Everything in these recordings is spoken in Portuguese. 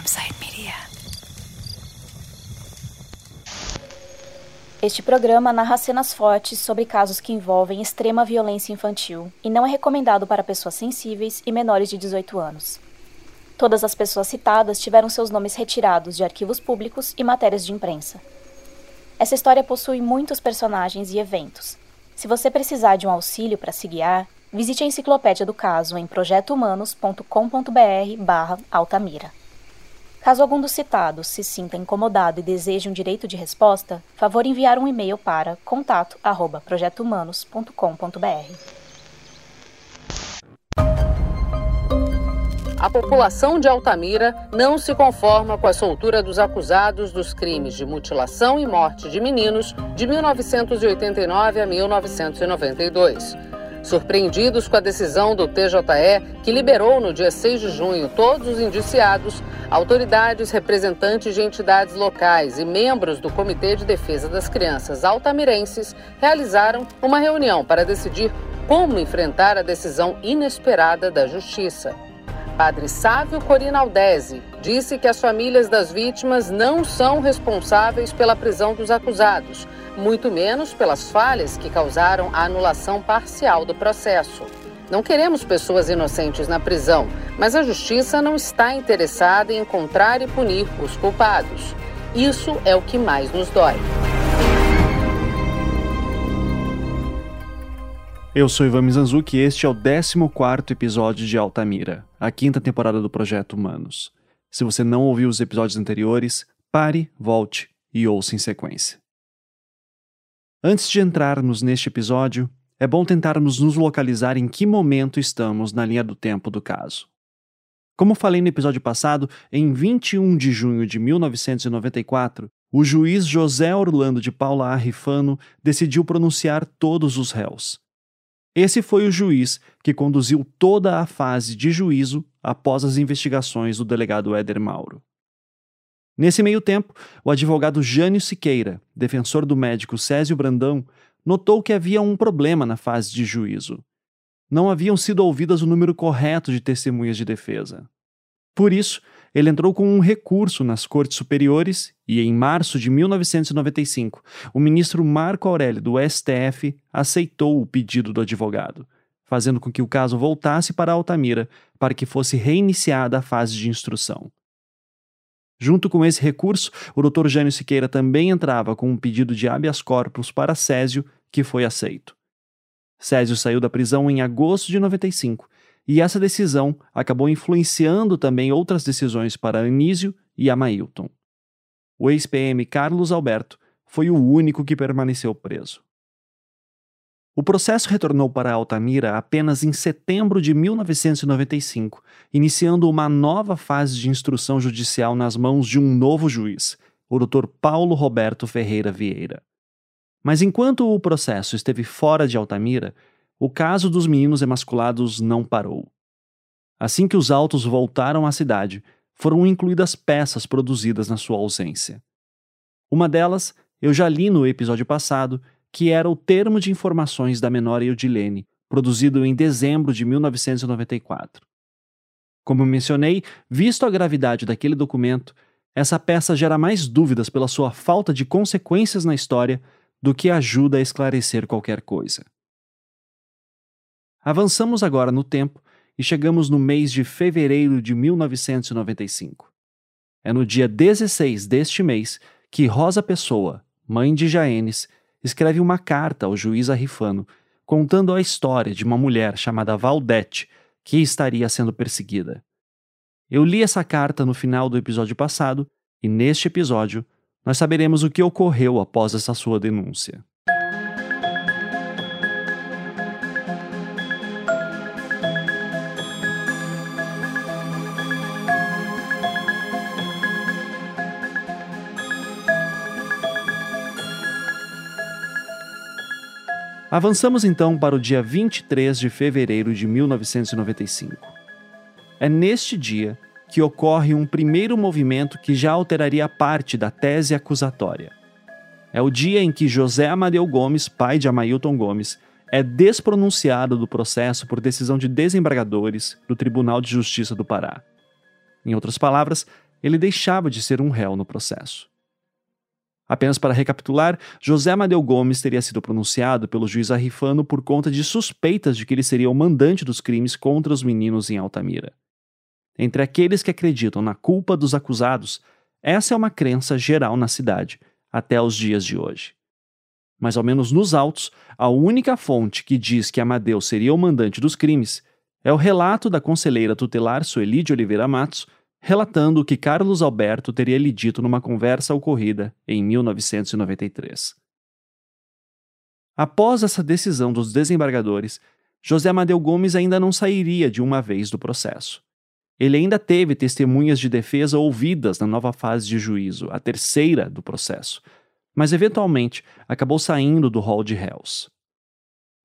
Campsite Media. Este programa narra cenas fortes sobre casos que envolvem extrema violência infantil e não é recomendado para pessoas sensíveis e menores de 18 anos. Todas as pessoas citadas tiveram seus nomes retirados de arquivos públicos e matérias de imprensa. Essa história possui muitos personagens e eventos. Se você precisar de um auxílio para se guiar, visite a enciclopédia do caso em projetohumanos.com.br/altamira. Caso algum dos citados se sinta incomodado e deseje um direito de resposta, favor enviar um e-mail para contato@projetohumanos.com.br. A população de Altamira não se conforma com a soltura dos acusados dos crimes de mutilação e morte de meninos de 1989 a 1992. Surpreendidos com a decisão do TJE, que liberou no dia 6 de junho todos os indiciados, autoridades, representantes de entidades locais e membros do Comitê de Defesa das Crianças altamirenses realizaram uma reunião para decidir como enfrentar a decisão inesperada da Justiça. Padre Sávio Corinaldese disse que as famílias das vítimas não são responsáveis pela prisão dos acusados, muito menos pelas falhas que causaram a anulação parcial do processo. Não queremos pessoas inocentes na prisão, mas a justiça não está interessada em encontrar e punir os culpados. Isso é o que mais nos dói. Eu sou Ivan Mizanzuki e este é o 14 episódio de Altamira, a quinta temporada do Projeto Humanos. Se você não ouviu os episódios anteriores, pare, volte e ouça em sequência. Antes de entrarmos neste episódio, é bom tentarmos nos localizar em que momento estamos na linha do tempo do caso. Como falei no episódio passado, em 21 de junho de 1994, o juiz José Orlando de Paula Arrifano decidiu pronunciar todos os réus, esse foi o juiz que conduziu toda a fase de juízo após as investigações do delegado Éder Mauro. Nesse meio tempo, o advogado Jânio Siqueira, defensor do médico Césio Brandão, notou que havia um problema na fase de juízo. Não haviam sido ouvidas o número correto de testemunhas de defesa. Por isso, ele entrou com um recurso nas cortes superiores e, em março de 1995, o ministro Marco Aurélio do STF aceitou o pedido do advogado, fazendo com que o caso voltasse para Altamira para que fosse reiniciada a fase de instrução. Junto com esse recurso, o Dr. Jânio Siqueira também entrava com um pedido de habeas corpus para Césio, que foi aceito. Césio saiu da prisão em agosto de 95 e essa decisão acabou influenciando também outras decisões para Anísio e Amailton. O ex-PM Carlos Alberto foi o único que permaneceu preso. O processo retornou para Altamira apenas em setembro de 1995, iniciando uma nova fase de instrução judicial nas mãos de um novo juiz, o Dr. Paulo Roberto Ferreira Vieira. Mas enquanto o processo esteve fora de Altamira, o caso dos meninos emasculados não parou. Assim que os autos voltaram à cidade, foram incluídas peças produzidas na sua ausência. Uma delas eu já li no episódio passado, que era o termo de informações da menor Eudilene, produzido em dezembro de 1994. Como mencionei, visto a gravidade daquele documento, essa peça gera mais dúvidas pela sua falta de consequências na história do que ajuda a esclarecer qualquer coisa. Avançamos agora no tempo e chegamos no mês de fevereiro de 1995. É no dia 16 deste mês que Rosa Pessoa, mãe de Jaenes, escreve uma carta ao juiz Arrifano contando a história de uma mulher chamada Valdete que estaria sendo perseguida. Eu li essa carta no final do episódio passado e neste episódio nós saberemos o que ocorreu após essa sua denúncia. Avançamos então para o dia 23 de fevereiro de 1995. É neste dia que ocorre um primeiro movimento que já alteraria parte da tese acusatória. É o dia em que José Amadeu Gomes, pai de Amailton Gomes, é despronunciado do processo por decisão de desembargadores do Tribunal de Justiça do Pará. Em outras palavras, ele deixava de ser um réu no processo. Apenas para recapitular, José Amadeu Gomes teria sido pronunciado pelo juiz Arrifano por conta de suspeitas de que ele seria o mandante dos crimes contra os meninos em Altamira. Entre aqueles que acreditam na culpa dos acusados, essa é uma crença geral na cidade, até os dias de hoje. Mas, ao menos nos autos, a única fonte que diz que Amadeu seria o mandante dos crimes é o relato da conselheira tutelar Sueli de Oliveira Matos, relatando o que Carlos Alberto teria lhe dito numa conversa ocorrida em 1993. Após essa decisão dos desembargadores, José Amadeu Gomes ainda não sairia de uma vez do processo. Ele ainda teve testemunhas de defesa ouvidas na nova fase de juízo, a terceira do processo, mas eventualmente acabou saindo do rol de réus.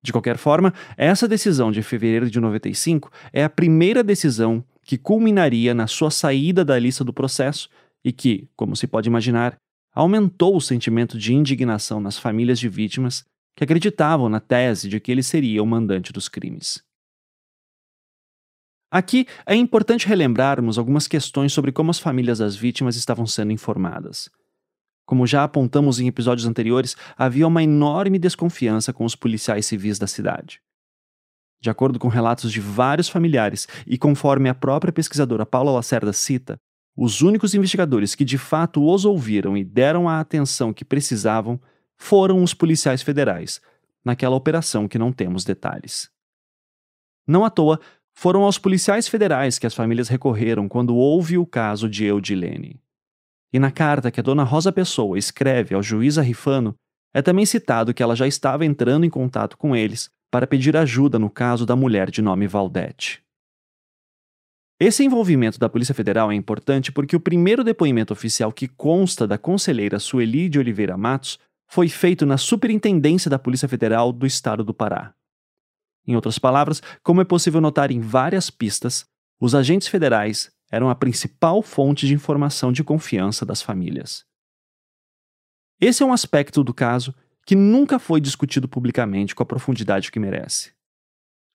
De qualquer forma, essa decisão de fevereiro de 95 é a primeira decisão que culminaria na sua saída da lista do processo e que, como se pode imaginar, aumentou o sentimento de indignação nas famílias de vítimas que acreditavam na tese de que ele seria o mandante dos crimes. Aqui é importante relembrarmos algumas questões sobre como as famílias das vítimas estavam sendo informadas. Como já apontamos em episódios anteriores, havia uma enorme desconfiança com os policiais civis da cidade. De acordo com relatos de vários familiares e conforme a própria pesquisadora Paula Lacerda cita, os únicos investigadores que de fato os ouviram e deram a atenção que precisavam foram os policiais federais, naquela operação que não temos detalhes. Não à toa, foram aos policiais federais que as famílias recorreram quando houve o caso de Eudilene. E na carta que a dona Rosa Pessoa escreve ao juiz Arrifano, é também citado que ela já estava entrando em contato com eles para pedir ajuda no caso da mulher de nome Valdete. Esse envolvimento da Polícia Federal é importante porque o primeiro depoimento oficial que consta da conselheira Sueli de Oliveira Matos foi feito na Superintendência da Polícia Federal do Estado do Pará. Em outras palavras, como é possível notar em várias pistas, os agentes federais eram a principal fonte de informação de confiança das famílias. Esse é um aspecto do caso que nunca foi discutido publicamente com a profundidade que merece.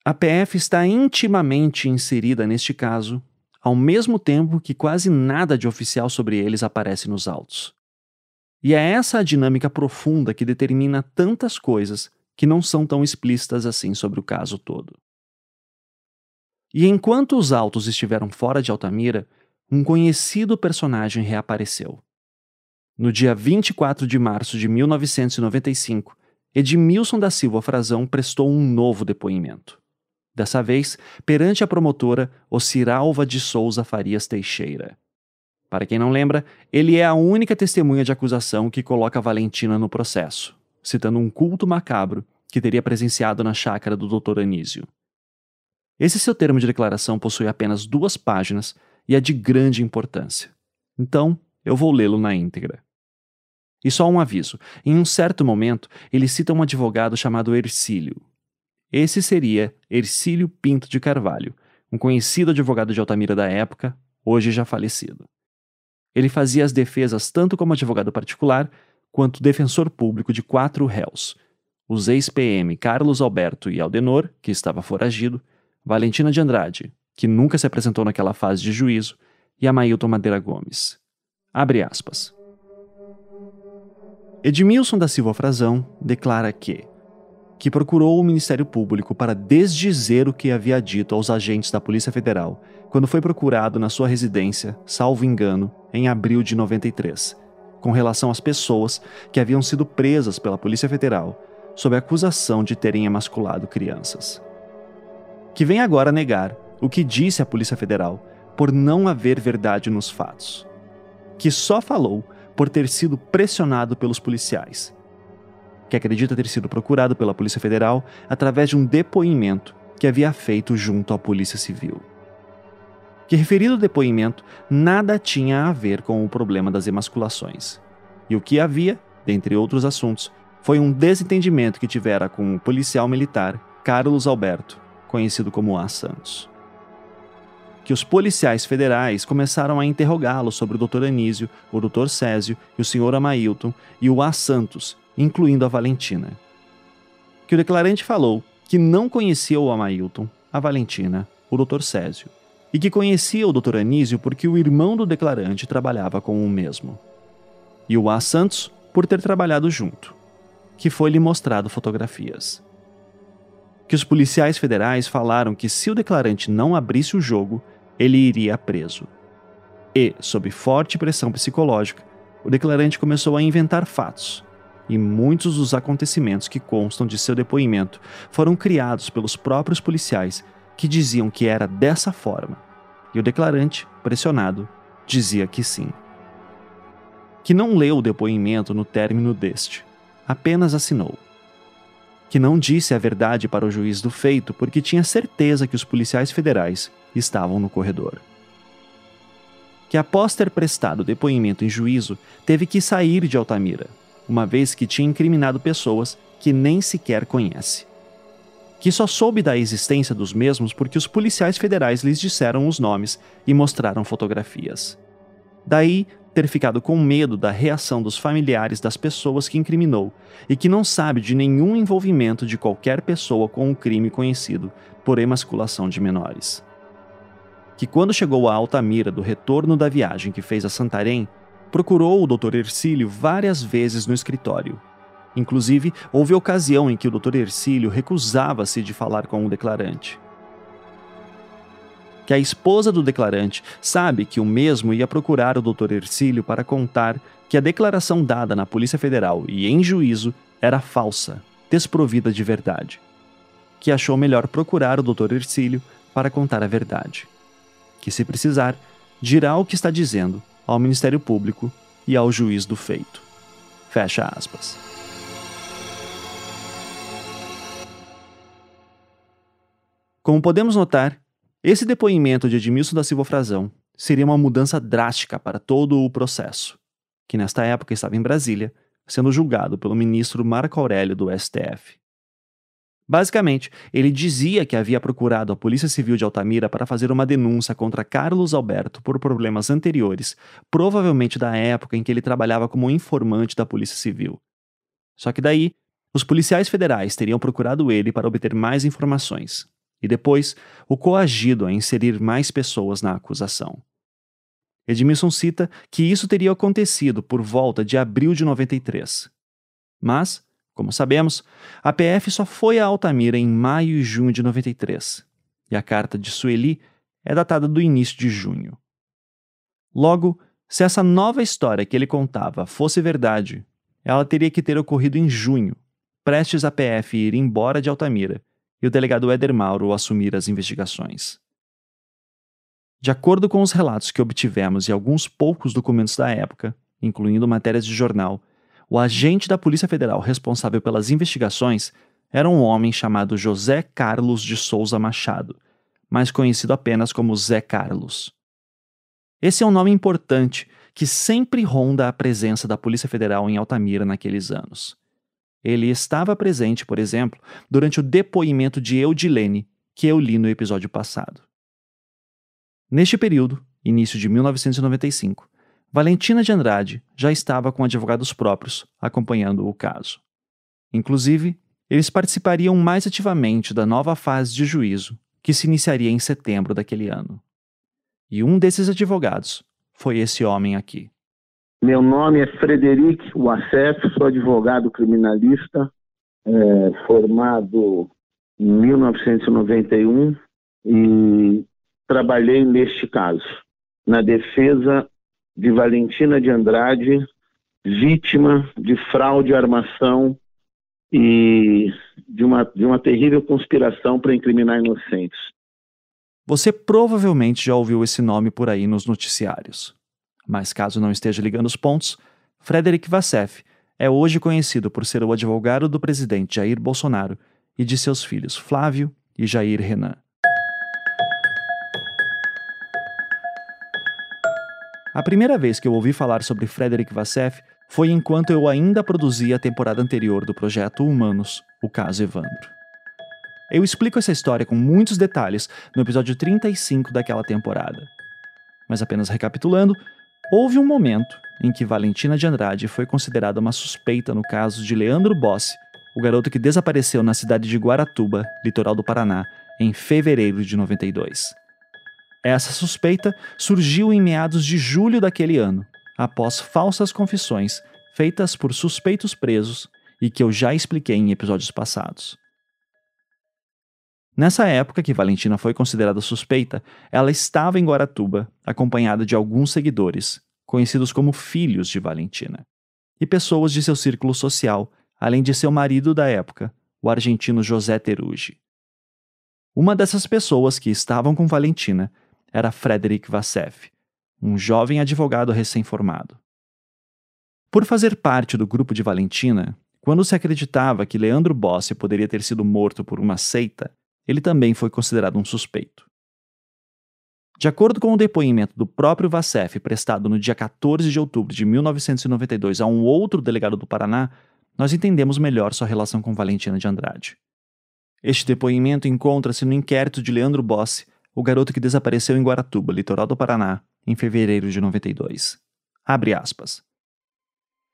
A PF está intimamente inserida neste caso, ao mesmo tempo que quase nada de oficial sobre eles aparece nos autos. E é essa a dinâmica profunda que determina tantas coisas que não são tão explícitas assim sobre o caso todo. E enquanto os autos estiveram fora de Altamira, um conhecido personagem reapareceu. No dia 24 de março de 1995, Edmilson da Silva Frazão prestou um novo depoimento. Dessa vez, perante a promotora Ociralva de Souza Farias Teixeira. Para quem não lembra, ele é a única testemunha de acusação que coloca Valentina no processo, citando um culto macabro que teria presenciado na chácara do Dr. Anísio. Esse seu termo de declaração possui apenas duas páginas e é de grande importância. Então, eu vou lê-lo na íntegra. E só um aviso: em um certo momento, ele cita um advogado chamado Ercílio. Esse seria Ercílio Pinto de Carvalho, um conhecido advogado de Altamira da época, hoje já falecido. Ele fazia as defesas tanto como advogado particular quanto defensor público de quatro réus: os ex-PM Carlos Alberto e Aldenor, que estava foragido, Valentina de Andrade, que nunca se apresentou naquela fase de juízo, e Amailton Madeira Gomes. Abre aspas. Edmilson da Silva Frazão declara que que procurou o Ministério Público para desdizer o que havia dito aos agentes da Polícia Federal quando foi procurado na sua residência, salvo engano, em abril de 93, com relação às pessoas que haviam sido presas pela Polícia Federal sob a acusação de terem emasculado crianças. Que vem agora negar o que disse a Polícia Federal por não haver verdade nos fatos. Que só falou por ter sido pressionado pelos policiais, que acredita ter sido procurado pela Polícia Federal através de um depoimento que havia feito junto à Polícia Civil. Que referido depoimento nada tinha a ver com o problema das emasculações. E o que havia, dentre outros assuntos, foi um desentendimento que tivera com o policial militar Carlos Alberto, conhecido como A. Santos que os policiais federais começaram a interrogá-lo sobre o Dr. Anísio, o Dr. Césio e o Sr. Amailton e o A. Santos, incluindo a Valentina. Que o declarante falou que não conhecia o Amailton, a Valentina, o Dr. Césio, e que conhecia o Dr. Anísio porque o irmão do declarante trabalhava com o mesmo. E o A. Santos por ter trabalhado junto, que foi-lhe mostrado fotografias. Que os policiais federais falaram que se o declarante não abrisse o jogo, ele iria preso. E, sob forte pressão psicológica, o declarante começou a inventar fatos, e muitos dos acontecimentos que constam de seu depoimento foram criados pelos próprios policiais que diziam que era dessa forma, e o declarante, pressionado, dizia que sim. Que não leu o depoimento no término deste, apenas assinou. Que não disse a verdade para o juiz do feito porque tinha certeza que os policiais federais estavam no corredor que após ter prestado depoimento em juízo, teve que sair de Altamira, uma vez que tinha incriminado pessoas que nem sequer conhece. Que só soube da existência dos mesmos porque os policiais federais lhes disseram os nomes e mostraram fotografias. Daí ter ficado com medo da reação dos familiares das pessoas que incriminou e que não sabe de nenhum envolvimento de qualquer pessoa com um crime conhecido por emasculação de menores que, quando chegou a Altamira do retorno da viagem que fez a Santarém, procurou o Dr. Ercílio várias vezes no escritório. Inclusive, houve ocasião em que o Dr. Ercílio recusava-se de falar com o declarante. Que a esposa do declarante sabe que o mesmo ia procurar o Dr. Ercílio para contar que a declaração dada na Polícia Federal e em juízo era falsa, desprovida de verdade. Que achou melhor procurar o Dr. Ercílio para contar a verdade que, se precisar, dirá o que está dizendo ao Ministério Público e ao juiz do feito. Fecha aspas. Como podemos notar, esse depoimento de Edmilson da Silva Frazão seria uma mudança drástica para todo o processo, que nesta época estava em Brasília, sendo julgado pelo ministro Marco Aurélio do STF. Basicamente, ele dizia que havia procurado a Polícia Civil de Altamira para fazer uma denúncia contra Carlos Alberto por problemas anteriores, provavelmente da época em que ele trabalhava como informante da Polícia Civil. Só que daí, os policiais federais teriam procurado ele para obter mais informações, e depois o coagido a inserir mais pessoas na acusação. Edmilson cita que isso teria acontecido por volta de abril de 93. Mas como sabemos, a PF só foi a Altamira em maio e junho de 93, e a carta de Sueli é datada do início de junho. Logo, se essa nova história que ele contava fosse verdade, ela teria que ter ocorrido em junho, prestes a PF ir embora de Altamira e o delegado Éder Mauro assumir as investigações. De acordo com os relatos que obtivemos e alguns poucos documentos da época, incluindo matérias de jornal, o agente da Polícia Federal responsável pelas investigações era um homem chamado José Carlos de Souza Machado, mais conhecido apenas como Zé Carlos. Esse é um nome importante que sempre ronda a presença da Polícia Federal em Altamira naqueles anos. Ele estava presente, por exemplo, durante o depoimento de Eudilene, que eu li no episódio passado. Neste período, início de 1995, Valentina de Andrade já estava com advogados próprios acompanhando o caso. Inclusive, eles participariam mais ativamente da nova fase de juízo que se iniciaria em setembro daquele ano. E um desses advogados foi esse homem aqui. Meu nome é Frederic Wassef, sou advogado criminalista, é, formado em 1991 e trabalhei neste caso, na defesa de Valentina de Andrade, vítima de fraude, armação e de uma, de uma terrível conspiração para incriminar inocentes. Você provavelmente já ouviu esse nome por aí nos noticiários. Mas caso não esteja ligando os pontos, Frederic Vassef é hoje conhecido por ser o advogado do presidente Jair Bolsonaro e de seus filhos Flávio e Jair Renan. A primeira vez que eu ouvi falar sobre Frederic Vassef foi enquanto eu ainda produzia a temporada anterior do projeto Humanos, o caso Evandro. Eu explico essa história com muitos detalhes no episódio 35 daquela temporada. Mas apenas recapitulando, houve um momento em que Valentina de Andrade foi considerada uma suspeita no caso de Leandro Bossi, o garoto que desapareceu na cidade de Guaratuba, litoral do Paraná, em fevereiro de 92. Essa suspeita surgiu em meados de julho daquele ano, após falsas confissões feitas por suspeitos presos e que eu já expliquei em episódios passados. Nessa época que Valentina foi considerada suspeita, ela estava em Guaratuba, acompanhada de alguns seguidores, conhecidos como filhos de Valentina, e pessoas de seu círculo social, além de seu marido da época, o argentino José Terugi. Uma dessas pessoas que estavam com Valentina era Frederick Vassef, um jovem advogado recém-formado. Por fazer parte do grupo de Valentina, quando se acreditava que Leandro Bossi poderia ter sido morto por uma seita, ele também foi considerado um suspeito. De acordo com o depoimento do próprio Vassef prestado no dia 14 de outubro de 1992 a um outro delegado do Paraná, nós entendemos melhor sua relação com Valentina de Andrade. Este depoimento encontra-se no inquérito de Leandro Bossi, o garoto que desapareceu em Guaratuba, litoral do Paraná, em fevereiro de 92. Abre aspas.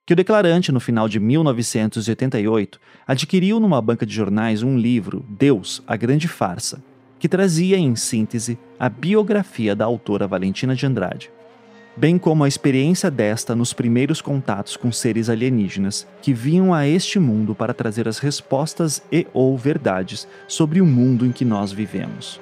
Que o declarante, no final de 1988, adquiriu numa banca de jornais um livro, Deus, a Grande Farsa, que trazia, em síntese, a biografia da autora Valentina de Andrade, bem como a experiência desta nos primeiros contatos com seres alienígenas que vinham a este mundo para trazer as respostas e ou verdades sobre o mundo em que nós vivemos.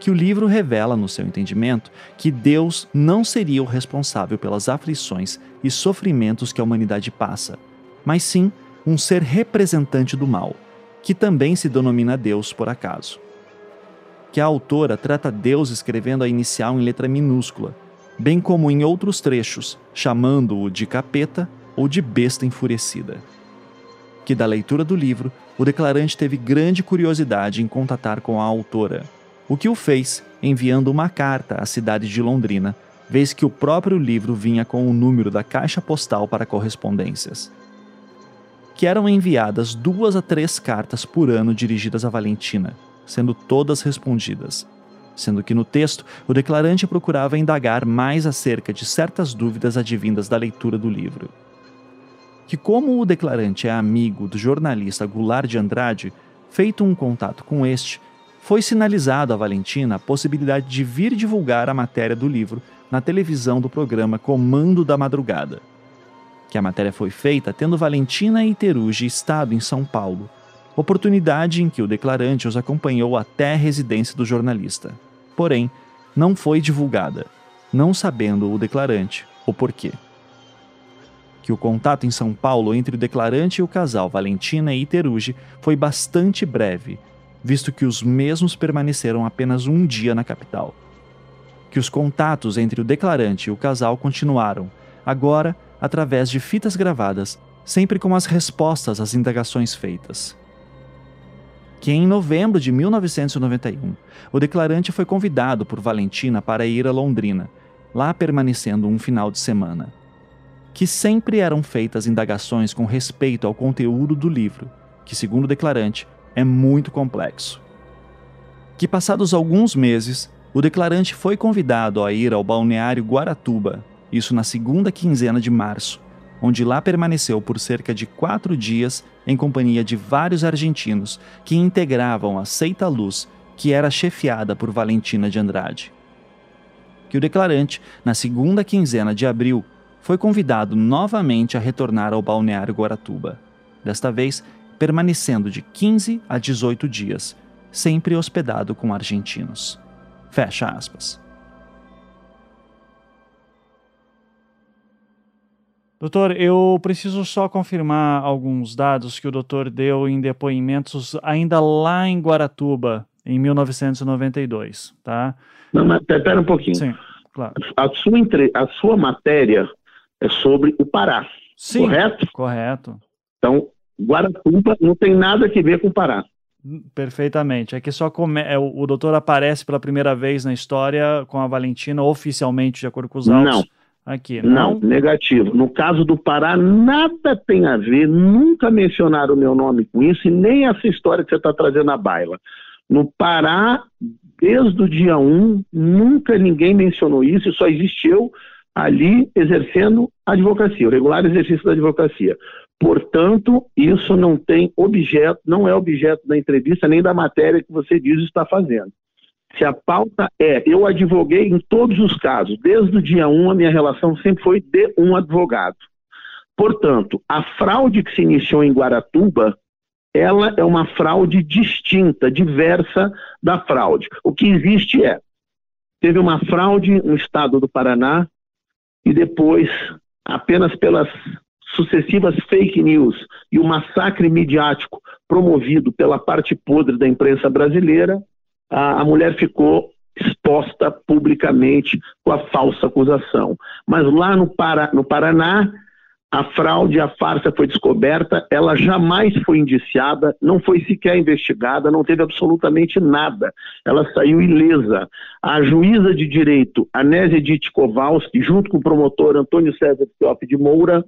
Que o livro revela, no seu entendimento, que Deus não seria o responsável pelas aflições e sofrimentos que a humanidade passa, mas sim um ser representante do mal, que também se denomina Deus por acaso. Que a autora trata Deus escrevendo a inicial em letra minúscula, bem como em outros trechos, chamando-o de capeta ou de besta enfurecida. Que da leitura do livro, o declarante teve grande curiosidade em contatar com a autora, o que o fez enviando uma carta à cidade de Londrina, vez que o próprio livro vinha com o número da caixa postal para correspondências. Que eram enviadas duas a três cartas por ano dirigidas a Valentina, sendo todas respondidas, sendo que no texto o declarante procurava indagar mais acerca de certas dúvidas advindas da leitura do livro. Que, como o declarante é amigo do jornalista Goulart de Andrade, feito um contato com este, foi sinalizado a Valentina a possibilidade de vir divulgar a matéria do livro na televisão do programa Comando da Madrugada. Que a matéria foi feita tendo Valentina e Teruji estado em São Paulo, oportunidade em que o declarante os acompanhou até a residência do jornalista porém, não foi divulgada, não sabendo o declarante o porquê. Que o contato em São Paulo entre o declarante e o casal Valentina e Iterugi foi bastante breve, visto que os mesmos permaneceram apenas um dia na capital. Que os contatos entre o declarante e o casal continuaram, agora através de fitas gravadas, sempre com as respostas às indagações feitas que em novembro de 1991, o declarante foi convidado por Valentina para ir a Londrina, lá permanecendo um final de semana. Que sempre eram feitas indagações com respeito ao conteúdo do livro, que, segundo o declarante, é muito complexo. Que, passados alguns meses, o declarante foi convidado a ir ao balneário Guaratuba, isso na segunda quinzena de março, onde lá permaneceu por cerca de quatro dias em companhia de vários argentinos que integravam a Seita Luz, que era chefiada por Valentina de Andrade. Que o declarante, na segunda quinzena de abril, foi convidado novamente a retornar ao balneário Guaratuba, desta vez permanecendo de 15 a 18 dias, sempre hospedado com argentinos. Fecha aspas. Doutor, eu preciso só confirmar alguns dados que o doutor deu em depoimentos ainda lá em Guaratuba, em 1992, tá? Não, mas pera um pouquinho. Sim, claro. A sua, entre... a sua matéria é sobre o Pará, Sim, correto? Correto. Então, Guaratuba não tem nada a ver com o Pará. Perfeitamente. É que só come... É, o doutor aparece pela primeira vez na história com a Valentina oficialmente, de acordo com os autos. Não aqui. Não? não, negativo. No caso do Pará, nada tem a ver, nunca mencionaram o meu nome com isso e nem essa história que você está trazendo à baila. No Pará, desde o dia 1, nunca ninguém mencionou isso, só existiu ali exercendo a advocacia, o regular exercício da advocacia. Portanto, isso não tem objeto, não é objeto da entrevista nem da matéria que você diz está fazendo. Se a pauta é, eu advoguei em todos os casos, desde o dia 1 a minha relação sempre foi de um advogado. Portanto, a fraude que se iniciou em Guaratuba, ela é uma fraude distinta, diversa da fraude. O que existe é, teve uma fraude no estado do Paraná e depois, apenas pelas sucessivas fake news e o massacre midiático promovido pela parte podre da imprensa brasileira, a, a mulher ficou exposta publicamente com a falsa acusação. Mas lá no, no Paraná, a fraude, a farsa foi descoberta, ela jamais foi indiciada, não foi sequer investigada, não teve absolutamente nada. Ela saiu ilesa. A juíza de direito, Anésia Edith Kowalski, junto com o promotor Antônio César Fioff de Moura,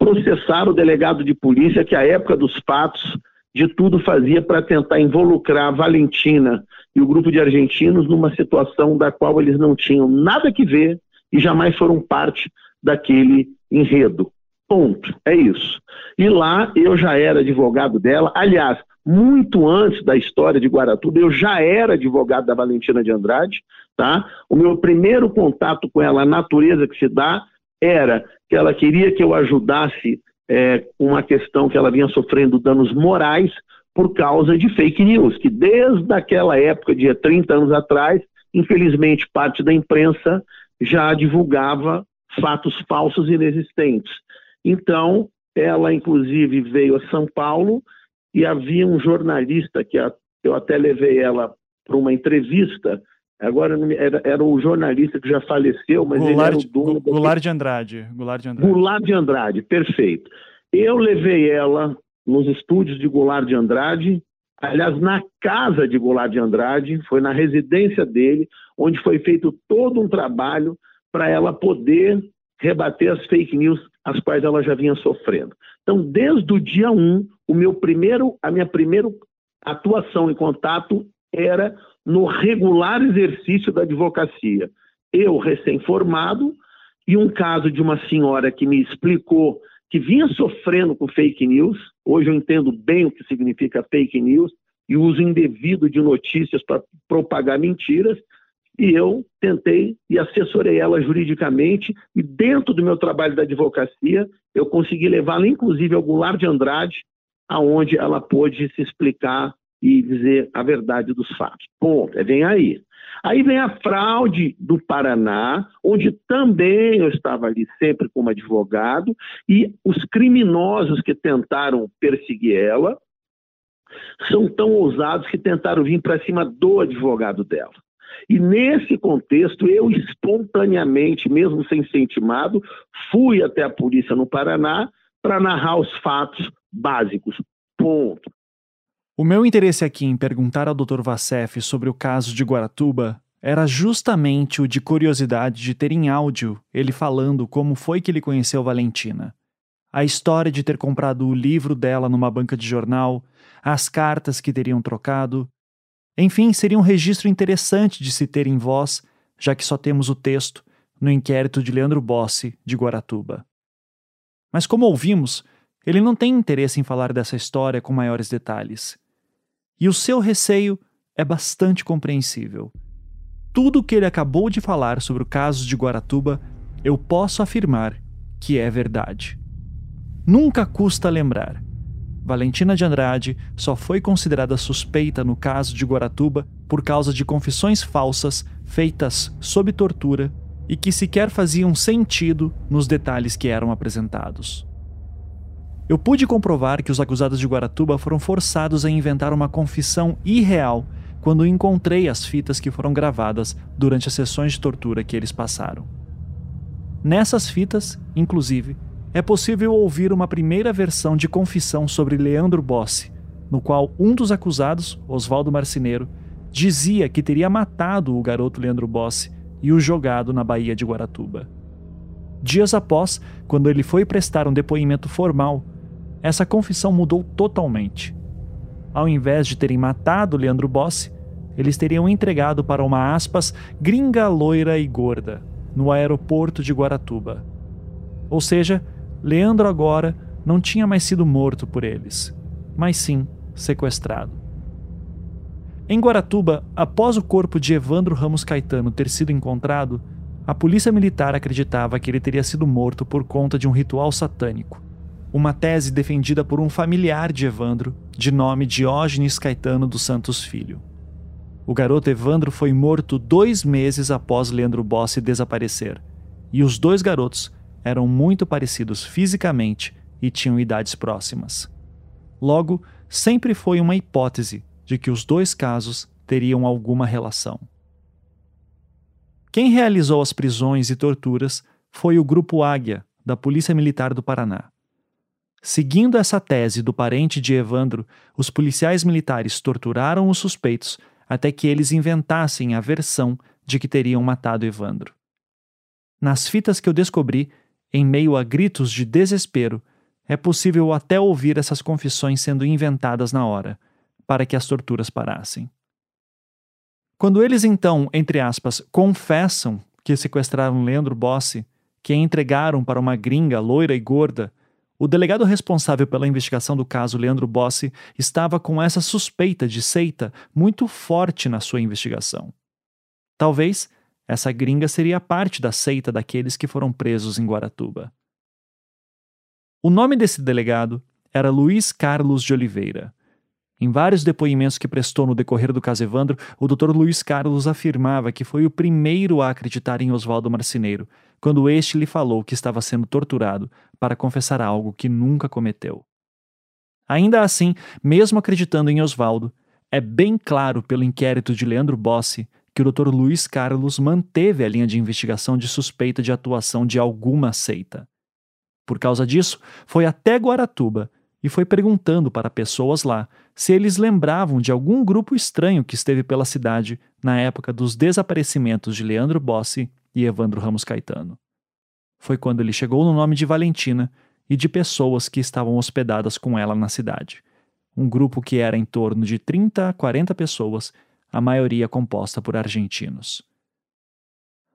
processaram o delegado de polícia que, à época dos fatos, de tudo fazia para tentar involucrar a Valentina e o grupo de argentinos numa situação da qual eles não tinham nada que ver e jamais foram parte daquele enredo. Ponto. É isso. E lá eu já era advogado dela. Aliás, muito antes da história de Guaratuba, eu já era advogado da Valentina de Andrade. Tá? O meu primeiro contato com ela, a natureza que se dá, era que ela queria que eu ajudasse é, uma questão que ela vinha sofrendo danos morais por causa de fake news, que desde aquela época, de 30 anos atrás, infelizmente parte da imprensa já divulgava fatos falsos e inexistentes. Então, ela inclusive veio a São Paulo e havia um jornalista que eu até levei ela para uma entrevista. Agora era, era o jornalista que já faleceu, mas Goulart, ele era o dono. Goulart de Andrade. Goulart de Andrade. Goulart de Andrade, perfeito. Eu levei ela nos estúdios de Goulart de Andrade, aliás, na casa de Goulart de Andrade, foi na residência dele, onde foi feito todo um trabalho para ela poder rebater as fake news as quais ela já vinha sofrendo. Então, desde o dia 1, o meu primeiro, a minha primeira atuação em contato era no regular exercício da advocacia. Eu, recém-formado, e um caso de uma senhora que me explicou que vinha sofrendo com fake news. Hoje eu entendo bem o que significa fake news e uso indevido de notícias para propagar mentiras. E eu tentei e assessorei ela juridicamente, e dentro do meu trabalho da advocacia, eu consegui levá-la, inclusive, ao Goulart de Andrade, aonde ela pôde se explicar e dizer a verdade dos fatos. Ponto, é vem aí. Aí vem a fraude do Paraná, onde também eu estava ali sempre como advogado, e os criminosos que tentaram perseguir ela são tão ousados que tentaram vir para cima do advogado dela. E nesse contexto, eu espontaneamente, mesmo sem ser intimado, fui até a polícia no Paraná para narrar os fatos básicos. Ponto. O meu interesse aqui em perguntar ao Dr. Vassef sobre o caso de Guaratuba era justamente o de curiosidade de ter em áudio ele falando como foi que ele conheceu Valentina. A história de ter comprado o livro dela numa banca de jornal, as cartas que teriam trocado, enfim, seria um registro interessante de se ter em voz, já que só temos o texto no inquérito de Leandro Bossi, de Guaratuba. Mas como ouvimos, ele não tem interesse em falar dessa história com maiores detalhes. E o seu receio é bastante compreensível. Tudo o que ele acabou de falar sobre o caso de Guaratuba, eu posso afirmar que é verdade. Nunca custa lembrar Valentina de Andrade só foi considerada suspeita no caso de Guaratuba por causa de confissões falsas feitas sob tortura e que sequer faziam sentido nos detalhes que eram apresentados. Eu pude comprovar que os acusados de Guaratuba foram forçados a inventar uma confissão irreal quando encontrei as fitas que foram gravadas durante as sessões de tortura que eles passaram. Nessas fitas, inclusive, é possível ouvir uma primeira versão de confissão sobre Leandro Bossi, no qual um dos acusados, Oswaldo Marceneiro, dizia que teria matado o garoto Leandro Bossi e o jogado na Baía de Guaratuba. Dias após, quando ele foi prestar um depoimento formal, essa confissão mudou totalmente. Ao invés de terem matado Leandro Bossi, eles teriam entregado para uma aspas gringa loira e gorda no aeroporto de Guaratuba. Ou seja, Leandro agora não tinha mais sido morto por eles, mas sim sequestrado. Em Guaratuba, após o corpo de Evandro Ramos Caetano ter sido encontrado, a polícia militar acreditava que ele teria sido morto por conta de um ritual satânico. Uma tese defendida por um familiar de Evandro, de nome Diógenes Caetano dos Santos Filho. O garoto Evandro foi morto dois meses após Leandro Bossi desaparecer, e os dois garotos eram muito parecidos fisicamente e tinham idades próximas. Logo, sempre foi uma hipótese de que os dois casos teriam alguma relação. Quem realizou as prisões e torturas foi o Grupo Águia, da Polícia Militar do Paraná. Seguindo essa tese do parente de Evandro, os policiais militares torturaram os suspeitos até que eles inventassem a versão de que teriam matado Evandro. Nas fitas que eu descobri, em meio a gritos de desespero, é possível até ouvir essas confissões sendo inventadas na hora para que as torturas parassem. Quando eles então, entre aspas, confessam que sequestraram Leandro Bossi, que entregaram para uma gringa loira e gorda, o delegado responsável pela investigação do caso, Leandro Bossi, estava com essa suspeita de seita muito forte na sua investigação. Talvez essa gringa seria parte da seita daqueles que foram presos em Guaratuba. O nome desse delegado era Luiz Carlos de Oliveira. Em vários depoimentos que prestou no decorrer do caso Evandro, o Dr. Luiz Carlos afirmava que foi o primeiro a acreditar em Oswaldo Marceneiro, quando este lhe falou que estava sendo torturado para confessar algo que nunca cometeu. Ainda assim, mesmo acreditando em Oswaldo, é bem claro pelo inquérito de Leandro Bossi que o Dr. Luiz Carlos manteve a linha de investigação de suspeita de atuação de alguma seita. Por causa disso, foi até Guaratuba e foi perguntando para pessoas lá se eles lembravam de algum grupo estranho que esteve pela cidade na época dos desaparecimentos de Leandro Bossi e Evandro Ramos Caetano. Foi quando ele chegou no nome de Valentina e de pessoas que estavam hospedadas com ela na cidade. Um grupo que era em torno de 30 a 40 pessoas, a maioria composta por argentinos.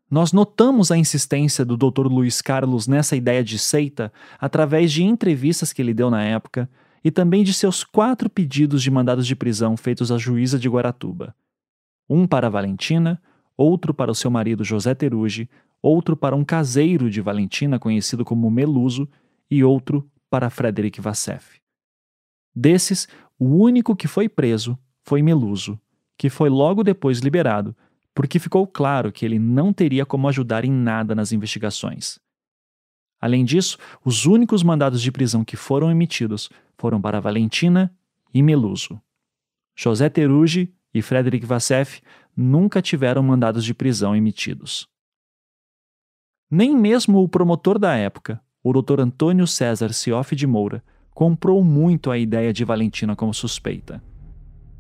Nós notamos a insistência do Dr. Luiz Carlos nessa ideia de seita através de entrevistas que ele deu na época e também de seus quatro pedidos de mandados de prisão feitos à juíza de Guaratuba. Um para Valentina, outro para o seu marido José Terugi, outro para um caseiro de Valentina conhecido como Meluso e outro para Frederic Vassef. Desses, o único que foi preso foi Meluso, que foi logo depois liberado porque ficou claro que ele não teria como ajudar em nada nas investigações. Além disso, os únicos mandados de prisão que foram emitidos foram para Valentina e Meluso. José Terugi e Frederic Vassef nunca tiveram mandados de prisão emitidos. Nem mesmo o promotor da época, o Dr. Antônio César Cioff de Moura, comprou muito a ideia de Valentina como suspeita.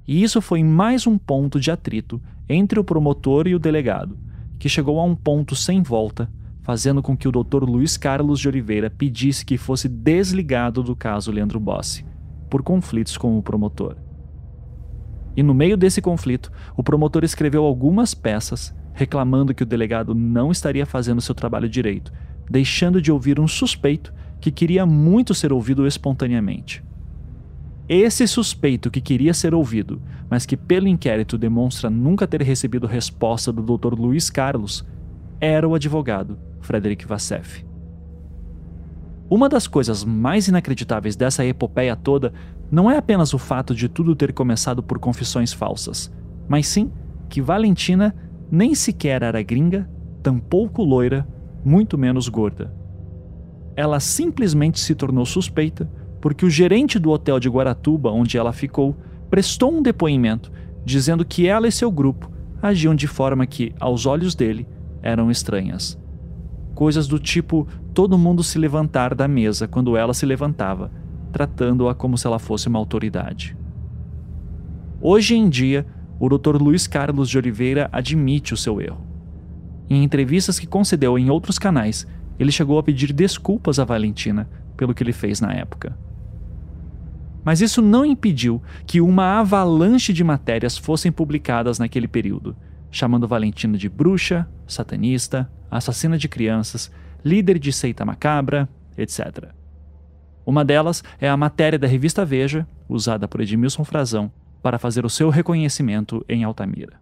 E isso foi mais um ponto de atrito entre o promotor e o delegado, que chegou a um ponto sem volta, fazendo com que o Dr. Luiz Carlos de Oliveira pedisse que fosse desligado do caso Leandro Bossi, por conflitos com o promotor. E no meio desse conflito, o promotor escreveu algumas peças reclamando que o delegado não estaria fazendo seu trabalho direito, deixando de ouvir um suspeito que queria muito ser ouvido espontaneamente. Esse suspeito que queria ser ouvido, mas que pelo inquérito demonstra nunca ter recebido resposta do Dr. Luiz Carlos, era o advogado Frederic Vassef. Uma das coisas mais inacreditáveis dessa epopeia toda não é apenas o fato de tudo ter começado por confissões falsas, mas sim que Valentina nem sequer era gringa, tampouco loira, muito menos gorda. Ela simplesmente se tornou suspeita porque o gerente do hotel de Guaratuba, onde ela ficou, prestou um depoimento dizendo que ela e seu grupo agiam de forma que, aos olhos dele, eram estranhas. Coisas do tipo todo mundo se levantar da mesa quando ela se levantava, tratando-a como se ela fosse uma autoridade. Hoje em dia, o Dr. Luiz Carlos de Oliveira admite o seu erro. Em entrevistas que concedeu em outros canais, ele chegou a pedir desculpas a Valentina pelo que ele fez na época. Mas isso não impediu que uma avalanche de matérias fossem publicadas naquele período, chamando Valentina de bruxa, satanista, assassina de crianças, líder de seita macabra, etc. Uma delas é a matéria da revista Veja, usada por Edmilson Frazão, para fazer o seu reconhecimento em Altamira.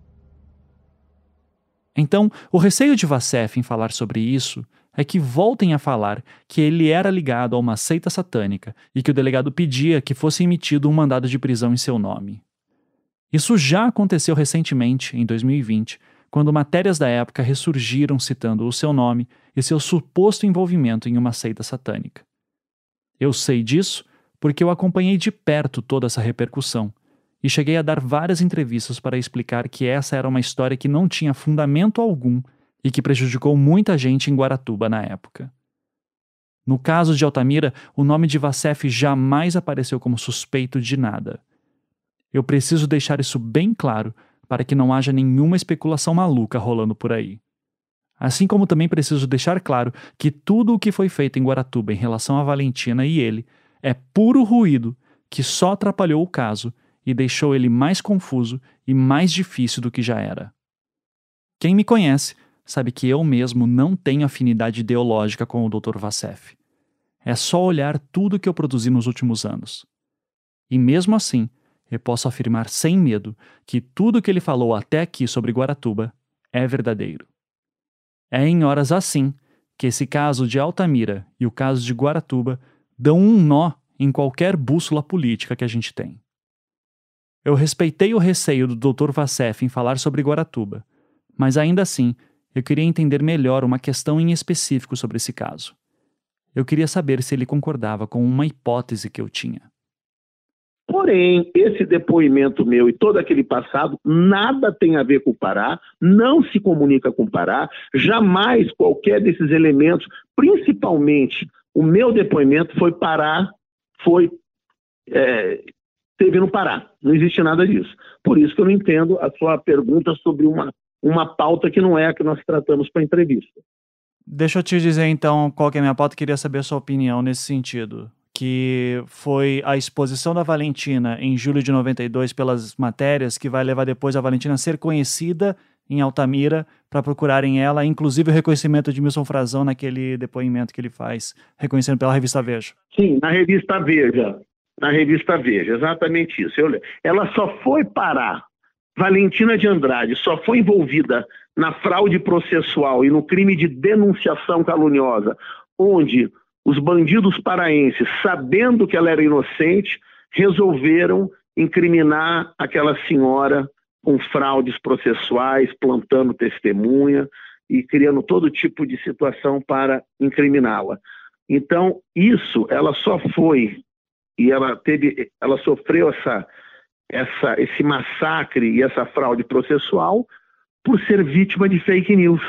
Então, o receio de Vassef em falar sobre isso é que voltem a falar que ele era ligado a uma seita satânica e que o delegado pedia que fosse emitido um mandado de prisão em seu nome. Isso já aconteceu recentemente, em 2020, quando matérias da época ressurgiram citando o seu nome e seu suposto envolvimento em uma seita satânica. Eu sei disso porque eu acompanhei de perto toda essa repercussão e cheguei a dar várias entrevistas para explicar que essa era uma história que não tinha fundamento algum e que prejudicou muita gente em Guaratuba na época. No caso de Altamira, o nome de Vassef jamais apareceu como suspeito de nada. Eu preciso deixar isso bem claro para que não haja nenhuma especulação maluca rolando por aí. Assim como também preciso deixar claro que tudo o que foi feito em Guaratuba em relação a Valentina e ele é puro ruído que só atrapalhou o caso e deixou ele mais confuso e mais difícil do que já era. Quem me conhece sabe que eu mesmo não tenho afinidade ideológica com o Dr. Vassef. É só olhar tudo que eu produzi nos últimos anos. E mesmo assim, eu posso afirmar sem medo que tudo que ele falou até aqui sobre Guaratuba é verdadeiro. É em horas assim que esse caso de Altamira e o caso de Guaratuba dão um nó em qualquer bússola política que a gente tem. Eu respeitei o receio do Dr. Vassef em falar sobre Guaratuba, mas ainda assim eu queria entender melhor uma questão em específico sobre esse caso. Eu queria saber se ele concordava com uma hipótese que eu tinha. Porém, esse depoimento meu e todo aquele passado nada tem a ver com o Pará, não se comunica com o Pará, jamais qualquer desses elementos, principalmente o meu depoimento, foi Pará, foi. É, teve no Pará. Não existe nada disso. Por isso que eu não entendo a sua pergunta sobre uma uma pauta que não é a que nós tratamos para a entrevista. Deixa eu te dizer então qual é a minha pauta, queria saber a sua opinião nesse sentido. Que foi a exposição da Valentina em julho de 92 pelas matérias, que vai levar depois a Valentina a ser conhecida em Altamira para procurarem ela, inclusive o reconhecimento de Milson Frazão naquele depoimento que ele faz, reconhecendo pela revista Veja. Sim, na revista Veja. Na revista Veja, exatamente isso. Eu, ela só foi parar Valentina de Andrade só foi envolvida na fraude processual e no crime de denunciação caluniosa, onde os bandidos paraenses, sabendo que ela era inocente, resolveram incriminar aquela senhora com fraudes processuais, plantando testemunha e criando todo tipo de situação para incriminá-la. Então, isso ela só foi e ela teve, ela sofreu essa essa, esse massacre e essa fraude processual por ser vítima de fake news.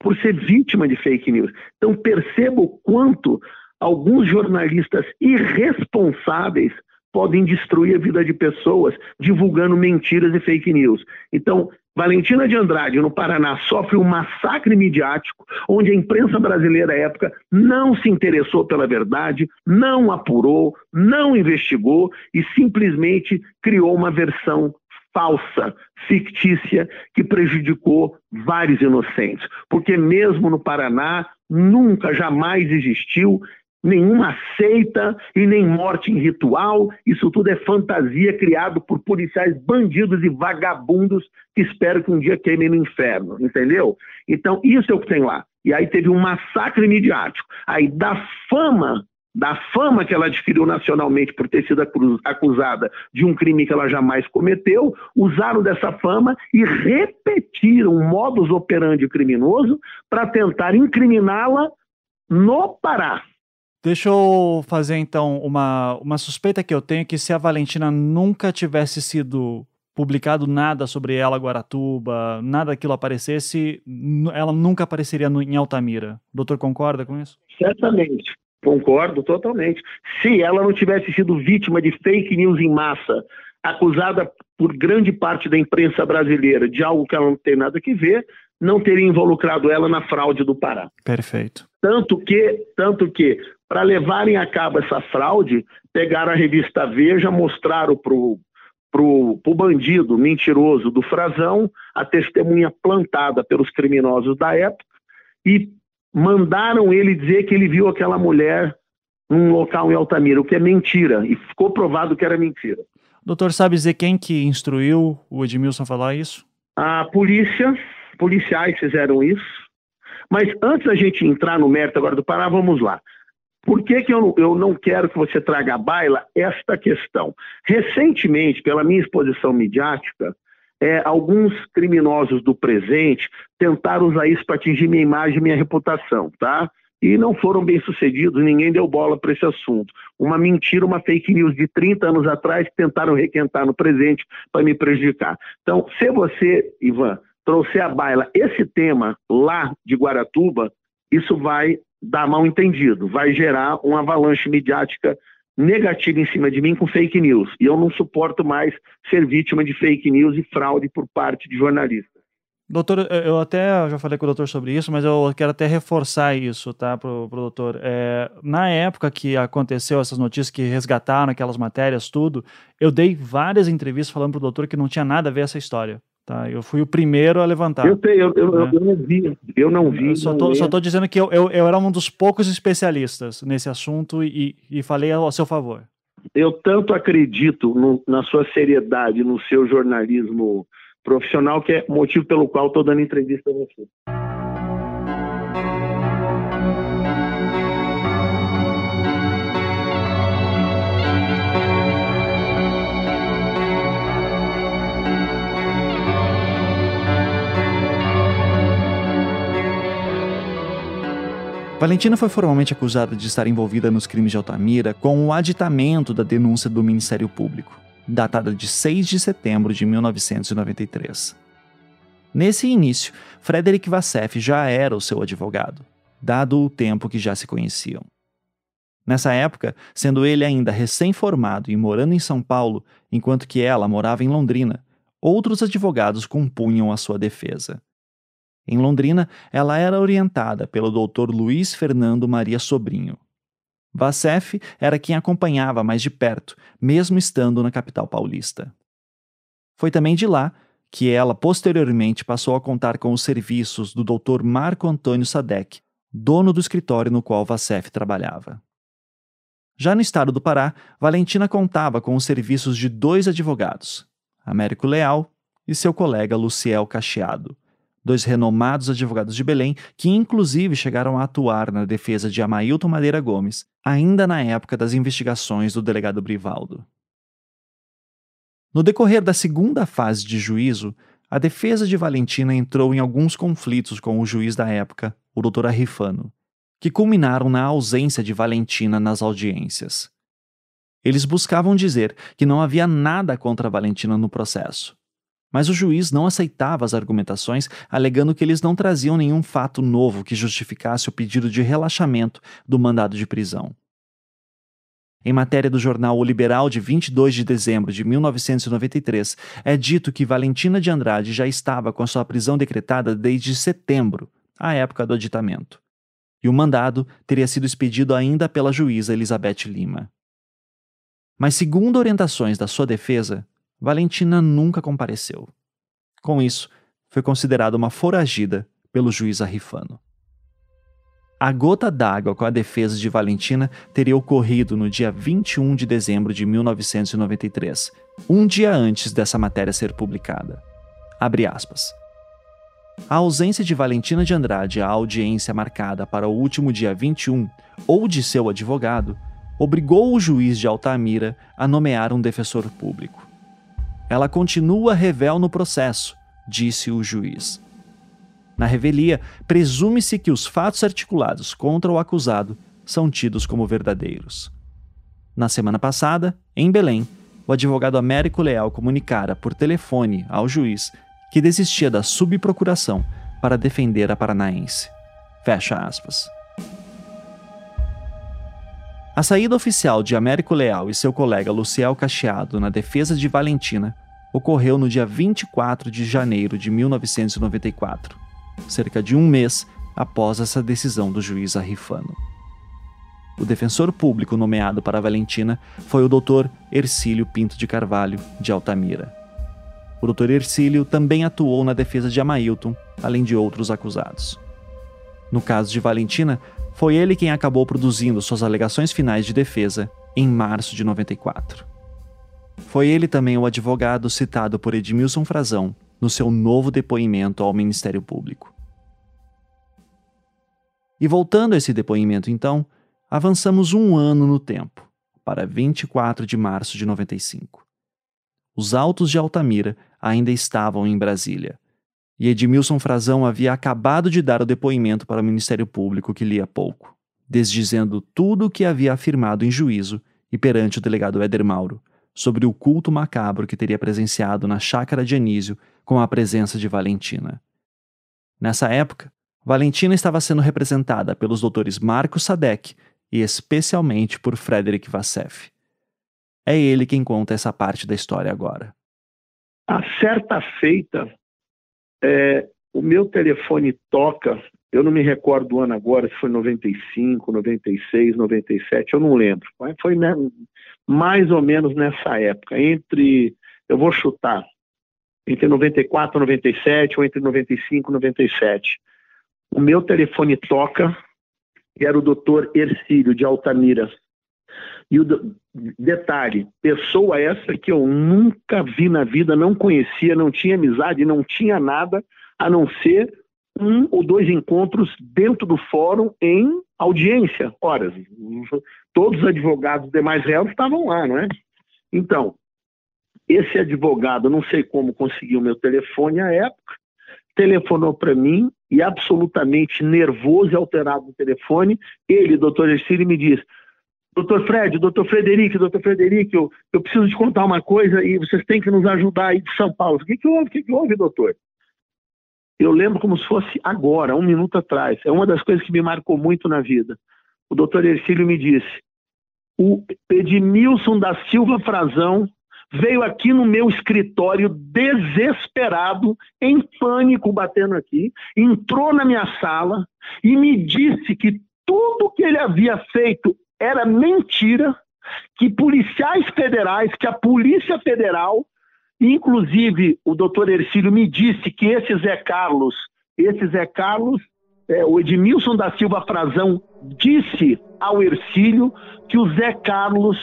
Por ser vítima de fake news. Então, perceba o quanto alguns jornalistas irresponsáveis podem destruir a vida de pessoas divulgando mentiras e fake news. Então, Valentina de Andrade, no Paraná, sofre um massacre midiático, onde a imprensa brasileira à época não se interessou pela verdade, não apurou, não investigou e simplesmente criou uma versão falsa, fictícia, que prejudicou vários inocentes. Porque mesmo no Paraná, nunca, jamais existiu nenhuma seita e nem morte em ritual. Isso tudo é fantasia criado por policiais bandidos e vagabundos que esperam que um dia queimem no inferno, entendeu? Então, isso é o que tem lá. E aí teve um massacre midiático. Aí, da fama, da fama que ela adquiriu nacionalmente por ter sido acusada de um crime que ela jamais cometeu, usaram dessa fama e repetiram um modus operandi criminoso para tentar incriminá-la no Pará. Deixa eu fazer então uma, uma suspeita que eu tenho que se a Valentina nunca tivesse sido publicado nada sobre ela Guaratuba, nada daquilo aparecesse, ela nunca apareceria no, em Altamira. O doutor concorda com isso? Certamente. Concordo totalmente. Se ela não tivesse sido vítima de fake news em massa, acusada por grande parte da imprensa brasileira de algo que ela não tem nada que ver, não teria involucrado ela na fraude do Pará. Perfeito. Tanto que, tanto que para levarem a cabo essa fraude, pegaram a revista Veja, mostraram para o bandido mentiroso do Frazão a testemunha plantada pelos criminosos da época e mandaram ele dizer que ele viu aquela mulher num local em Altamira, o que é mentira, e ficou provado que era mentira. Doutor, sabe dizer quem que instruiu o Edmilson a falar isso? A polícia, policiais fizeram isso. Mas antes da gente entrar no mérito agora do Pará, vamos lá. Por que, que eu, eu não quero que você traga à baila esta questão? Recentemente, pela minha exposição midiática, é, alguns criminosos do presente tentaram usar isso para atingir minha imagem minha reputação, tá? E não foram bem sucedidos, ninguém deu bola para esse assunto. Uma mentira, uma fake news de 30 anos atrás que tentaram requentar no presente para me prejudicar. Então, se você, Ivan, trouxer à baila esse tema lá de Guaratuba, isso vai dar mal entendido, vai gerar uma avalanche midiática negativa em cima de mim com fake news. E eu não suporto mais ser vítima de fake news e fraude por parte de jornalistas. Doutor, eu até já falei com o doutor sobre isso, mas eu quero até reforçar isso, tá, pro, pro doutor. É, na época que aconteceu essas notícias que resgataram aquelas matérias, tudo, eu dei várias entrevistas falando pro doutor que não tinha nada a ver essa história. Tá? Eu fui o primeiro a levantar. Eu, sei, eu, eu, né? eu, não vi, eu não vi. Eu só, tô, só tô dizendo que eu, eu, eu era um dos poucos especialistas nesse assunto e, e falei ao seu favor. Eu tanto acredito no, na sua seriedade, no seu jornalismo profissional, que é o motivo pelo qual estou dando entrevista a você. Valentina foi formalmente acusada de estar envolvida nos crimes de Altamira com o aditamento da denúncia do Ministério Público, datada de 6 de setembro de 1993. Nesse início, Frederic Vassef já era o seu advogado, dado o tempo que já se conheciam. Nessa época, sendo ele ainda recém-formado e morando em São Paulo, enquanto que ela morava em Londrina, outros advogados compunham a sua defesa. Em Londrina, ela era orientada pelo Dr. Luiz Fernando Maria Sobrinho. Vassef era quem acompanhava mais de perto, mesmo estando na capital paulista. Foi também de lá que ela posteriormente passou a contar com os serviços do Dr. Marco Antônio Sadek, dono do escritório no qual Vassef trabalhava. Já no estado do Pará, Valentina contava com os serviços de dois advogados, Américo Leal e seu colega Luciel Cacheado, dois renomados advogados de Belém, que inclusive chegaram a atuar na defesa de Amailton Madeira Gomes, ainda na época das investigações do delegado Brivaldo. No decorrer da segunda fase de juízo, a defesa de Valentina entrou em alguns conflitos com o juiz da época, o Dr. Arrifano, que culminaram na ausência de Valentina nas audiências. Eles buscavam dizer que não havia nada contra Valentina no processo, mas o juiz não aceitava as argumentações, alegando que eles não traziam nenhum fato novo que justificasse o pedido de relaxamento do mandado de prisão. Em matéria do jornal O Liberal de 22 de dezembro de 1993, é dito que Valentina de Andrade já estava com sua prisão decretada desde setembro, a época do aditamento. E o mandado teria sido expedido ainda pela juíza Elizabeth Lima. Mas, segundo orientações da sua defesa, Valentina nunca compareceu. Com isso, foi considerada uma foragida pelo juiz Arrifano. A gota d'água com a defesa de Valentina teria ocorrido no dia 21 de dezembro de 1993, um dia antes dessa matéria ser publicada. Abre aspas. A ausência de Valentina de Andrade à audiência marcada para o último dia 21 ou de seu advogado obrigou o juiz de Altamira a nomear um defensor público. Ela continua revel no processo, disse o juiz. Na revelia, presume-se que os fatos articulados contra o acusado são tidos como verdadeiros. Na semana passada, em Belém, o advogado Américo Leal comunicara por telefone ao juiz que desistia da subprocuração para defender a paranaense. Fecha aspas. A saída oficial de Américo Leal e seu colega Luciel Cacheado na defesa de Valentina ocorreu no dia 24 de janeiro de 1994, cerca de um mês após essa decisão do juiz Arrifano. O defensor público nomeado para Valentina foi o Dr. Ercílio Pinto de Carvalho, de Altamira. O Dr. Ercílio também atuou na defesa de Amailton, além de outros acusados. No caso de Valentina, foi ele quem acabou produzindo suas alegações finais de defesa em março de 94. Foi ele também o advogado citado por Edmilson Frazão no seu novo depoimento ao Ministério Público. E voltando a esse depoimento, então, avançamos um ano no tempo, para 24 de março de 95. Os autos de Altamira ainda estavam em Brasília, e Edmilson Frazão havia acabado de dar o depoimento para o Ministério Público que lia pouco, desdizendo tudo o que havia afirmado em juízo e perante o delegado Éder Mauro sobre o culto macabro que teria presenciado na chácara de Anísio com a presença de Valentina. Nessa época, Valentina estava sendo representada pelos doutores Marcos Sadek e especialmente por Frederick Vassef. É ele quem conta essa parte da história agora. A certa feita, é, o meu telefone toca, eu não me recordo do ano agora, se foi 95, 96, 97, eu não lembro. Foi né, mais ou menos nessa época, entre, eu vou chutar, entre 94 e 97 ou entre 95 e 97. O meu telefone toca e era o doutor Ercílio de Altamira. E o detalhe, pessoa essa que eu nunca vi na vida, não conhecia, não tinha amizade, não tinha nada, a não ser um ou dois encontros dentro do fórum em audiência. Horas, todos os advogados demais réus estavam lá, não é? Então, esse advogado, não sei como conseguiu meu telefone à época, telefonou para mim e absolutamente nervoso e alterado no telefone, ele, doutor Ercílio, me diz, doutor Fred, doutor Frederico, doutor Frederico, eu, eu, preciso te contar uma coisa e vocês têm que nos ajudar aí de São Paulo. O que, que houve? O que, que houve, doutor? Eu lembro como se fosse agora, um minuto atrás. É uma das coisas que me marcou muito na vida. O doutor Ercílio me disse, o Edmilson da Silva Frazão veio aqui no meu escritório desesperado, em pânico, batendo aqui, entrou na minha sala e me disse que tudo que ele havia feito era mentira, que policiais federais, que a Polícia Federal, inclusive o doutor Ercílio me disse que esse Zé Carlos, esse Zé Carlos, é, o Edmilson da Silva Frazão disse ao Ercílio que o Zé Carlos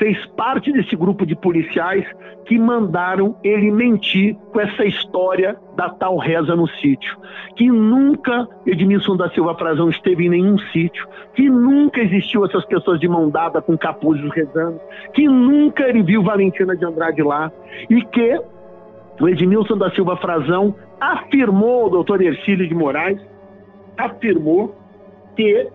fez parte desse grupo de policiais que mandaram ele mentir com essa história da tal reza no sítio. Que nunca Edmilson da Silva Frazão esteve em nenhum sítio, que nunca existiu essas pessoas de mão dada com capuzes rezando, que nunca ele viu Valentina de Andrade lá. E que o Edmilson da Silva Frazão afirmou, o doutor Ercílio de Moraes, afirmou que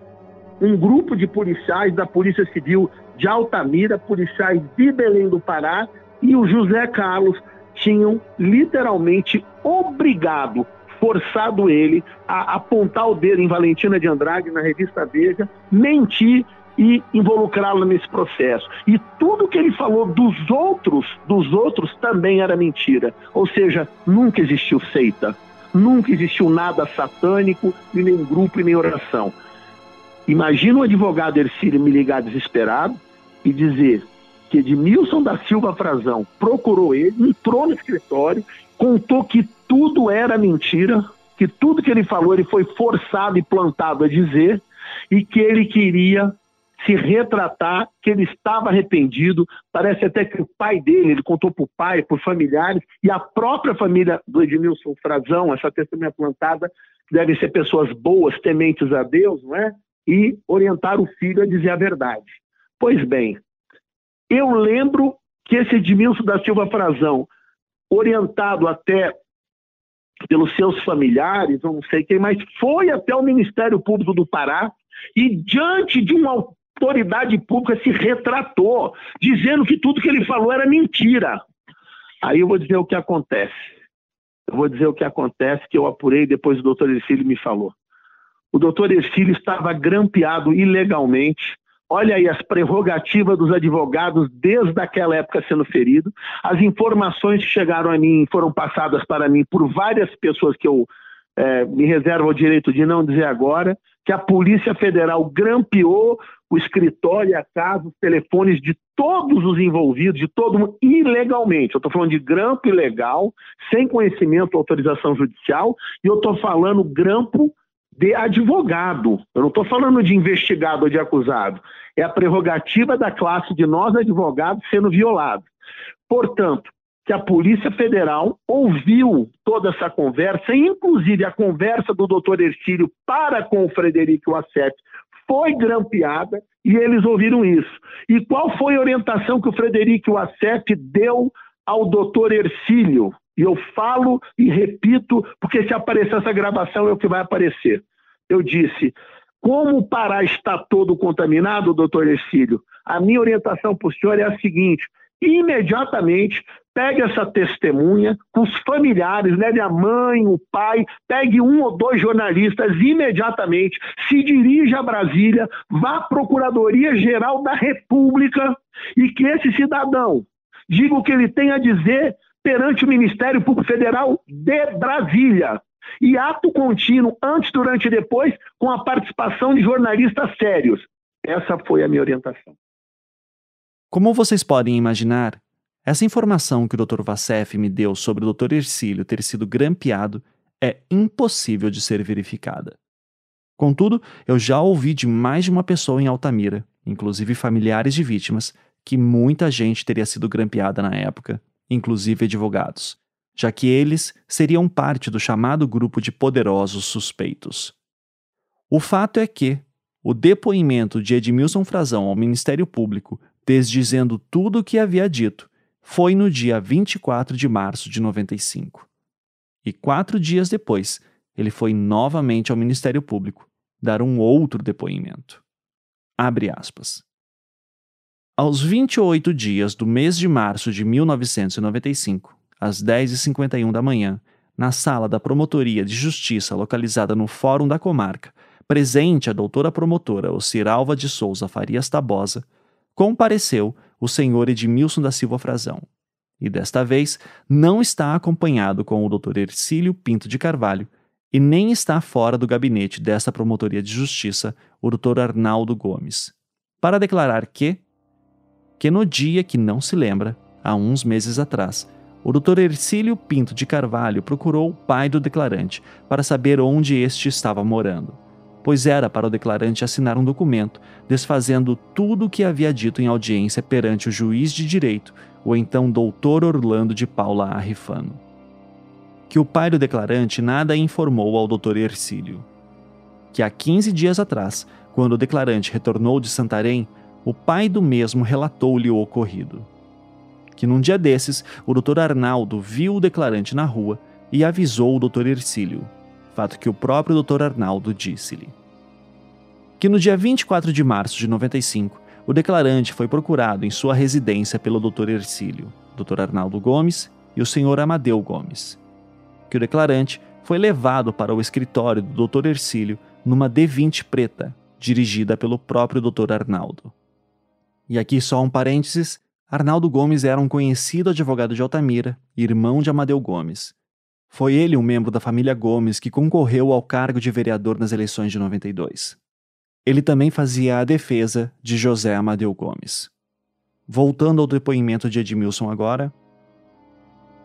um grupo de policiais da Polícia Civil de Altamira, policiais de Belém do Pará e o José Carlos tinham literalmente obrigado, forçado ele a apontar o dedo em Valentina de Andrade na revista Veja, mentir e involucrá-lo nesse processo. E tudo que ele falou dos outros, dos outros também era mentira. Ou seja, nunca existiu seita, nunca existiu nada satânico, e nem grupo e nem oração. Imagina o advogado Ercílio me ligar desesperado, e dizer que Edmilson da Silva Frazão procurou ele, entrou no escritório, contou que tudo era mentira, que tudo que ele falou ele foi forçado e plantado a dizer e que ele queria se retratar, que ele estava arrependido. Parece até que o pai dele, ele contou para o pai, por familiares, e a própria família do Edmilson Frazão, essa testemunha plantada, devem ser pessoas boas, tementes a Deus, não é? E orientar o filho a dizer a verdade. Pois bem, eu lembro que esse Edmilson da Silva Frazão, orientado até pelos seus familiares, não sei quem, mas foi até o Ministério Público do Pará e, diante de uma autoridade pública, se retratou, dizendo que tudo que ele falou era mentira. Aí eu vou dizer o que acontece. Eu vou dizer o que acontece, que eu apurei depois o doutor Ercílio me falou. O doutor Ercílio estava grampeado ilegalmente Olha aí as prerrogativas dos advogados desde aquela época sendo ferido. As informações que chegaram a mim foram passadas para mim por várias pessoas que eu é, me reservo o direito de não dizer agora, que a Polícia Federal grampeou o escritório, a casa, os telefones de todos os envolvidos, de todo mundo, ilegalmente. Eu estou falando de grampo ilegal, sem conhecimento ou autorização judicial, e eu estou falando grampo de advogado. Eu não estou falando de investigado ou de acusado. É a prerrogativa da classe de nós advogados sendo violado. Portanto, que a Polícia Federal ouviu toda essa conversa, inclusive a conversa do doutor Ercílio para com o Frederico Assef foi grampeada e eles ouviram isso. E qual foi a orientação que o Frederico Assef deu ao doutor Ercílio? E eu falo e repito, porque se aparecer essa gravação é o que vai aparecer. Eu disse, como o Pará está todo contaminado, doutor Ercílio, a minha orientação para o senhor é a seguinte: imediatamente pegue essa testemunha com os familiares, leve a mãe, o pai, pegue um ou dois jornalistas imediatamente, se dirija a Brasília, vá à Procuradoria-Geral da República e que esse cidadão diga o que ele tem a dizer perante o Ministério Público Federal de Brasília. E ato contínuo, antes, durante e depois, com a participação de jornalistas sérios. Essa foi a minha orientação. Como vocês podem imaginar, essa informação que o Dr. Vassef me deu sobre o Dr. Ercílio ter sido grampeado é impossível de ser verificada. Contudo, eu já ouvi de mais de uma pessoa em Altamira, inclusive familiares de vítimas, que muita gente teria sido grampeada na época, inclusive advogados, já que eles seriam parte do chamado grupo de poderosos suspeitos. O fato é que o depoimento de Edmilson Frazão ao Ministério Público, desdizendo tudo o que havia dito, foi no dia 24 de março de 95. E quatro dias depois, ele foi novamente ao Ministério Público dar um outro depoimento. Abre aspas. Aos 28 dias do mês de março de 1995, às 10h51 da manhã, na sala da Promotoria de Justiça localizada no Fórum da Comarca, presente a doutora promotora Ociralva de Souza Farias Tabosa, compareceu o senhor Edmilson da Silva Frazão. E desta vez não está acompanhado com o Dr. Ercílio Pinto de Carvalho e nem está fora do gabinete desta promotoria de justiça o Dr. Arnaldo Gomes, para declarar que que no dia que não se lembra, há uns meses atrás, o Dr. Ercílio Pinto de Carvalho procurou o pai do declarante para saber onde este estava morando pois era para o declarante assinar um documento desfazendo tudo o que havia dito em audiência perante o juiz de direito, o então doutor Orlando de Paula Arrifano. Que o pai do declarante nada informou ao doutor Ercílio. Que há 15 dias atrás, quando o declarante retornou de Santarém, o pai do mesmo relatou-lhe o ocorrido. Que num dia desses, o doutor Arnaldo viu o declarante na rua e avisou o doutor Ercílio, fato que o próprio Dr. Arnaldo disse-lhe. Que no dia 24 de março de 95, o declarante foi procurado em sua residência pelo Dr. Ercílio, Dr. Arnaldo Gomes e o Sr. Amadeu Gomes. Que o declarante foi levado para o escritório do Dr. Ercílio numa D20 preta, dirigida pelo próprio Dr. Arnaldo. E aqui só um parênteses: Arnaldo Gomes era um conhecido advogado de Altamira, irmão de Amadeu Gomes, foi ele um membro da família Gomes que concorreu ao cargo de vereador nas eleições de 92. Ele também fazia a defesa de José Amadeu Gomes. Voltando ao depoimento de Edmilson agora,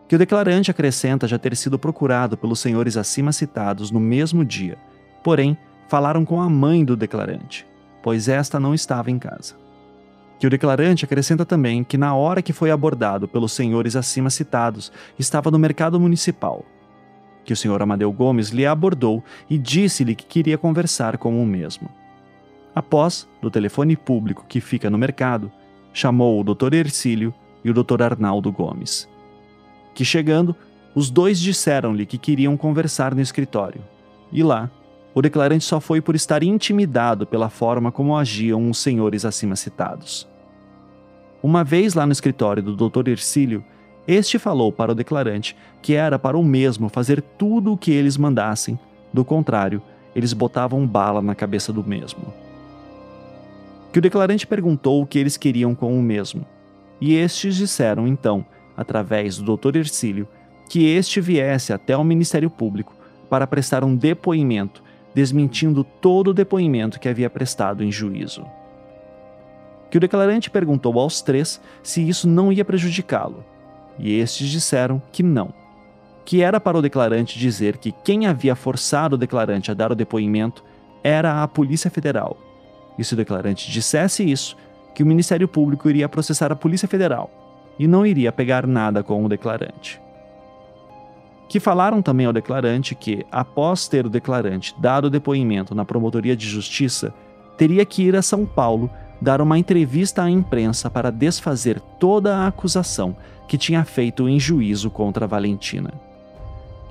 que o declarante acrescenta já ter sido procurado pelos senhores acima citados no mesmo dia, porém falaram com a mãe do declarante, pois esta não estava em casa. Que o declarante acrescenta também que na hora que foi abordado pelos senhores acima citados, estava no mercado municipal, que o senhor Amadeu Gomes lhe abordou e disse-lhe que queria conversar com o mesmo. Após, do telefone público que fica no mercado, chamou o Dr. Ercílio e o Dr. Arnaldo Gomes. Que chegando, os dois disseram-lhe que queriam conversar no escritório. E lá, o declarante só foi por estar intimidado pela forma como agiam os senhores acima citados. Uma vez lá no escritório do Dr. Ercílio, este falou para o declarante que era para o mesmo fazer tudo o que eles mandassem, do contrário, eles botavam bala na cabeça do mesmo. Que o declarante perguntou o que eles queriam com o mesmo, e estes disseram então, através do Dr. Ercílio, que este viesse até o Ministério Público para prestar um depoimento, desmentindo todo o depoimento que havia prestado em juízo. Que o declarante perguntou aos três se isso não ia prejudicá-lo, e estes disseram que não, que era para o declarante dizer que quem havia forçado o declarante a dar o depoimento era a Polícia Federal. E se o declarante dissesse isso, que o Ministério Público iria processar a Polícia Federal, e não iria pegar nada com o declarante. Que falaram também ao declarante que, após ter o declarante dado o depoimento na Promotoria de Justiça, teria que ir a São Paulo dar uma entrevista à imprensa para desfazer toda a acusação que tinha feito em juízo contra Valentina.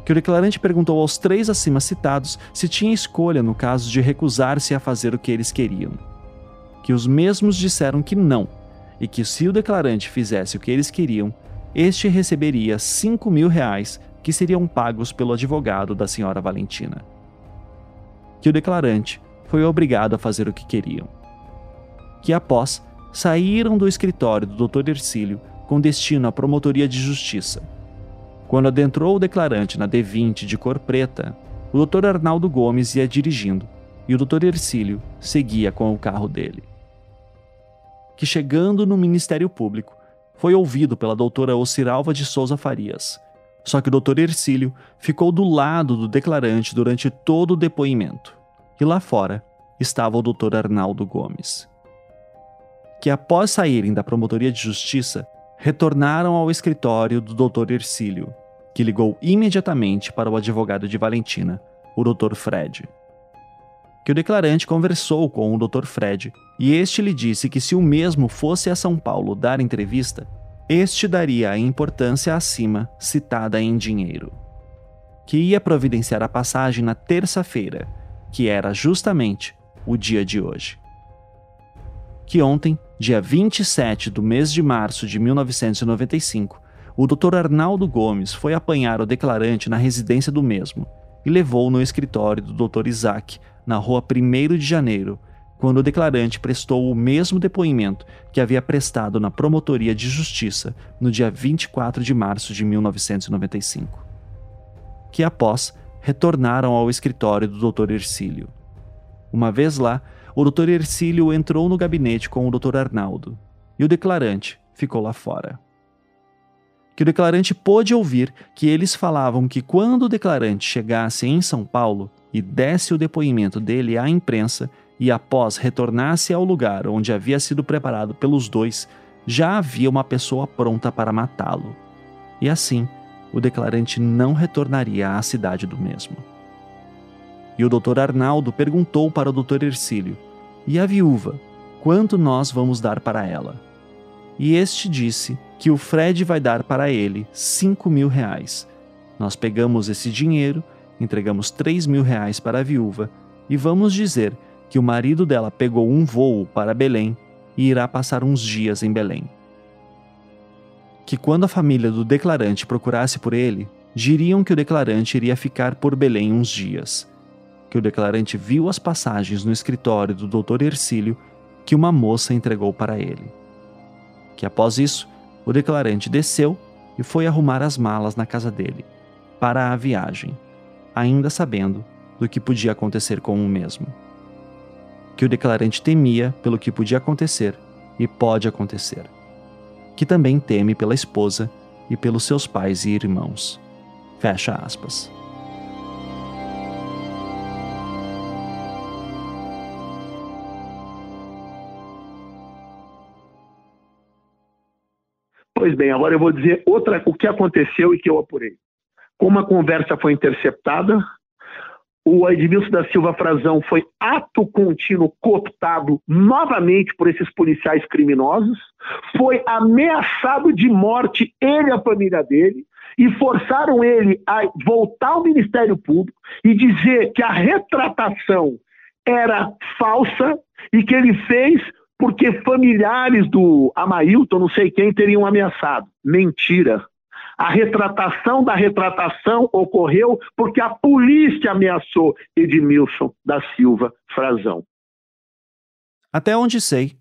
Que o declarante perguntou aos três acima citados se tinha escolha no caso de recusar-se a fazer o que eles queriam. Que os mesmos disseram que não, e que se o declarante fizesse o que eles queriam, este receberia cinco mil reais que seriam pagos pelo advogado da senhora Valentina. Que o declarante foi obrigado a fazer o que queriam. Que após saíram do escritório do Dr. Ercílio com destino à Promotoria de Justiça. Quando adentrou o declarante na D20 de cor preta, o Dr. Arnaldo Gomes ia dirigindo e o Dr. Ercílio seguia com o carro dele. Que chegando no Ministério Público, foi ouvido pela doutora Ociralva de Souza Farias. Só que o Dr. Ercílio ficou do lado do declarante durante todo o depoimento. E lá fora estava o Dr. Arnaldo Gomes. Que após saírem da Promotoria de Justiça, retornaram ao escritório do Dr. Ercílio, que ligou imediatamente para o advogado de Valentina, o Dr. Fred. Que o declarante conversou com o Dr. Fred e este lhe disse que se o mesmo fosse a São Paulo dar entrevista, este daria a importância acima citada em dinheiro. Que ia providenciar a passagem na terça-feira, que era justamente o dia de hoje. Que ontem dia 27 do mês de março de 1995, o Dr. Arnaldo Gomes foi apanhar o declarante na residência do mesmo e levou no escritório do Dr. Isaac, na rua 1 de janeiro, quando o declarante prestou o mesmo depoimento que havia prestado na Promotoria de Justiça no dia 24 de março de 1995. Que após retornaram ao escritório do Dr. Ercílio. Uma vez lá, o Dr. Ercílio entrou no gabinete com o Dr. Arnaldo e o declarante ficou lá fora. Que o declarante pôde ouvir que eles falavam que quando o declarante chegasse em São Paulo e desse o depoimento dele à imprensa e após retornasse ao lugar onde havia sido preparado pelos dois, já havia uma pessoa pronta para matá-lo. E assim, o declarante não retornaria à cidade do mesmo. E o doutor Arnaldo perguntou para o doutor Ercílio: E a viúva, quanto nós vamos dar para ela? E este disse que o Fred vai dar para ele cinco mil reais. Nós pegamos esse dinheiro, entregamos três mil reais para a viúva e vamos dizer que o marido dela pegou um voo para Belém e irá passar uns dias em Belém. Que quando a família do declarante procurasse por ele, diriam que o declarante iria ficar por Belém uns dias que o declarante viu as passagens no escritório do Dr. Ercílio que uma moça entregou para ele. Que após isso, o declarante desceu e foi arrumar as malas na casa dele, para a viagem, ainda sabendo do que podia acontecer com o mesmo. Que o declarante temia pelo que podia acontecer e pode acontecer. Que também teme pela esposa e pelos seus pais e irmãos. Fecha aspas. Pois bem, agora eu vou dizer outra, o que aconteceu e que eu apurei. Como a conversa foi interceptada, o Edmilson da Silva Frazão foi ato contínuo cooptado novamente por esses policiais criminosos, foi ameaçado de morte ele e a família dele, e forçaram ele a voltar ao Ministério Público e dizer que a retratação era falsa e que ele fez porque familiares do Amailton, não sei quem, teriam ameaçado. Mentira. A retratação da retratação ocorreu porque a polícia ameaçou Edmilson da Silva Frazão. Até onde sei,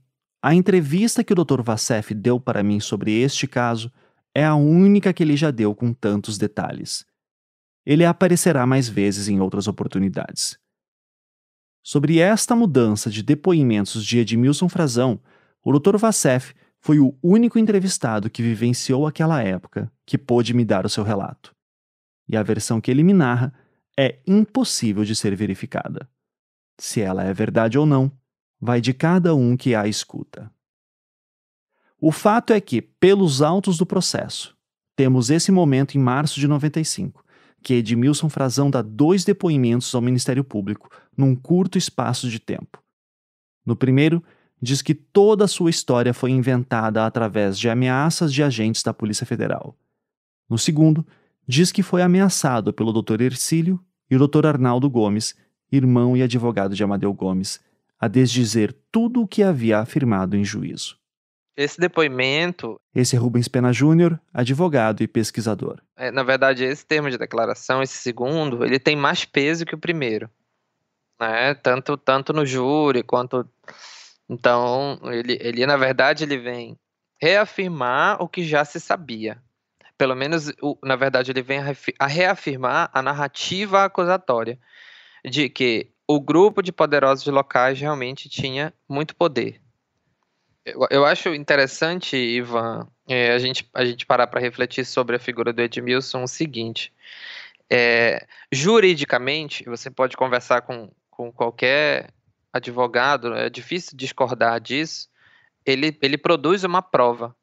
a entrevista que o Dr. Vassef deu para mim sobre este caso é a única que ele já deu com tantos detalhes. Ele aparecerá mais vezes em outras oportunidades. Sobre esta mudança de depoimentos de Edmilson Frazão, o Dr. Vassef foi o único entrevistado que vivenciou aquela época que pôde me dar o seu relato. E a versão que ele me narra é impossível de ser verificada. Se ela é verdade ou não, vai de cada um que a escuta. O fato é que, pelos autos do processo, temos esse momento em março de 95, que Edmilson Frazão dá dois depoimentos ao Ministério Público num curto espaço de tempo. No primeiro, diz que toda a sua história foi inventada através de ameaças de agentes da Polícia Federal. No segundo, diz que foi ameaçado pelo Dr. Ercílio e o Dr. Arnaldo Gomes, irmão e advogado de Amadeu Gomes, a desdizer tudo o que havia afirmado em juízo. Esse depoimento. Esse é Rubens Pena Júnior, advogado e pesquisador. É, na verdade, esse termo de declaração, esse segundo, ele tem mais peso que o primeiro. Né? Tanto, tanto no júri quanto. Então, ele, ele, na verdade, ele vem reafirmar o que já se sabia. Pelo menos, na verdade, ele vem a reafirmar a narrativa acusatória de que o grupo de poderosos locais realmente tinha muito poder eu, eu acho interessante, Ivan, é, a, gente, a gente parar para refletir sobre a figura do Edmilson o seguinte. É, juridicamente, você pode conversar com, com qualquer advogado, é difícil discordar disso, ele, ele produz uma prova.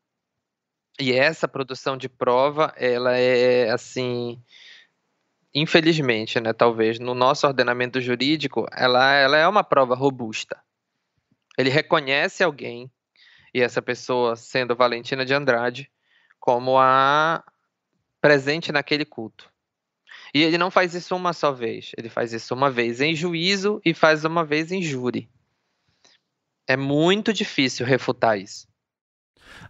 E essa produção de prova, ela é assim, infelizmente, né, talvez, no nosso ordenamento jurídico, ela, ela é uma prova robusta. Ele reconhece alguém, e essa pessoa sendo Valentina de Andrade como a presente naquele culto. E ele não faz isso uma só vez, ele faz isso uma vez em juízo e faz uma vez em júri. É muito difícil refutar isso.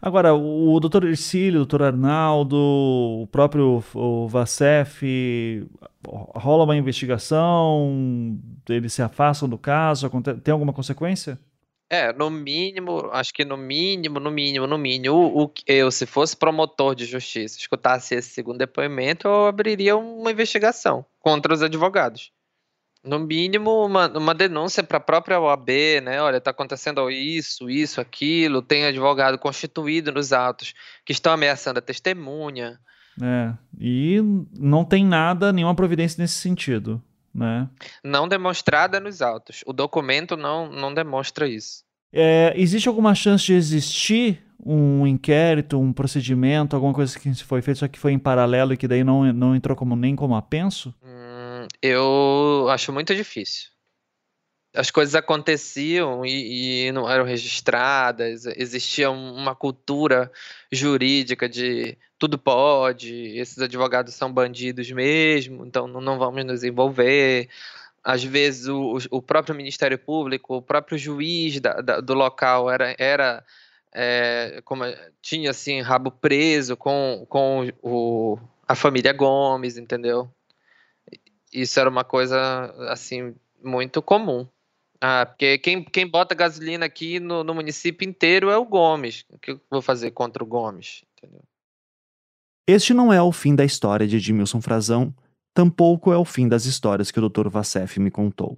Agora, o doutor Ercílio, o doutor Arnaldo, o próprio o Vacef, rola uma investigação, eles se afastam do caso, tem alguma consequência? É, no mínimo, acho que no mínimo, no mínimo, no mínimo, o, o, eu, se fosse promotor de justiça, escutasse esse segundo depoimento, eu abriria uma investigação contra os advogados. No mínimo, uma, uma denúncia para a própria OAB, né? Olha, está acontecendo isso, isso, aquilo, tem advogado constituído nos autos que estão ameaçando a testemunha. É, e não tem nada, nenhuma providência nesse sentido né? Não demonstrada nos autos. O documento não, não demonstra isso. É, existe alguma chance de existir um inquérito, um procedimento, alguma coisa que foi feito só que foi em paralelo e que daí não, não entrou como nem como apenso? Hum, eu acho muito difícil as coisas aconteciam e, e, não eram registradas, existia uma cultura jurídica de tudo pode, esses advogados são bandidos mesmo, então não vamos nos envolver. Às vezes o, o próprio Ministério Público, o próprio juiz da, da, do local era, era é, como, tinha assim rabo preso com, com o, a família Gomes, entendeu? Isso era uma coisa assim muito comum. Ah, porque quem, quem bota gasolina aqui no, no município inteiro é o Gomes. O que eu vou fazer contra o Gomes? Entendeu? Este não é o fim da história de Edmilson Frazão, tampouco é o fim das histórias que o Dr. Vassef me contou.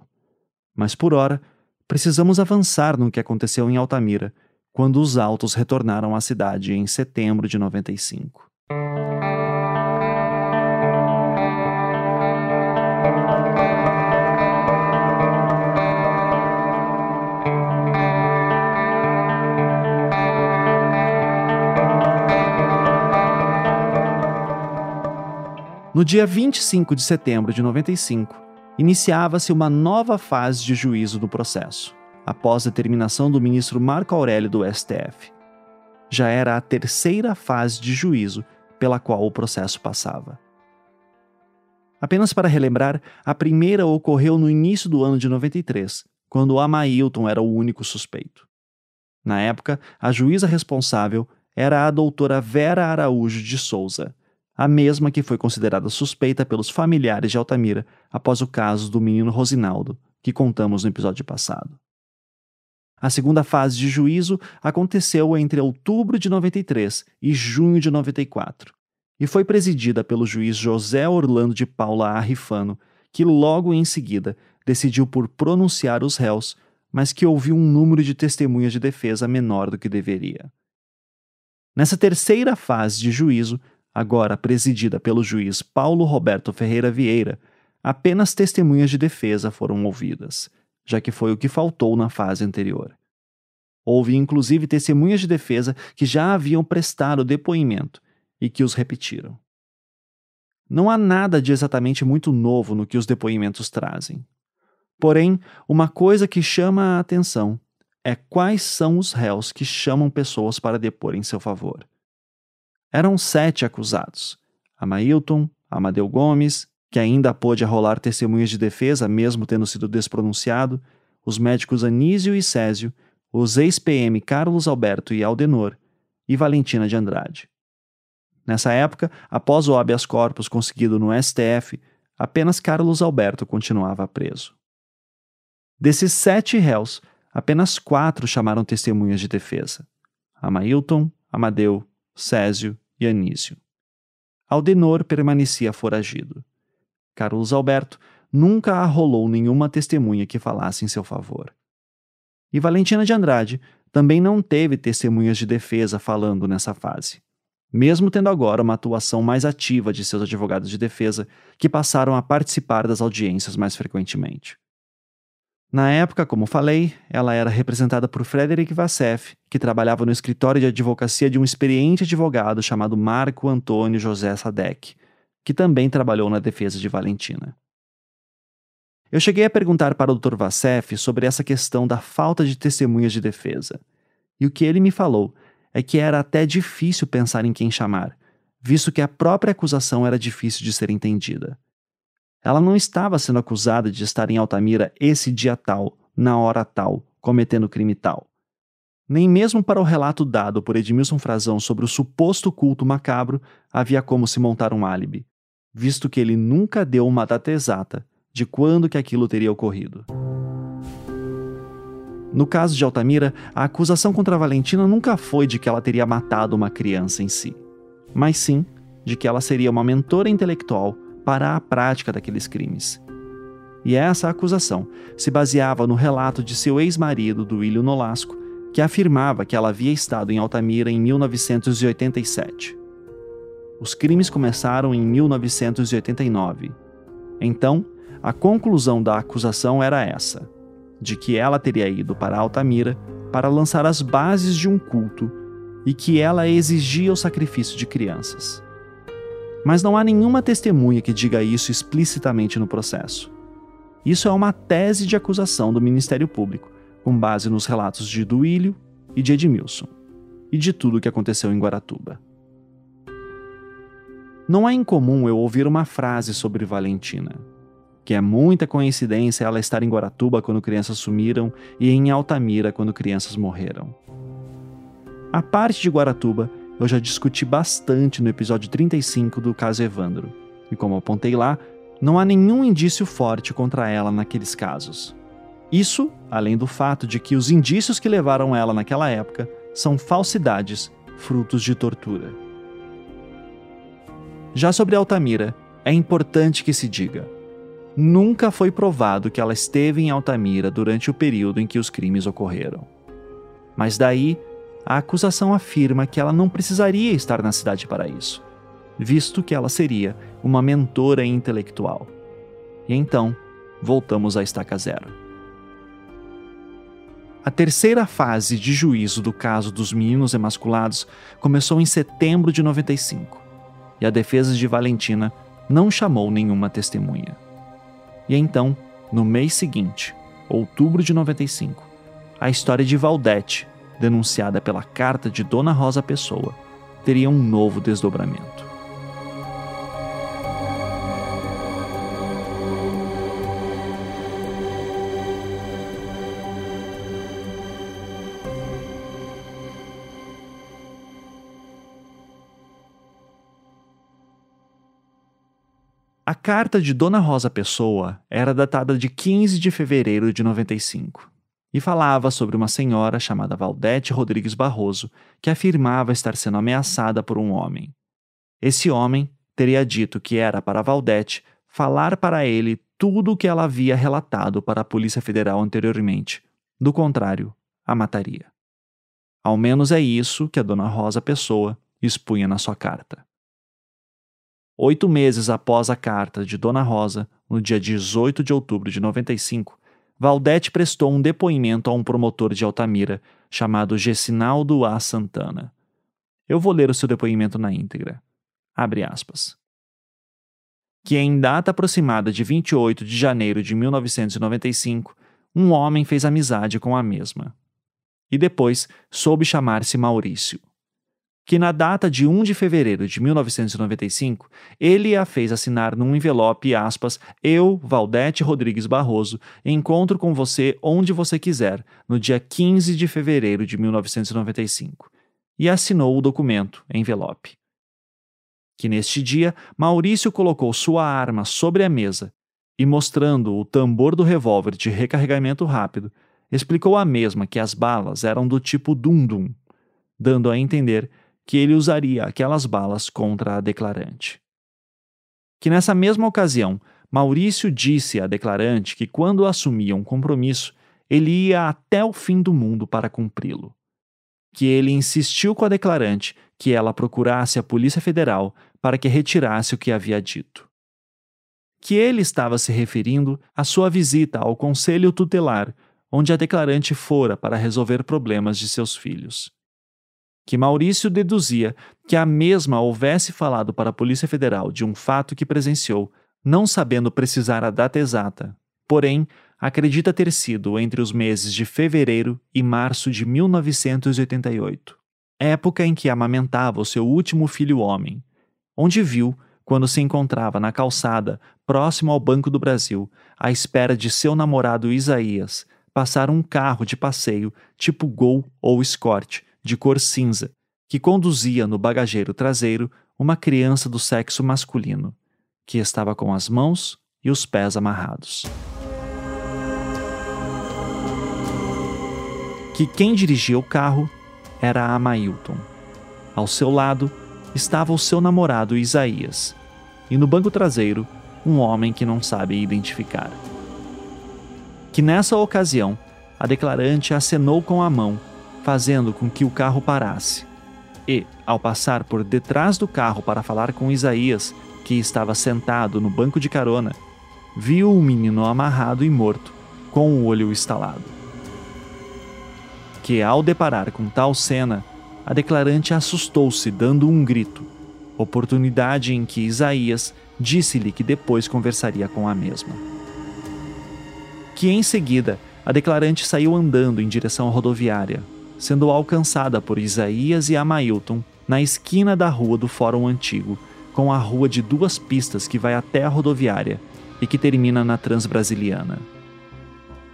Mas por hora, precisamos avançar no que aconteceu em Altamira, quando os autos retornaram à cidade em setembro de 95. No dia 25 de setembro de 95, iniciava-se uma nova fase de juízo do processo, após a determinação do ministro Marco Aurélio do STF. Já era a terceira fase de juízo pela qual o processo passava. Apenas para relembrar, a primeira ocorreu no início do ano de 93, quando Amailton era o único suspeito. Na época, a juíza responsável era a doutora Vera Araújo de Souza, a mesma que foi considerada suspeita pelos familiares de Altamira após o caso do menino Rosinaldo, que contamos no episódio passado. A segunda fase de juízo aconteceu entre outubro de 93 e junho de 94 e foi presidida pelo juiz José Orlando de Paula Arrifano, que logo em seguida decidiu por pronunciar os réus, mas que ouviu um número de testemunhas de defesa menor do que deveria. Nessa terceira fase de juízo, agora presidida pelo juiz Paulo Roberto Ferreira Vieira, apenas testemunhas de defesa foram ouvidas, já que foi o que faltou na fase anterior. Houve inclusive testemunhas de defesa que já haviam prestado depoimento e que os repetiram. Não há nada de exatamente muito novo no que os depoimentos trazem. Porém, uma coisa que chama a atenção é quais são os réus que chamam pessoas para depor em seu favor. Eram sete acusados: Amailton, Amadeu Gomes, que ainda pôde arrolar testemunhas de defesa, mesmo tendo sido despronunciado, os médicos Anísio e Césio, os ex-PM Carlos Alberto e Aldenor, e Valentina de Andrade. Nessa época, após o habeas corpus conseguido no STF, apenas Carlos Alberto continuava preso. Desses sete réus, apenas quatro chamaram testemunhas de defesa: Amailton, Amadeu, Césio e Anísio. Aldenor permanecia foragido. Carlos Alberto nunca arrolou nenhuma testemunha que falasse em seu favor. E Valentina de Andrade também não teve testemunhas de defesa falando nessa fase mesmo tendo agora uma atuação mais ativa de seus advogados de defesa, que passaram a participar das audiências mais frequentemente. Na época, como falei, ela era representada por Frederick Vassef, que trabalhava no escritório de advocacia de um experiente advogado chamado Marco Antônio José Sadek, que também trabalhou na defesa de Valentina. Eu cheguei a perguntar para o Dr. Vassef sobre essa questão da falta de testemunhas de defesa, e o que ele me falou é que era até difícil pensar em quem chamar, visto que a própria acusação era difícil de ser entendida. Ela não estava sendo acusada de estar em Altamira esse dia tal, na hora tal, cometendo crime tal. Nem mesmo para o relato dado por Edmilson Frazão sobre o suposto culto macabro havia como se montar um álibi, visto que ele nunca deu uma data exata de quando que aquilo teria ocorrido. No caso de Altamira, a acusação contra Valentina nunca foi de que ela teria matado uma criança em si, mas sim de que ela seria uma mentora intelectual para a prática daqueles crimes. E essa acusação se baseava no relato de seu ex-marido, Duílio Nolasco, que afirmava que ela havia estado em Altamira em 1987. Os crimes começaram em 1989. Então, a conclusão da acusação era essa de que ela teria ido para Altamira para lançar as bases de um culto e que ela exigia o sacrifício de crianças. Mas não há nenhuma testemunha que diga isso explicitamente no processo. Isso é uma tese de acusação do Ministério Público, com base nos relatos de Duílio e de Edmilson, e de tudo o que aconteceu em Guaratuba. Não é incomum eu ouvir uma frase sobre Valentina, que é muita coincidência ela estar em Guaratuba quando crianças sumiram e em Altamira quando crianças morreram. A parte de Guaratuba eu já discuti bastante no episódio 35 do caso Evandro, e como apontei lá, não há nenhum indício forte contra ela naqueles casos. Isso, além do fato de que os indícios que levaram ela naquela época são falsidades, frutos de tortura. Já sobre Altamira, é importante que se diga: nunca foi provado que ela esteve em Altamira durante o período em que os crimes ocorreram. Mas daí, a acusação afirma que ela não precisaria estar na cidade para isso, visto que ela seria uma mentora intelectual. E então, voltamos à estaca zero. A terceira fase de juízo do caso dos meninos emasculados começou em setembro de 95, e a defesa de Valentina não chamou nenhuma testemunha. E então, no mês seguinte, outubro de 95, a história de Valdete, denunciada pela carta de Dona Rosa Pessoa, teria um novo desdobramento. A carta de Dona Rosa Pessoa era datada de 15 de fevereiro de 95 e falava sobre uma senhora chamada Valdete Rodrigues Barroso que afirmava estar sendo ameaçada por um homem. Esse homem teria dito que era para Valdete falar para ele tudo o que ela havia relatado para a Polícia Federal anteriormente. Do contrário, a mataria. Ao menos é isso que a Dona Rosa Pessoa expunha na sua carta. Oito meses após a carta de Dona Rosa, no dia 18 de outubro de 95, Valdete prestou um depoimento a um promotor de Altamira chamado Gessinaldo A. Santana. Eu vou ler o seu depoimento na íntegra. Abre aspas. Que em data aproximada de 28 de janeiro de 1995, um homem fez amizade com a mesma. E depois soube chamar-se Maurício que na data de 1 de fevereiro de 1995, ele a fez assinar num envelope, aspas, eu, Valdete Rodrigues Barroso, encontro com você onde você quiser, no dia 15 de fevereiro de 1995. E assinou o documento, envelope. Que neste dia, Maurício colocou sua arma sobre a mesa e, mostrando o tambor do revólver de recarregamento rápido, explicou à mesma que as balas eram do tipo dum-dum, dando a entender que ele usaria aquelas balas contra a declarante. Que nessa mesma ocasião, Maurício disse à declarante que quando assumia um compromisso, ele ia até o fim do mundo para cumpri-lo. Que ele insistiu com a declarante que ela procurasse a Polícia Federal para que retirasse o que havia dito. Que ele estava se referindo à sua visita ao Conselho Tutelar, onde a declarante fora para resolver problemas de seus filhos que Maurício deduzia que a mesma houvesse falado para a Polícia Federal de um fato que presenciou, não sabendo precisar a data exata, porém, acredita ter sido entre os meses de fevereiro e março de 1988, época em que amamentava o seu último filho homem, onde viu, quando se encontrava na calçada, próximo ao Banco do Brasil, à espera de seu namorado Isaías, passar um carro de passeio tipo Gol ou Escort, de cor cinza, que conduzia no bagageiro traseiro uma criança do sexo masculino, que estava com as mãos e os pés amarrados. Que quem dirigia o carro era Amailton. Ao seu lado estava o seu namorado Isaías, e no banco traseiro, um homem que não sabe identificar. Que nessa ocasião, a declarante acenou com a mão fazendo com que o carro parasse. E, ao passar por detrás do carro para falar com Isaías, que estava sentado no banco de carona, viu o menino amarrado e morto, com o olho estalado. Que, ao deparar com tal cena, a declarante assustou-se, dando um grito, oportunidade em que Isaías disse-lhe que depois conversaria com a mesma. Que em seguida a declarante saiu andando em direção à rodoviária, sendo alcançada por Isaías e Amailton na esquina da rua do Fórum Antigo, com a rua de duas pistas que vai até a rodoviária e que termina na Transbrasiliana.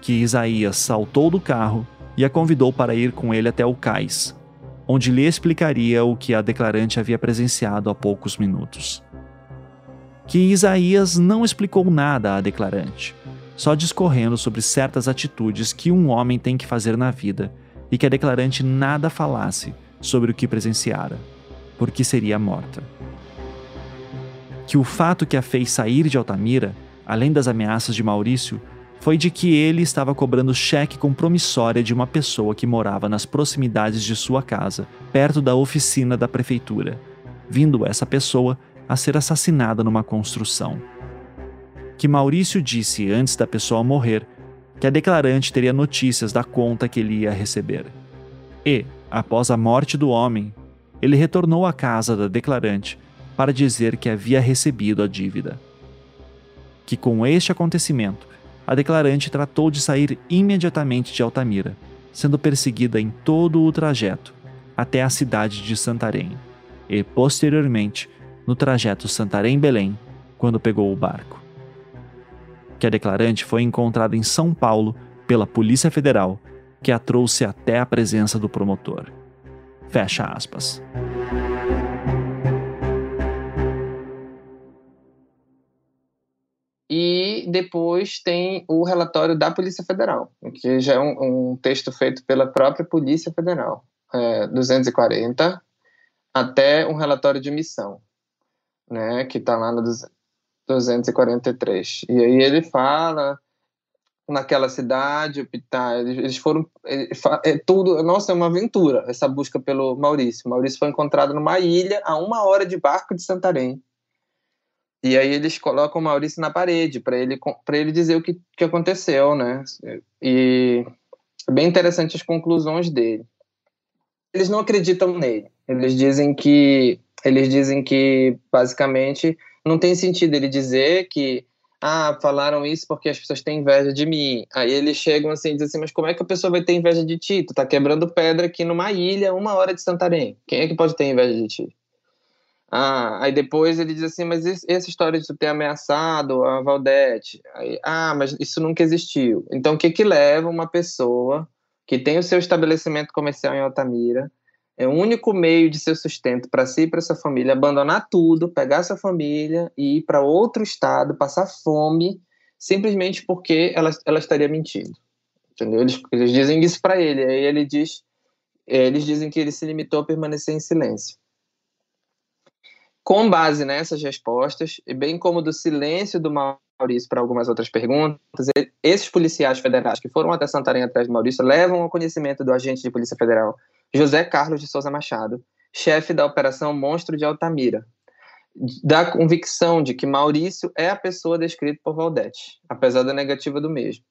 Que Isaías saltou do carro e a convidou para ir com ele até o cais, onde lhe explicaria o que a declarante havia presenciado há poucos minutos. Que Isaías não explicou nada à declarante, só discorrendo sobre certas atitudes que um homem tem que fazer na vida e que a declarante nada falasse sobre o que presenciara, porque seria morta. Que o fato que a fez sair de Altamira, além das ameaças de Maurício, foi de que ele estava cobrando cheque compromissória de uma pessoa que morava nas proximidades de sua casa, perto da oficina da prefeitura, vindo essa pessoa a ser assassinada numa construção. Que Maurício disse antes da pessoa morrer que a declarante teria notícias da conta que ele ia receber. E, após a morte do homem, ele retornou à casa da declarante para dizer que havia recebido a dívida. Que com este acontecimento, a declarante tratou de sair imediatamente de Altamira, sendo perseguida em todo o trajeto até a cidade de Santarém e, posteriormente, no trajeto Santarém-Belém, quando pegou o barco que a declarante foi encontrada em São Paulo pela Polícia Federal, que a trouxe até a presença do promotor. Fecha aspas. E depois tem o relatório da Polícia Federal, que já é um, um texto feito pela própria Polícia Federal, é, 240, até um relatório de missão, né, que está lá no 243. E aí ele fala naquela cidade, Pitá, eles foram é tudo, nossa, é uma aventura essa busca pelo Maurício. Maurício foi encontrado numa ilha a uma hora de barco de Santarém. E aí eles colocam o Maurício na parede para ele, ele dizer o que, que aconteceu, né? E é bem interessante as conclusões dele. Eles não acreditam nele. Eles dizem que eles dizem que basicamente não tem sentido ele dizer que ah, falaram isso porque as pessoas têm inveja de mim. Aí eles chegam assim e dizem assim, mas como é que a pessoa vai ter inveja de ti? Tu tá quebrando pedra aqui numa ilha, uma hora de Santarém. Quem é que pode ter inveja de ti? Ah, aí depois ele diz assim, mas essa história de tu ter ameaçado a Valdete, aí, ah, mas isso nunca existiu. Então o que que leva uma pessoa que tem o seu estabelecimento comercial em Altamira, é o único meio de seu sustento para si e para sua família, abandonar tudo, pegar sua família e ir para outro estado, passar fome, simplesmente porque ela, ela estaria mentindo. Entendeu? Eles, eles dizem isso para ele, aí ele diz, eles dizem que ele se limitou a permanecer em silêncio. Com base nessas respostas, e bem como do silêncio do Maurício para algumas outras perguntas, esses policiais federais que foram até Santarém atrás do Maurício levam ao conhecimento do agente de Polícia Federal José Carlos de Souza Machado, chefe da Operação Monstro de Altamira, da convicção de que Maurício é a pessoa descrita por Valdete, apesar da negativa do mesmo.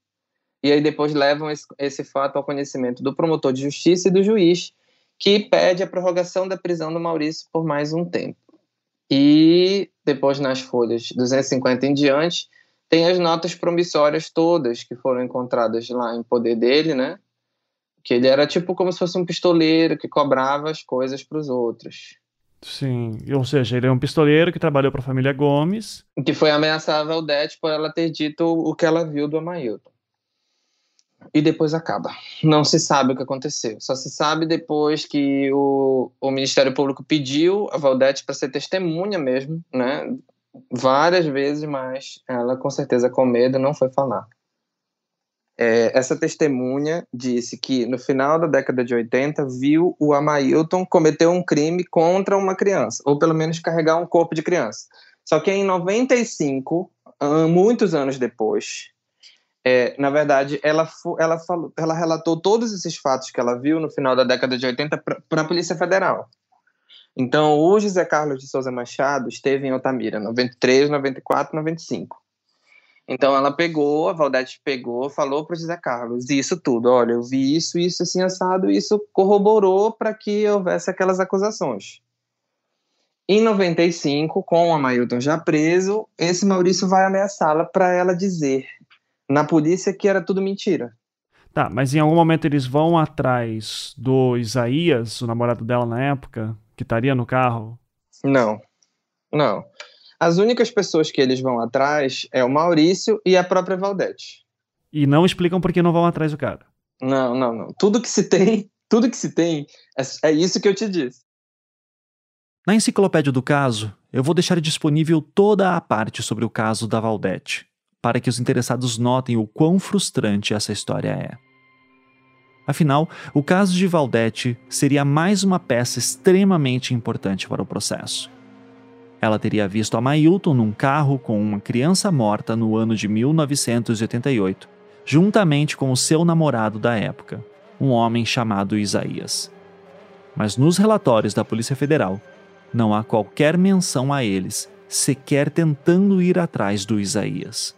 E aí depois levam esse, esse fato ao conhecimento do promotor de justiça e do juiz, que pede a prorrogação da prisão do Maurício por mais um tempo. E depois, nas folhas 250 em diante, tem as notas promissórias todas que foram encontradas lá em poder dele, né? Que ele era tipo como se fosse um pistoleiro que cobrava as coisas para os outros. Sim, ou seja, ele é um pistoleiro que trabalhou para a família Gomes. Que foi ameaçar a Valdete por ela ter dito o que ela viu do Amailton. E depois acaba. Não se sabe o que aconteceu. Só se sabe depois que o, o Ministério Público pediu a Valdete para ser testemunha mesmo, né? Várias vezes, mas ela com certeza com medo não foi falar. É, essa testemunha disse que no final da década de 80 viu o Amailton cometer um crime contra uma criança, ou pelo menos carregar um corpo de criança. Só que em 95, muitos anos depois, é, na verdade, ela, ela, falou, ela relatou todos esses fatos que ela viu no final da década de 80 para a Polícia Federal. Então, o José Carlos de Souza Machado esteve em Altamira, 93, 94, 95. Então, ela pegou, a Valdete pegou, falou para o José Carlos isso tudo. Olha, eu vi isso, isso assim assado, e isso corroborou para que houvesse aquelas acusações. Em 95, com o Amailton já preso, esse Maurício vai ameaçá-la para ela dizer na polícia que era tudo mentira. Tá, mas em algum momento eles vão atrás do Isaías, o namorado dela na época, que estaria no carro? Não, não. As únicas pessoas que eles vão atrás é o Maurício e a própria Valdete. E não explicam por que não vão atrás do cara. Não, não, não. Tudo que se tem, tudo que se tem, é, é isso que eu te disse. Na enciclopédia do caso, eu vou deixar disponível toda a parte sobre o caso da Valdete para que os interessados notem o quão frustrante essa história é. Afinal, o caso de Valdete seria mais uma peça extremamente importante para o processo. Ela teria visto a Mailton num carro com uma criança morta no ano de 1988, juntamente com o seu namorado da época, um homem chamado Isaías. Mas nos relatórios da Polícia Federal, não há qualquer menção a eles, sequer tentando ir atrás do Isaías.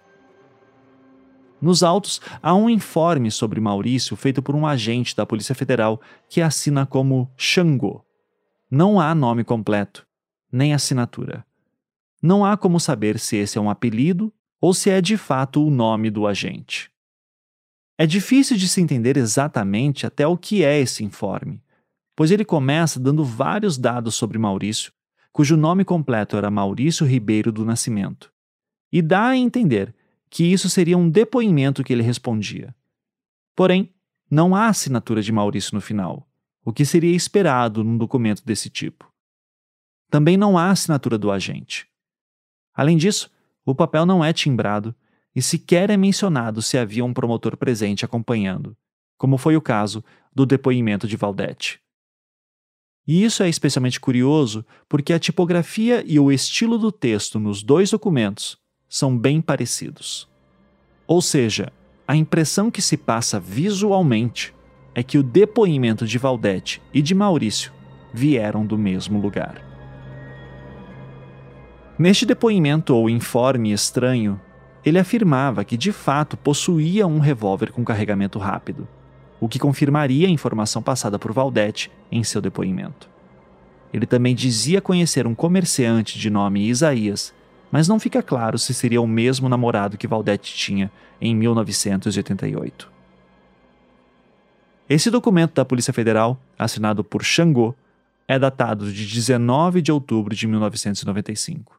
Nos autos, há um informe sobre Maurício feito por um agente da Polícia Federal que assina como Xangô. Não há nome completo, nem assinatura. Não há como saber se esse é um apelido ou se é de fato o nome do agente. É difícil de se entender exatamente até o que é esse informe, pois ele começa dando vários dados sobre Maurício, cujo nome completo era Maurício Ribeiro do Nascimento, e dá a entender que isso seria um depoimento que ele respondia. Porém, não há assinatura de Maurício no final, o que seria esperado num documento desse tipo. Também não há assinatura do agente. Além disso, o papel não é timbrado e sequer é mencionado se havia um promotor presente acompanhando, como foi o caso do depoimento de Valdete. E isso é especialmente curioso porque a tipografia e o estilo do texto nos dois documentos são bem parecidos. Ou seja, a impressão que se passa visualmente é que o depoimento de Valdete e de Maurício vieram do mesmo lugar. Neste depoimento ou informe estranho, ele afirmava que de fato possuía um revólver com carregamento rápido, o que confirmaria a informação passada por Valdete em seu depoimento. Ele também dizia conhecer um comerciante de nome Isaías, mas não fica claro se seria o mesmo namorado que Valdete tinha em 1988. Esse documento da Polícia Federal, assinado por Xangô, é datado de 19 de outubro de 1995.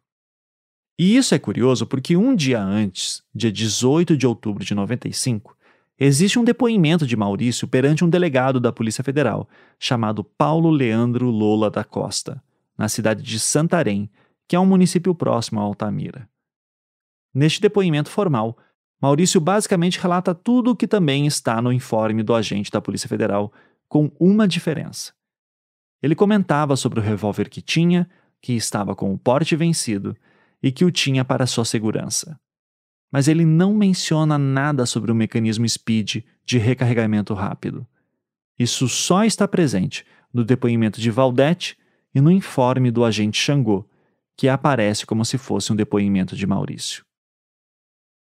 E isso é curioso porque um dia antes, dia 18 de outubro de 95, existe um depoimento de Maurício perante um delegado da Polícia Federal, chamado Paulo Leandro Lola da Costa, na cidade de Santarém, que é um município próximo a Altamira. Neste depoimento formal, Maurício basicamente relata tudo o que também está no informe do agente da Polícia Federal, com uma diferença. Ele comentava sobre o revólver que tinha, que estava com o porte vencido e que o tinha para sua segurança. Mas ele não menciona nada sobre o mecanismo SPID de recarregamento rápido. Isso só está presente no depoimento de Valdete e no informe do agente Xangô, que aparece como se fosse um depoimento de Maurício.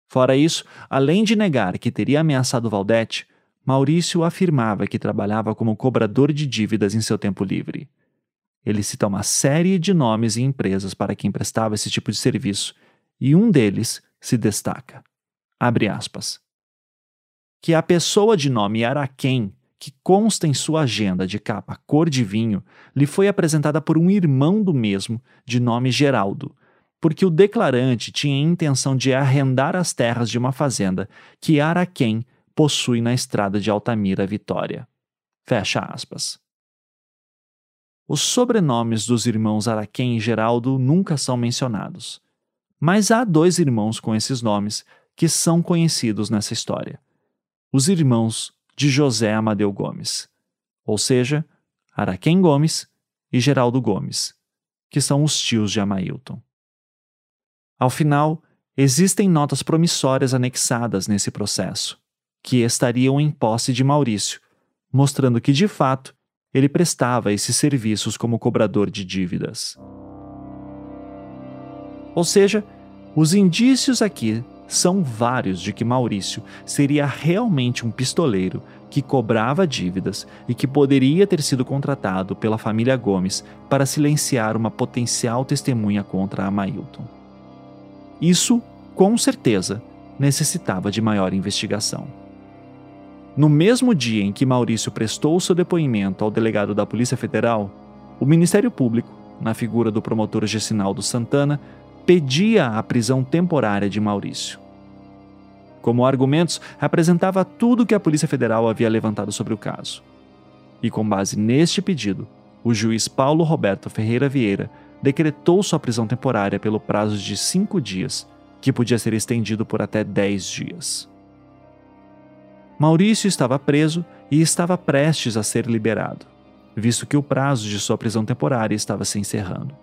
Fora isso, além de negar que teria ameaçado Valdete, Maurício afirmava que trabalhava como cobrador de dívidas em seu tempo livre. Ele cita uma série de nomes e empresas para quem prestava esse tipo de serviço, e um deles se destaca. Abre aspas. Que a pessoa de nome Araquém, que consta em sua agenda de capa cor de vinho, lhe foi apresentada por um irmão do mesmo, de nome Geraldo, porque o declarante tinha intenção de arrendar as terras de uma fazenda que Araquém possui na estrada de Altamira Vitória. Fecha aspas. Os sobrenomes dos irmãos Araquém e Geraldo nunca são mencionados. Mas há dois irmãos com esses nomes que são conhecidos nessa história: os irmãos de José Amadeu Gomes, ou seja, Araquém Gomes e Geraldo Gomes, que são os tios de Amailton. Ao final, existem notas promissórias anexadas nesse processo, que estariam em posse de Maurício, mostrando que de fato ele prestava esses serviços como cobrador de dívidas. Ou seja, os indícios aqui são vários de que Maurício seria realmente um pistoleiro que cobrava dívidas e que poderia ter sido contratado pela família Gomes para silenciar uma potencial testemunha contra Amailton. Isso, com certeza, necessitava de maior investigação. No mesmo dia em que Maurício prestou seu depoimento ao delegado da Polícia Federal, o Ministério Público, na figura do promotor Gessinaldo Santana, pedia a prisão temporária de Maurício. Como argumentos, apresentava tudo que a Polícia Federal havia levantado sobre o caso. E com base neste pedido, o juiz Paulo Roberto Ferreira Vieira decretou sua prisão temporária pelo prazo de cinco dias, que podia ser estendido por até dez dias. Maurício estava preso e estava prestes a ser liberado, visto que o prazo de sua prisão temporária estava se encerrando.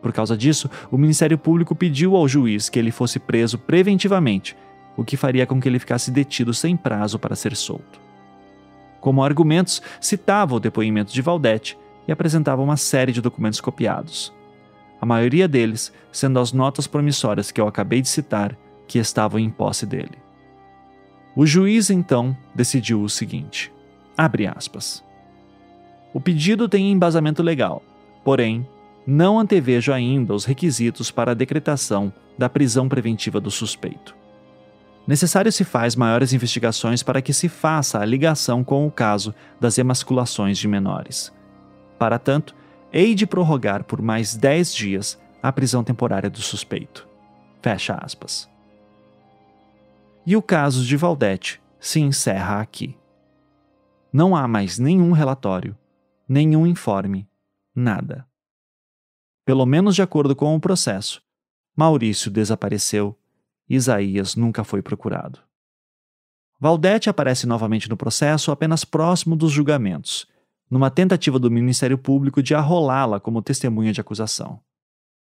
Por causa disso, o Ministério Público pediu ao juiz que ele fosse preso preventivamente, o que faria com que ele ficasse detido sem prazo para ser solto. Como argumentos, citava o depoimento de Valdete e apresentava uma série de documentos copiados. A maioria deles sendo as notas promissórias que eu acabei de citar que estavam em posse dele. O juiz então decidiu o seguinte: abre aspas. O pedido tem embasamento legal, porém, não antevejo ainda os requisitos para a decretação da prisão preventiva do suspeito. Necessário se faz maiores investigações para que se faça a ligação com o caso das emasculações de menores. Para tanto, hei de prorrogar por mais 10 dias a prisão temporária do suspeito. Fecha aspas. E o caso de Valdete se encerra aqui. Não há mais nenhum relatório, nenhum informe, nada. Pelo menos de acordo com o processo, Maurício desapareceu, Isaías nunca foi procurado. Valdete aparece novamente no processo apenas próximo dos julgamentos, numa tentativa do Ministério Público de arrolá-la como testemunha de acusação.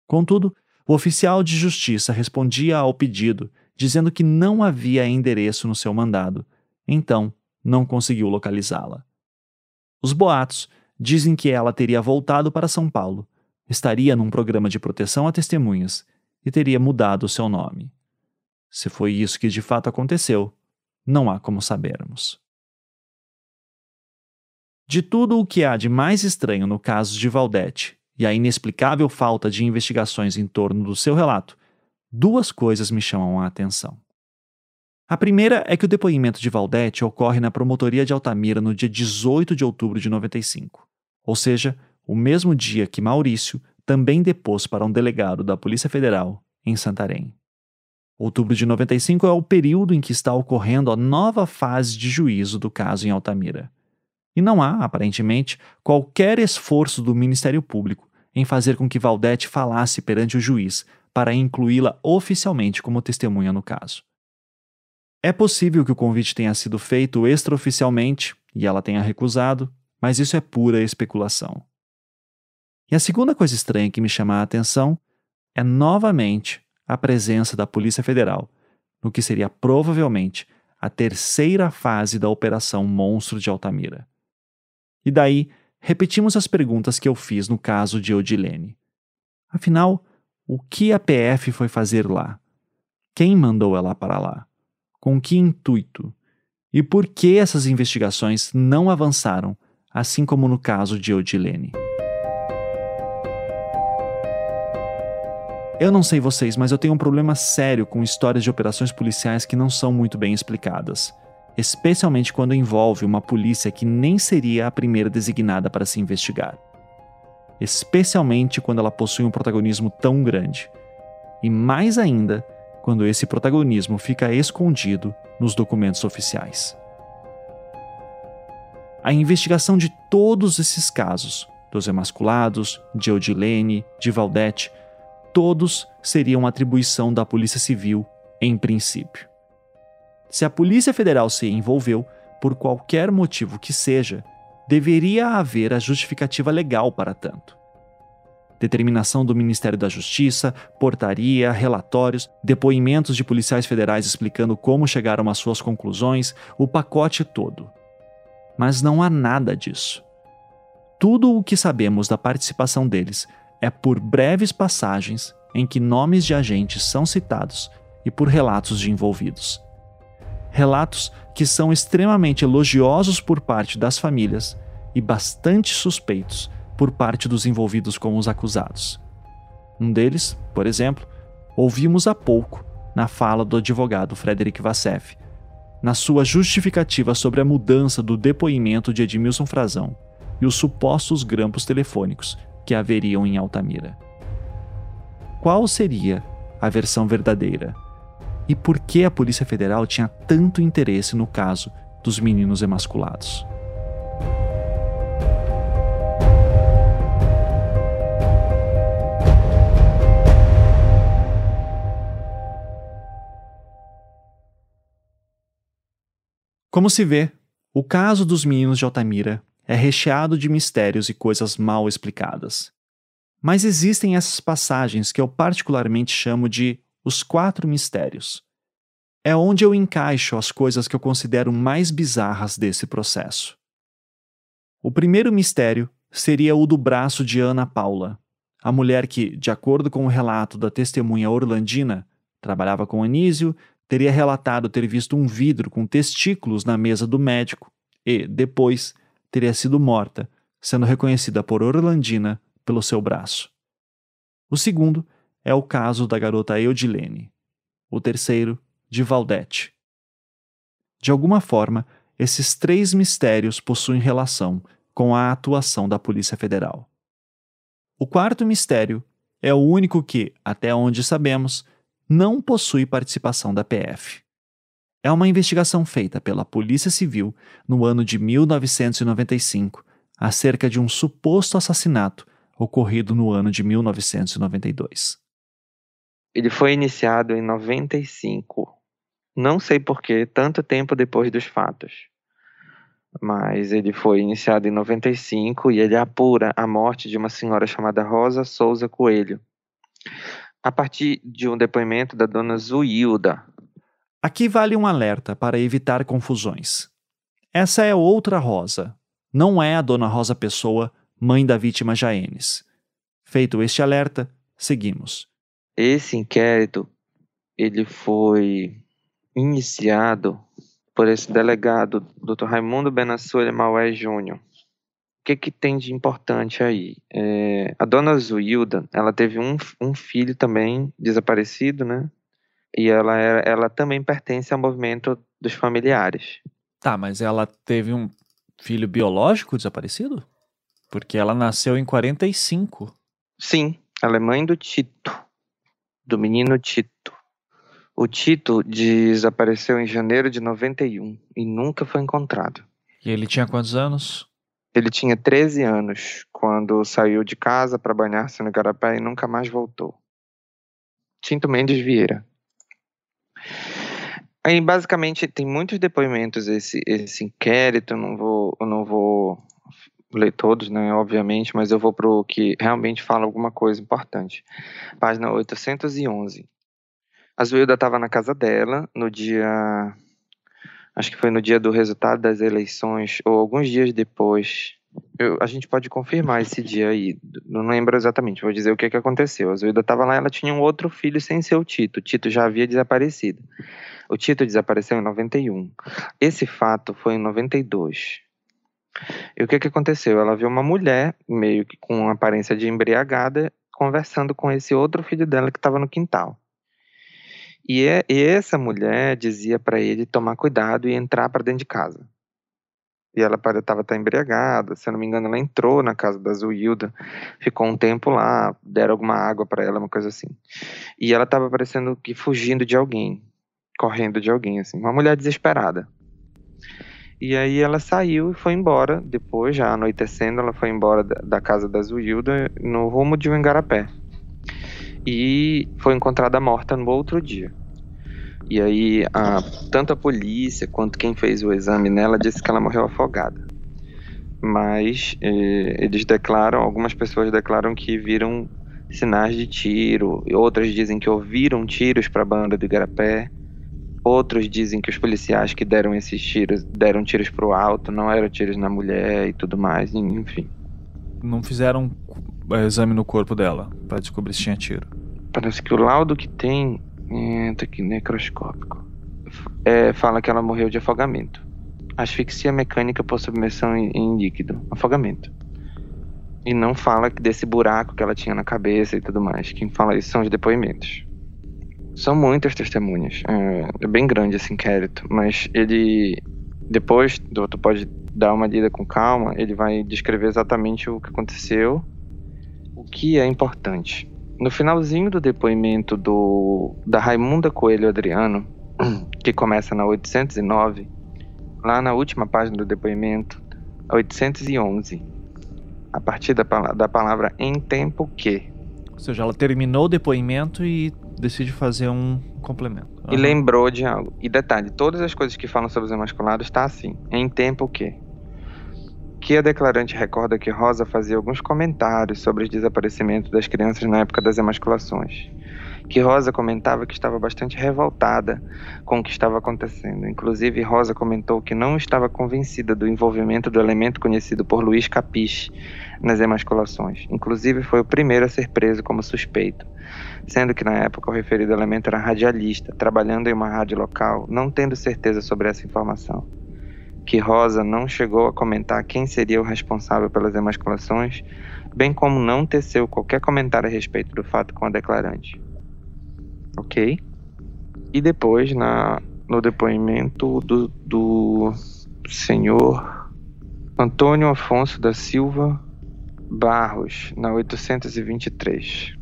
Contudo, o oficial de justiça respondia ao pedido dizendo que não havia endereço no seu mandado, então não conseguiu localizá-la. Os boatos dizem que ela teria voltado para São Paulo, estaria num programa de proteção a testemunhas e teria mudado seu nome. Se foi isso que de fato aconteceu, não há como sabermos. De tudo o que há de mais estranho no caso de Valdete e a inexplicável falta de investigações em torno do seu relato, duas coisas me chamam a atenção. A primeira é que o depoimento de Valdete ocorre na promotoria de Altamira no dia 18 de outubro de 95, ou seja, o mesmo dia que Maurício também depôs para um delegado da Polícia Federal em Santarém. Outubro de 95 é o período em que está ocorrendo a nova fase de juízo do caso em Altamira. E não há, aparentemente, qualquer esforço do Ministério Público em fazer com que Valdete falasse perante o juiz para incluí-la oficialmente como testemunha no caso. É possível que o convite tenha sido feito extraoficialmente e ela tenha recusado, mas isso é pura especulação. E a segunda coisa estranha que me chama a atenção é novamente a presença da Polícia Federal, no que seria provavelmente a terceira fase da Operação Monstro de Altamira. E daí, repetimos as perguntas que eu fiz no caso de Odilene. Afinal, o que a PF foi fazer lá? Quem mandou ela para lá? Com que intuito? E por que essas investigações não avançaram, assim como no caso de Odilene? Eu não sei vocês, mas eu tenho um problema sério com histórias de operações policiais que não são muito bem explicadas, especialmente quando envolve uma polícia que nem seria a primeira designada para se investigar especialmente quando ela possui um protagonismo tão grande. E mais ainda, quando esse protagonismo fica escondido nos documentos oficiais. A investigação de todos esses casos, dos emasculados, de Odilene, de Valdete, todos seriam atribuição da Polícia Civil, em princípio. Se a Polícia Federal se envolveu, por qualquer motivo que seja, deveria haver a justificativa legal para tanto. Determinação do Ministério da Justiça, portaria, relatórios, depoimentos de policiais federais explicando como chegaram às suas conclusões, o pacote todo. Mas não há nada disso. Tudo o que sabemos da participação deles é por breves passagens em que nomes de agentes são citados e por relatos de envolvidos. Relatos que são extremamente elogiosos por parte das famílias e bastante suspeitos por parte dos envolvidos com os acusados. Um deles, por exemplo, ouvimos há pouco na fala do advogado Frederic Vassef, na sua justificativa sobre a mudança do depoimento de Edmilson Frazão e os supostos grampos telefônicos que haveriam em Altamira. Qual seria a versão verdadeira? E por que a Polícia Federal tinha tanto interesse no caso dos meninos emasculados? Como se vê, o caso dos meninos de Altamira é recheado de mistérios e coisas mal explicadas. Mas existem essas passagens que eu particularmente chamo de os quatro mistérios. É onde eu encaixo as coisas que eu considero mais bizarras desse processo. O primeiro mistério seria o do braço de Ana Paula, a mulher que, de acordo com o relato da testemunha Orlandina, trabalhava com Anísio teria relatado ter visto um vidro com testículos na mesa do médico e, depois, teria sido morta, sendo reconhecida por Orlandina pelo seu braço. O segundo é o caso da garota Eudilene. O terceiro, de Valdete. De alguma forma, esses três mistérios possuem relação com a atuação da Polícia Federal. O quarto mistério é o único que, até onde sabemos, não possui participação da PF. É uma investigação feita pela Polícia Civil no ano de 1995 acerca de um suposto assassinato ocorrido no ano de 1992. Ele foi iniciado em 95. Não sei por que, tanto tempo depois dos fatos. Mas ele foi iniciado em 95 e ele apura a morte de uma senhora chamada Rosa Souza Coelho, a partir de um depoimento da dona Zuilda. Aqui vale um alerta para evitar confusões. Essa é outra Rosa. Não é a dona Rosa Pessoa, mãe da vítima Jaenes. Feito este alerta, seguimos. Esse inquérito ele foi iniciado por esse delegado, Dr. Raimundo Benassolha Maué Júnior. O que, que tem de importante aí? É, a dona Zuilda, ela teve um, um filho também desaparecido, né? E ela, era, ela também pertence ao movimento dos familiares. Tá, mas ela teve um filho biológico desaparecido? Porque ela nasceu em 45. Sim, ela é mãe do Tito, do menino Tito. O Tito desapareceu em janeiro de 91 e nunca foi encontrado. E ele tinha quantos anos? Ele tinha 13 anos quando saiu de casa para banhar-se no Igarapé e nunca mais voltou. Tinto Mendes Vieira. Aí, basicamente, tem muitos depoimentos esse, esse inquérito, eu não vou, eu não vou ler todos, né, obviamente, mas eu vou para o que realmente fala alguma coisa importante. Página 811. A Zuilda estava na casa dela no dia. Acho que foi no dia do resultado das eleições, ou alguns dias depois. Eu, a gente pode confirmar esse dia aí. Não lembro exatamente, vou dizer o que, que aconteceu. A Zuilda estava lá, ela tinha um outro filho sem ser o Tito. O Tito já havia desaparecido. O Tito desapareceu em 91. Esse fato foi em 92. E o que, que aconteceu? Ela viu uma mulher, meio que com aparência de embriagada, conversando com esse outro filho dela que estava no quintal. E, é, e essa mulher dizia para ele tomar cuidado e entrar para dentro de casa. E ela estava até embriagada, se eu não me engano, ela entrou na casa da Zuilda, ficou um tempo lá, deram alguma água para ela, uma coisa assim. E ela estava parecendo que fugindo de alguém, correndo de alguém, assim, uma mulher desesperada. E aí ela saiu e foi embora, depois, já anoitecendo, ela foi embora da, casa da Zuilda no rumo de um engarapé e foi encontrada morta no outro dia. E aí, a, tanto a polícia quanto quem fez o exame nela disse que ela morreu afogada. Mas eh, eles declaram, algumas pessoas declaram que viram sinais de tiro, outras dizem que ouviram tiros para a banda do Igarapé. Outros dizem que os policiais que deram esses tiros deram tiros para o alto, não eram tiros na mulher e tudo mais, enfim. Não fizeram é, exame no corpo dela para descobrir se tinha tiro? Parece que o laudo que tem é, tá aqui, necroscópico. É, fala que ela morreu de afogamento. Asfixia mecânica por submersão em, em líquido. Afogamento. E não fala desse buraco que ela tinha na cabeça e tudo mais. Quem fala isso são os depoimentos. São muitas testemunhas. É, é bem grande esse inquérito. Mas ele. Depois, tu pode dar uma lida com calma. Ele vai descrever exatamente o que aconteceu o que é importante. No finalzinho do depoimento do, da Raimunda Coelho Adriano, que começa na 809, lá na última página do depoimento, 811, a partir da, da palavra em tempo que. Ou seja, ela terminou o depoimento e decide fazer um complemento. Uhum. E lembrou de algo. E detalhe, todas as coisas que falam sobre os emasculados está assim, em tempo que que a declarante recorda que Rosa fazia alguns comentários sobre os desaparecimentos das crianças na época das emasculações. Que Rosa comentava que estava bastante revoltada com o que estava acontecendo. Inclusive, Rosa comentou que não estava convencida do envolvimento do elemento conhecido por Luiz Capiche nas emasculações. Inclusive, foi o primeiro a ser preso como suspeito, sendo que na época o referido elemento era radialista, trabalhando em uma rádio local, não tendo certeza sobre essa informação que Rosa não chegou a comentar quem seria o responsável pelas emasculações, bem como não teceu qualquer comentário a respeito do fato com a declarante. Ok? E depois, na, no depoimento do, do senhor Antônio Afonso da Silva Barros, na 823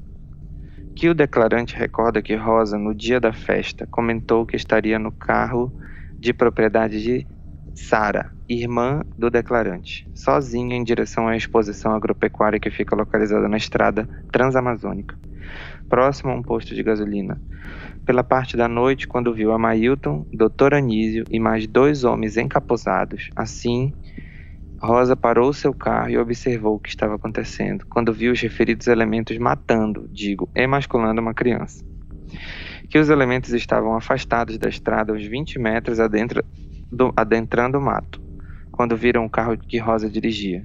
que o declarante recorda que Rosa, no dia da festa, comentou que estaria no carro de propriedade de Sara, irmã do declarante, sozinha em direção à exposição agropecuária que fica localizada na estrada transamazônica, próximo a um posto de gasolina. Pela parte da noite, quando viu a Mailton, Dr. Anísio e mais dois homens encaposados, assim, Rosa parou seu carro e observou o que estava acontecendo, quando viu os referidos elementos matando, digo, emasculando uma criança. Que os elementos estavam afastados da estrada uns 20 metros do, adentrando o mato, quando viram o carro que Rosa dirigia.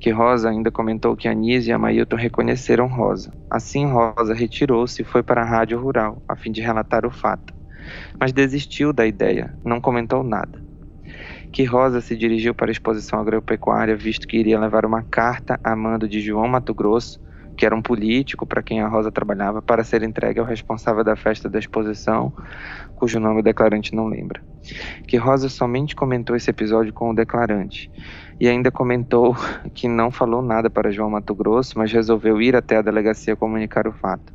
que Rosa ainda comentou que Anísio e Amailton reconheceram Rosa. Assim, Rosa retirou-se e foi para a rádio rural, a fim de relatar o fato. Mas desistiu da ideia, não comentou nada. Que Rosa se dirigiu para a exposição agropecuária, visto que iria levar uma carta a mando de João Mato Grosso, que era um político para quem a Rosa trabalhava, para ser entregue ao responsável da festa da exposição, cujo nome o declarante não lembra. Que Rosa somente comentou esse episódio com o declarante e ainda comentou que não falou nada para João Mato Grosso, mas resolveu ir até a delegacia comunicar o fato.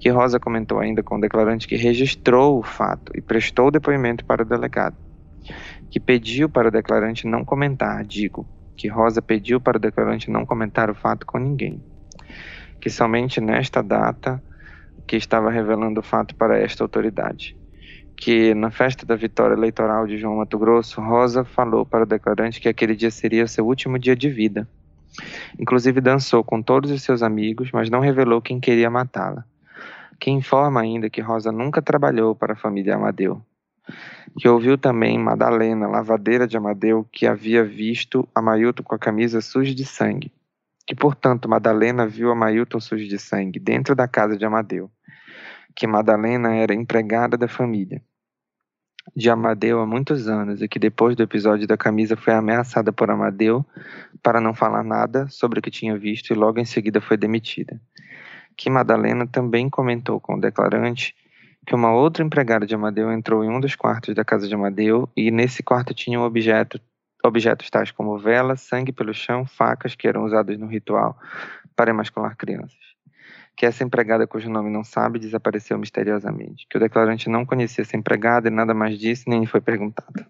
Que Rosa comentou ainda com o declarante que registrou o fato e prestou depoimento para o delegado. Que pediu para o declarante não comentar, digo, que Rosa pediu para o declarante não comentar o fato com ninguém que somente nesta data que estava revelando o fato para esta autoridade. Que na festa da vitória eleitoral de João Mato Grosso, Rosa falou para o declarante que aquele dia seria seu último dia de vida. Inclusive dançou com todos os seus amigos, mas não revelou quem queria matá-la. Que informa ainda que Rosa nunca trabalhou para a família Amadeu. Que ouviu também Madalena, lavadeira de Amadeu, que havia visto Amailton com a camisa suja de sangue que, portanto, Madalena viu a Mailton sujo de sangue dentro da casa de Amadeu, que Madalena era empregada da família de Amadeu há muitos anos e que depois do episódio da camisa foi ameaçada por Amadeu para não falar nada sobre o que tinha visto e logo em seguida foi demitida. Que Madalena também comentou com o declarante que uma outra empregada de Amadeu entrou em um dos quartos da casa de Amadeu e nesse quarto tinha um objeto objetos tais como velas, sangue pelo chão, facas que eram usadas no ritual para emascular crianças. Que essa empregada, cujo nome não sabe, desapareceu misteriosamente. Que o declarante não conhecia essa empregada e nada mais disse, nem foi perguntado.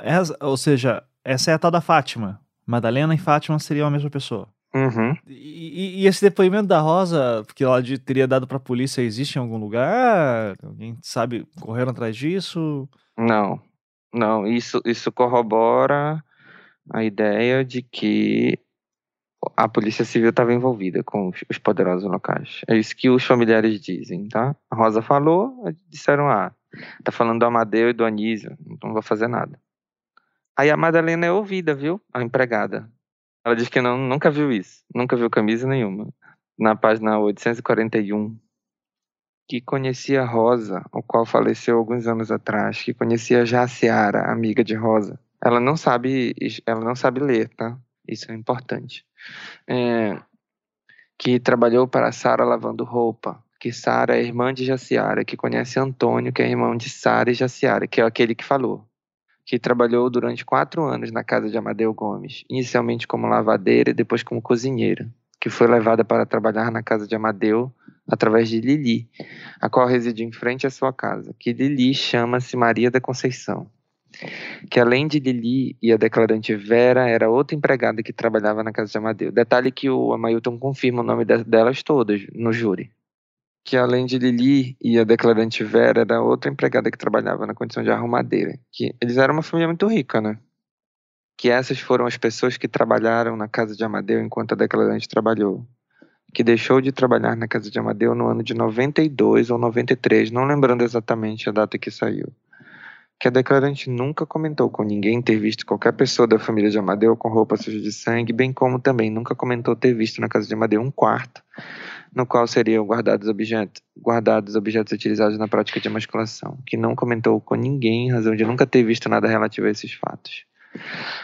Essa, ou seja, essa é a tal da Fátima. Madalena e Fátima seriam a mesma pessoa. Uhum. E, e, esse depoimento da Rosa, que ela teria dado para a polícia, existe em algum lugar? Alguém sabe, correram atrás disso? Não, não, isso, isso corrobora a ideia de que a Polícia Civil estava envolvida com os poderosos locais. É isso que os familiares dizem, tá? A Rosa falou, disseram, ah, tá falando do Amadeu e do Anísio, não vou fazer nada. Aí a Madalena é ouvida, viu? A empregada. Ela diz que não, nunca viu isso, nunca viu camisa nenhuma. Na página 841 que conhecia Rosa, o qual faleceu alguns anos atrás, que conhecia já a Ciara, amiga de Rosa. Ela não sabe, ela não sabe ler, tá? Isso é importante. É, que trabalhou para Sara lavando roupa, que Sara é irmã de Jaciara, que conhece Antônio, que é irmão de Sara e Jaciara, que é aquele que falou. Que trabalhou durante quatro anos na casa de Amadeu Gomes, inicialmente como lavadeira e depois como cozinheira, que foi levada para trabalhar na casa de Amadeu através de Lili, a qual reside em frente à sua casa, que Lili chama-se Maria da Conceição. Que além de Lili e a declarante Vera, era outra empregada que trabalhava na casa de Amadeu. Detalhe que o Amailton confirma o nome delas todas no júri. Que além de Lili e a declarante Vera, era outra empregada que trabalhava na condição de arrumadeira. Que eles eram uma família muito rica, né? Que essas foram as pessoas que trabalharam na casa de Amadeu enquanto a declarante trabalhou que deixou de trabalhar na casa de Amadeu no ano de 92 ou 93, não lembrando exatamente a data que saiu. Que a declarante nunca comentou com ninguém ter visto qualquer pessoa da família de Amadeu com roupa suja de sangue, bem como também nunca comentou ter visto na casa de Amadeu um quarto no qual seriam guardados objetos, guardados objetos utilizados na prática de emasculação, que não comentou com ninguém em razão de nunca ter visto nada relativo a esses fatos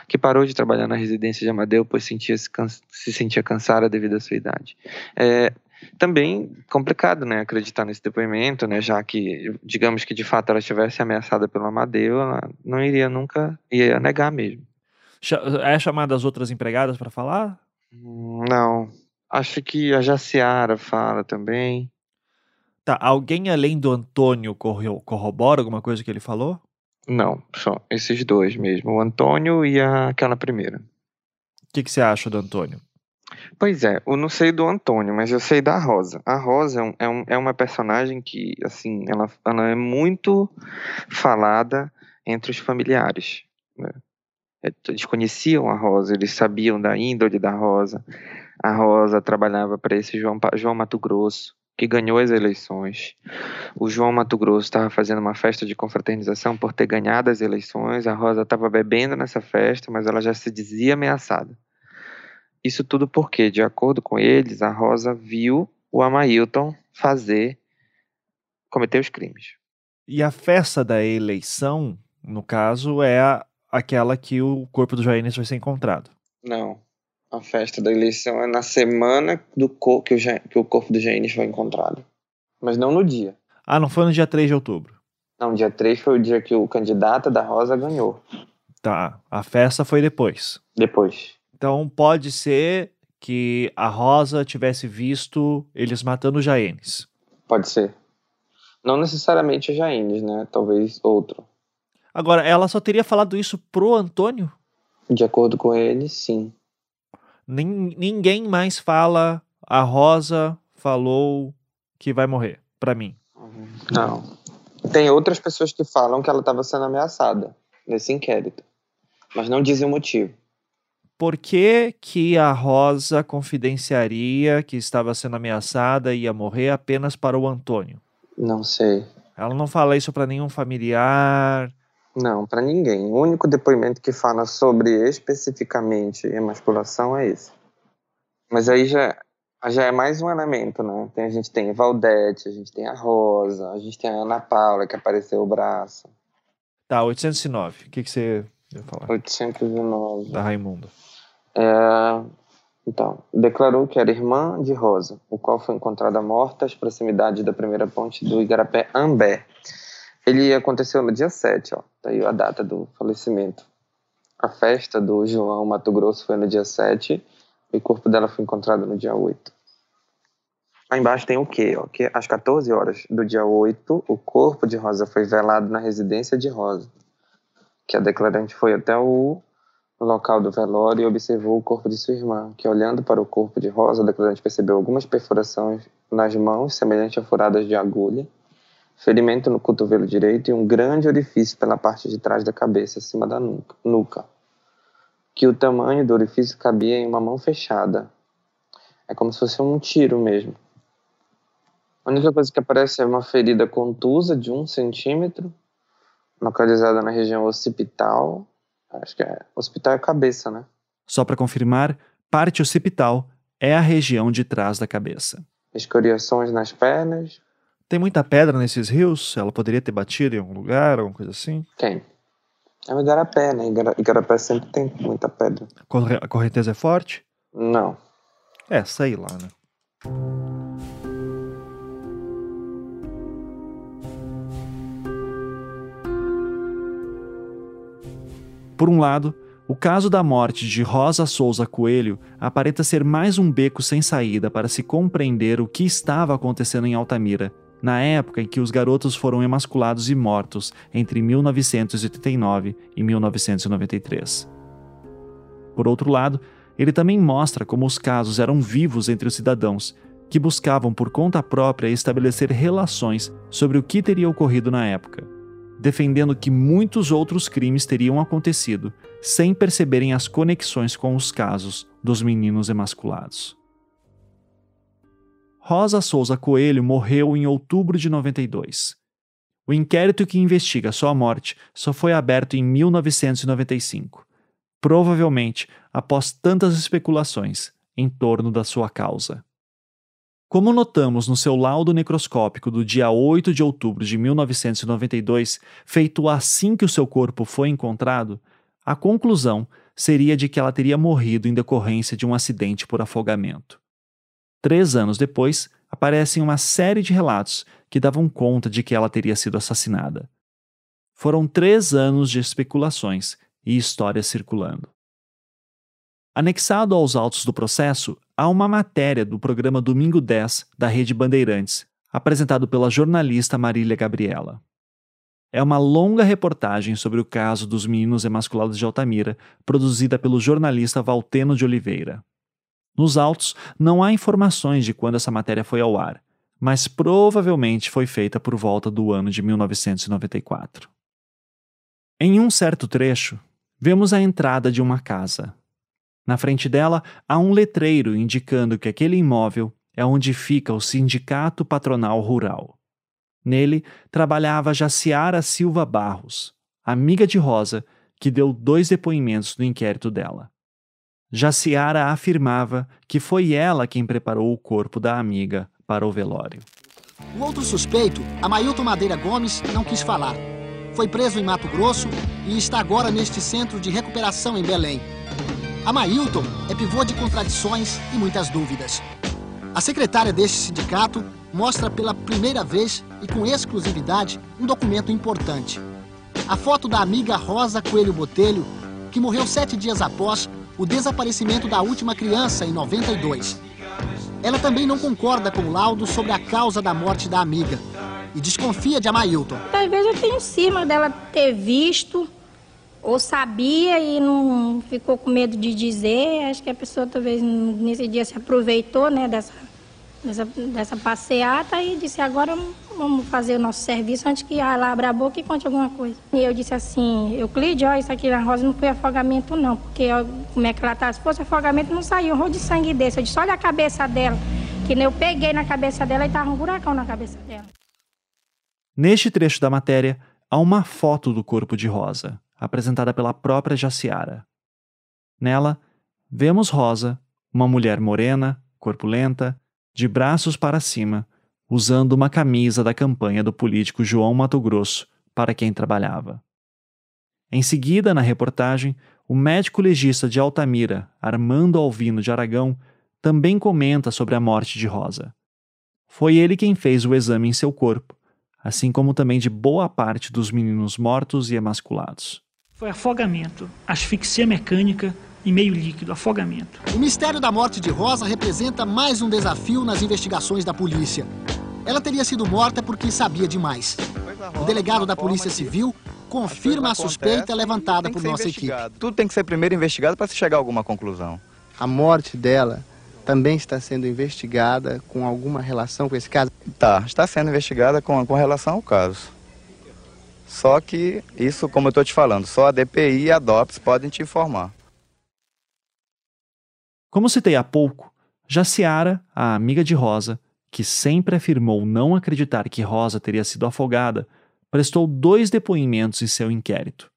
que parou de trabalhar na residência de Amadeu, pois sentia -se, se sentia cansada devido à sua idade. É, também complicado, né, acreditar nesse depoimento, né, já que, digamos que de fato ela estivesse ameaçada pelo Amadeu, ela não iria nunca, ia negar mesmo. É chamada as outras empregadas para falar? Não, acho que a Jaciara fala também. Tá, alguém além do Antônio corrobora alguma coisa que ele falou? Não, só esses dois mesmo, o Antônio e a, aquela primeira. O que, que você acha do Antônio? Pois é, eu não sei do Antônio, mas eu sei da Rosa. A Rosa é, um, é, um, é uma personagem que, assim, ela, ela é muito falada entre os familiares. Né? É, eles conheciam a Rosa, eles sabiam da índole da Rosa. A Rosa trabalhava para esse João, João Mato Grosso que ganhou as eleições. O João Mato Grosso estava fazendo uma festa de confraternização por ter ganhado as eleições. A Rosa estava bebendo nessa festa, mas ela já se dizia ameaçada. Isso tudo porque, de acordo com eles, a Rosa viu o Amailton fazer, cometer os crimes. E a festa da eleição, no caso, é a, aquela que o corpo do Jair vai ser encontrado. Não. A festa da eleição é na semana do cor que, o, que o corpo do Jair foi encontrado. Mas não no dia. Ah, não foi no dia 3 de outubro? Não, dia 3 foi o dia que o candidato da Rosa ganhou. Tá. A festa foi depois. Depois. Então pode ser que a Rosa tivesse visto eles matando o Jaenes. Pode ser. Não necessariamente o Jaenes, né? Talvez outro. Agora, ela só teria falado isso pro Antônio? De acordo com ele, sim. Ninguém mais fala. A Rosa falou que vai morrer, para mim. Não. Tem outras pessoas que falam que ela estava sendo ameaçada nesse inquérito, mas não dizem o motivo. Por que, que a Rosa confidenciaria que estava sendo ameaçada e ia morrer apenas para o Antônio? Não sei. Ela não fala isso para nenhum familiar. Não, para ninguém. O único depoimento que fala sobre especificamente emasculação é esse. Mas aí já, já é mais um elemento, né? Tem, a gente tem a Valdete, a gente tem a Rosa, a gente tem a Ana Paula que apareceu o braço. Tá, 809. O que, que você ia falar? 809. Da Raimundo. É, então, declarou que era irmã de Rosa, o qual foi encontrada morta às proximidades da primeira ponte do Igarapé Ambé. Ele aconteceu no dia 7, ó, tá aí a data do falecimento. A festa do João Mato Grosso foi no dia 7 e o corpo dela foi encontrado no dia 8. Aí embaixo tem o quê? Ó, que às 14 horas do dia 8, o corpo de Rosa foi velado na residência de Rosa. Que a declarante foi até o local do velório e observou o corpo de sua irmã, que olhando para o corpo de Rosa, a declarante percebeu algumas perfurações nas mãos, semelhantes a furadas de agulha, ferimento no cotovelo direito e um grande orifício pela parte de trás da cabeça, acima da nuca, que o tamanho do orifício cabia em uma mão fechada. É como se fosse um tiro mesmo. A única coisa que aparece é uma ferida contusa de um centímetro, localizada na região occipital, Acho que é hospital é cabeça, né? Só para confirmar, parte occipital é a região de trás da cabeça. Escoriações nas pernas. Tem muita pedra nesses rios? Ela poderia ter batido em algum lugar, alguma coisa assim? Tem. É um igarapé, né? Igarapé sempre tem muita pedra. A correnteza é forte? Não. É, sei lá, né? Por um lado, o caso da morte de Rosa Souza Coelho aparenta ser mais um beco sem saída para se compreender o que estava acontecendo em Altamira, na época em que os garotos foram emasculados e mortos entre 1989 e 1993. Por outro lado, ele também mostra como os casos eram vivos entre os cidadãos, que buscavam por conta própria estabelecer relações sobre o que teria ocorrido na época defendendo que muitos outros crimes teriam acontecido, sem perceberem as conexões com os casos dos meninos emasculados. Rosa Souza Coelho morreu em outubro de 92. O inquérito que investiga sua morte só foi aberto em 1995, provavelmente após tantas especulações em torno da sua causa. Como notamos no seu laudo necroscópico do dia 8 de outubro de 1992, feito assim que o seu corpo foi encontrado, a conclusão seria de que ela teria morrido em decorrência de um acidente por afogamento. Três anos depois, aparecem uma série de relatos que davam conta de que ela teria sido assassinada. Foram três anos de especulações e histórias circulando. Anexado aos autos do processo, há uma matéria do programa Domingo 10 da Rede Bandeirantes, apresentado pela jornalista Marília Gabriela. É uma longa reportagem sobre o caso dos meninos emasculados de Altamira, produzida pelo jornalista Valteno de Oliveira. Nos autos, não há informações de quando essa matéria foi ao ar, mas provavelmente foi feita por volta do ano de 1994. Em um certo trecho, vemos a entrada de uma casa, na frente dela há um letreiro indicando que aquele imóvel é onde fica o Sindicato Patronal Rural. Nele trabalhava Jaciara Silva Barros, amiga de Rosa, que deu dois depoimentos no inquérito dela. Jaciara afirmava que foi ela quem preparou o corpo da amiga para o velório. O outro suspeito, Amailton Madeira Gomes, não quis falar. Foi preso em Mato Grosso e está agora neste centro de recuperação em Belém. Amailton é pivô de contradições e muitas dúvidas. A secretária deste sindicato mostra pela primeira vez e com exclusividade um documento importante. A foto da amiga Rosa Coelho Botelho, que morreu sete dias após o desaparecimento da última criança em 92. Ela também não concorda com o laudo sobre a causa da morte da amiga e desconfia de Amailton. Vezes eu tenho cima dela ter visto ou sabia e não ficou com medo de dizer. Acho que a pessoa talvez nesse dia se aproveitou né, dessa, dessa, dessa passeata e disse, agora vamos fazer o nosso serviço antes que ela abra a boca e conte alguma coisa. E eu disse assim, Euclide, ó, isso aqui na Rosa não foi afogamento não, porque como é que ela tá? Se fosse afogamento não saiu um rolo de sangue desse. Eu disse, olha a cabeça dela, que eu peguei na cabeça dela e tava um buracão na cabeça dela. Neste trecho da matéria, há uma foto do corpo de Rosa, apresentada pela própria Jaciara. Nela, vemos Rosa, uma mulher morena, corpulenta, de braços para cima, usando uma camisa da campanha do político João Mato Grosso para quem trabalhava. Em seguida, na reportagem, o médico legista de Altamira, Armando Alvino de Aragão, também comenta sobre a morte de Rosa. Foi ele quem fez o exame em seu corpo assim como também de boa parte dos meninos mortos e emasculados. Foi afogamento, asfixia mecânica e meio líquido, afogamento. O mistério da morte de Rosa representa mais um desafio nas investigações da polícia. Ela teria sido morta porque sabia demais. O delegado da Polícia Civil confirma a suspeita levantada por nossa equipe. Tudo tem que ser primeiro investigado para se chegar a alguma conclusão. A morte dela também está sendo investigada com alguma relação com esse caso? Tá, está sendo investigada com, com relação ao caso. Só que isso, como eu estou te falando, só a DPI e a DOPS podem te informar. Como citei há pouco, Jaciara, a amiga de Rosa, que sempre afirmou não acreditar que Rosa teria sido afogada, prestou dois depoimentos em seu inquérito.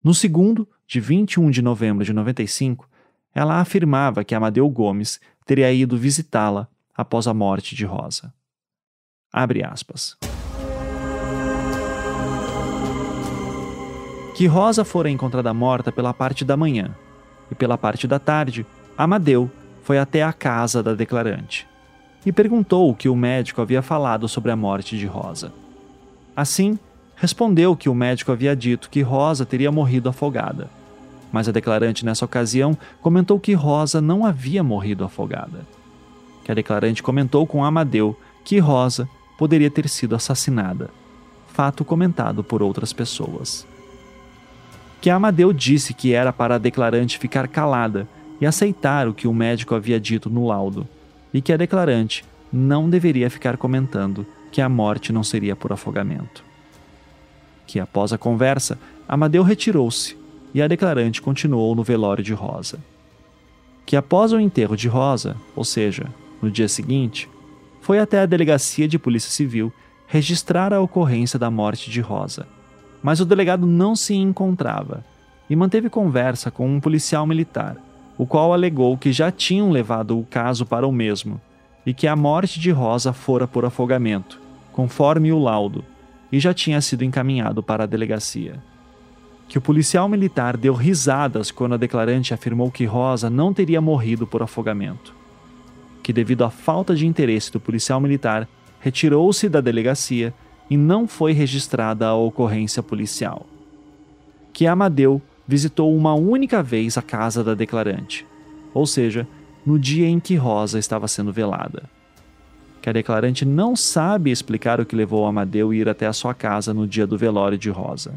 No segundo, de 21 de novembro de 95, ela afirmava que Amadeu Gomes teria ido visitá-la após a morte de Rosa. Abre aspas. Que Rosa fora encontrada morta pela parte da manhã e pela parte da tarde, Amadeu foi até a casa da declarante e perguntou o que o médico havia falado sobre a morte de Rosa. Assim, respondeu que o médico havia dito que Rosa teria morrido afogada mas a declarante nessa ocasião comentou que Rosa não havia morrido afogada. Que a declarante comentou com Amadeu que Rosa poderia ter sido assassinada, fato comentado por outras pessoas. Que Amadeu disse que era para a declarante ficar calada e aceitar o que o médico havia dito no laudo, e que a declarante não deveria ficar comentando que a morte não seria por afogamento. Que após a conversa, Amadeu retirou-se e a declarante continuou no velório de Rosa. Que após o enterro de Rosa, ou seja, no dia seguinte, foi até a delegacia de Polícia Civil registrar a ocorrência da morte de Rosa. Mas o delegado não se encontrava e manteve conversa com um policial militar, o qual alegou que já tinham levado o caso para o mesmo e que a morte de Rosa fora por afogamento, conforme o laudo, e já tinha sido encaminhado para a delegacia que o policial militar deu risadas quando a declarante afirmou que Rosa não teria morrido por afogamento. Que, devido à falta de interesse do policial militar, retirou-se da delegacia e não foi registrada a ocorrência policial. Que Amadeu visitou uma única vez a casa da declarante, ou seja, no dia em que Rosa estava sendo velada. Que a declarante não sabe explicar o que levou Amadeu a ir até a sua casa no dia do velório de Rosa.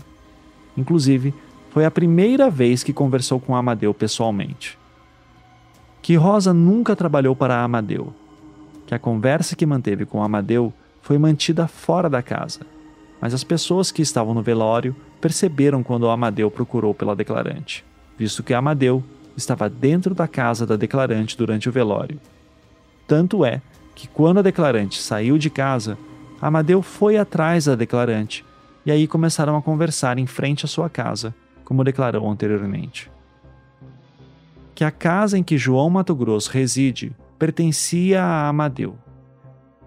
Inclusive, foi a primeira vez que conversou com Amadeu pessoalmente. Que Rosa nunca trabalhou para Amadeu. Que a conversa que manteve com Amadeu foi mantida fora da casa, mas as pessoas que estavam no velório perceberam quando Amadeu procurou pela declarante, visto que Amadeu estava dentro da casa da declarante durante o velório. Tanto é que quando a declarante saiu de casa, Amadeu foi atrás da declarante e aí começaram a conversar em frente à sua casa, como declarou anteriormente. que a casa em que João Mato Grosso reside pertencia a Amadeu,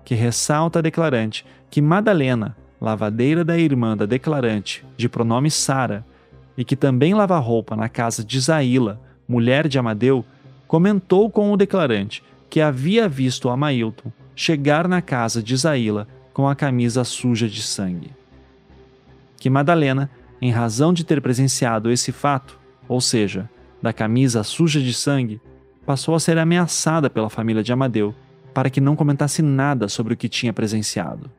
que ressalta a declarante que Madalena, lavadeira da irmã da declarante, de pronome Sara, e que também lava roupa na casa de Zaila, mulher de Amadeu, comentou com o declarante que havia visto Amailton chegar na casa de Zaila com a camisa suja de sangue. Que Madalena, em razão de ter presenciado esse fato, ou seja, da camisa suja de sangue, passou a ser ameaçada pela família de Amadeu para que não comentasse nada sobre o que tinha presenciado.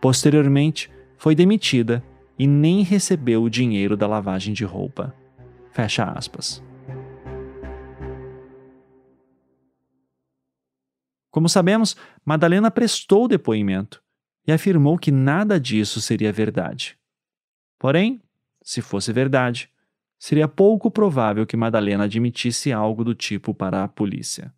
Posteriormente, foi demitida e nem recebeu o dinheiro da lavagem de roupa. Fecha aspas. Como sabemos, Madalena prestou depoimento e afirmou que nada disso seria verdade. Porém, se fosse verdade, seria pouco provável que Madalena admitisse algo do tipo para a polícia.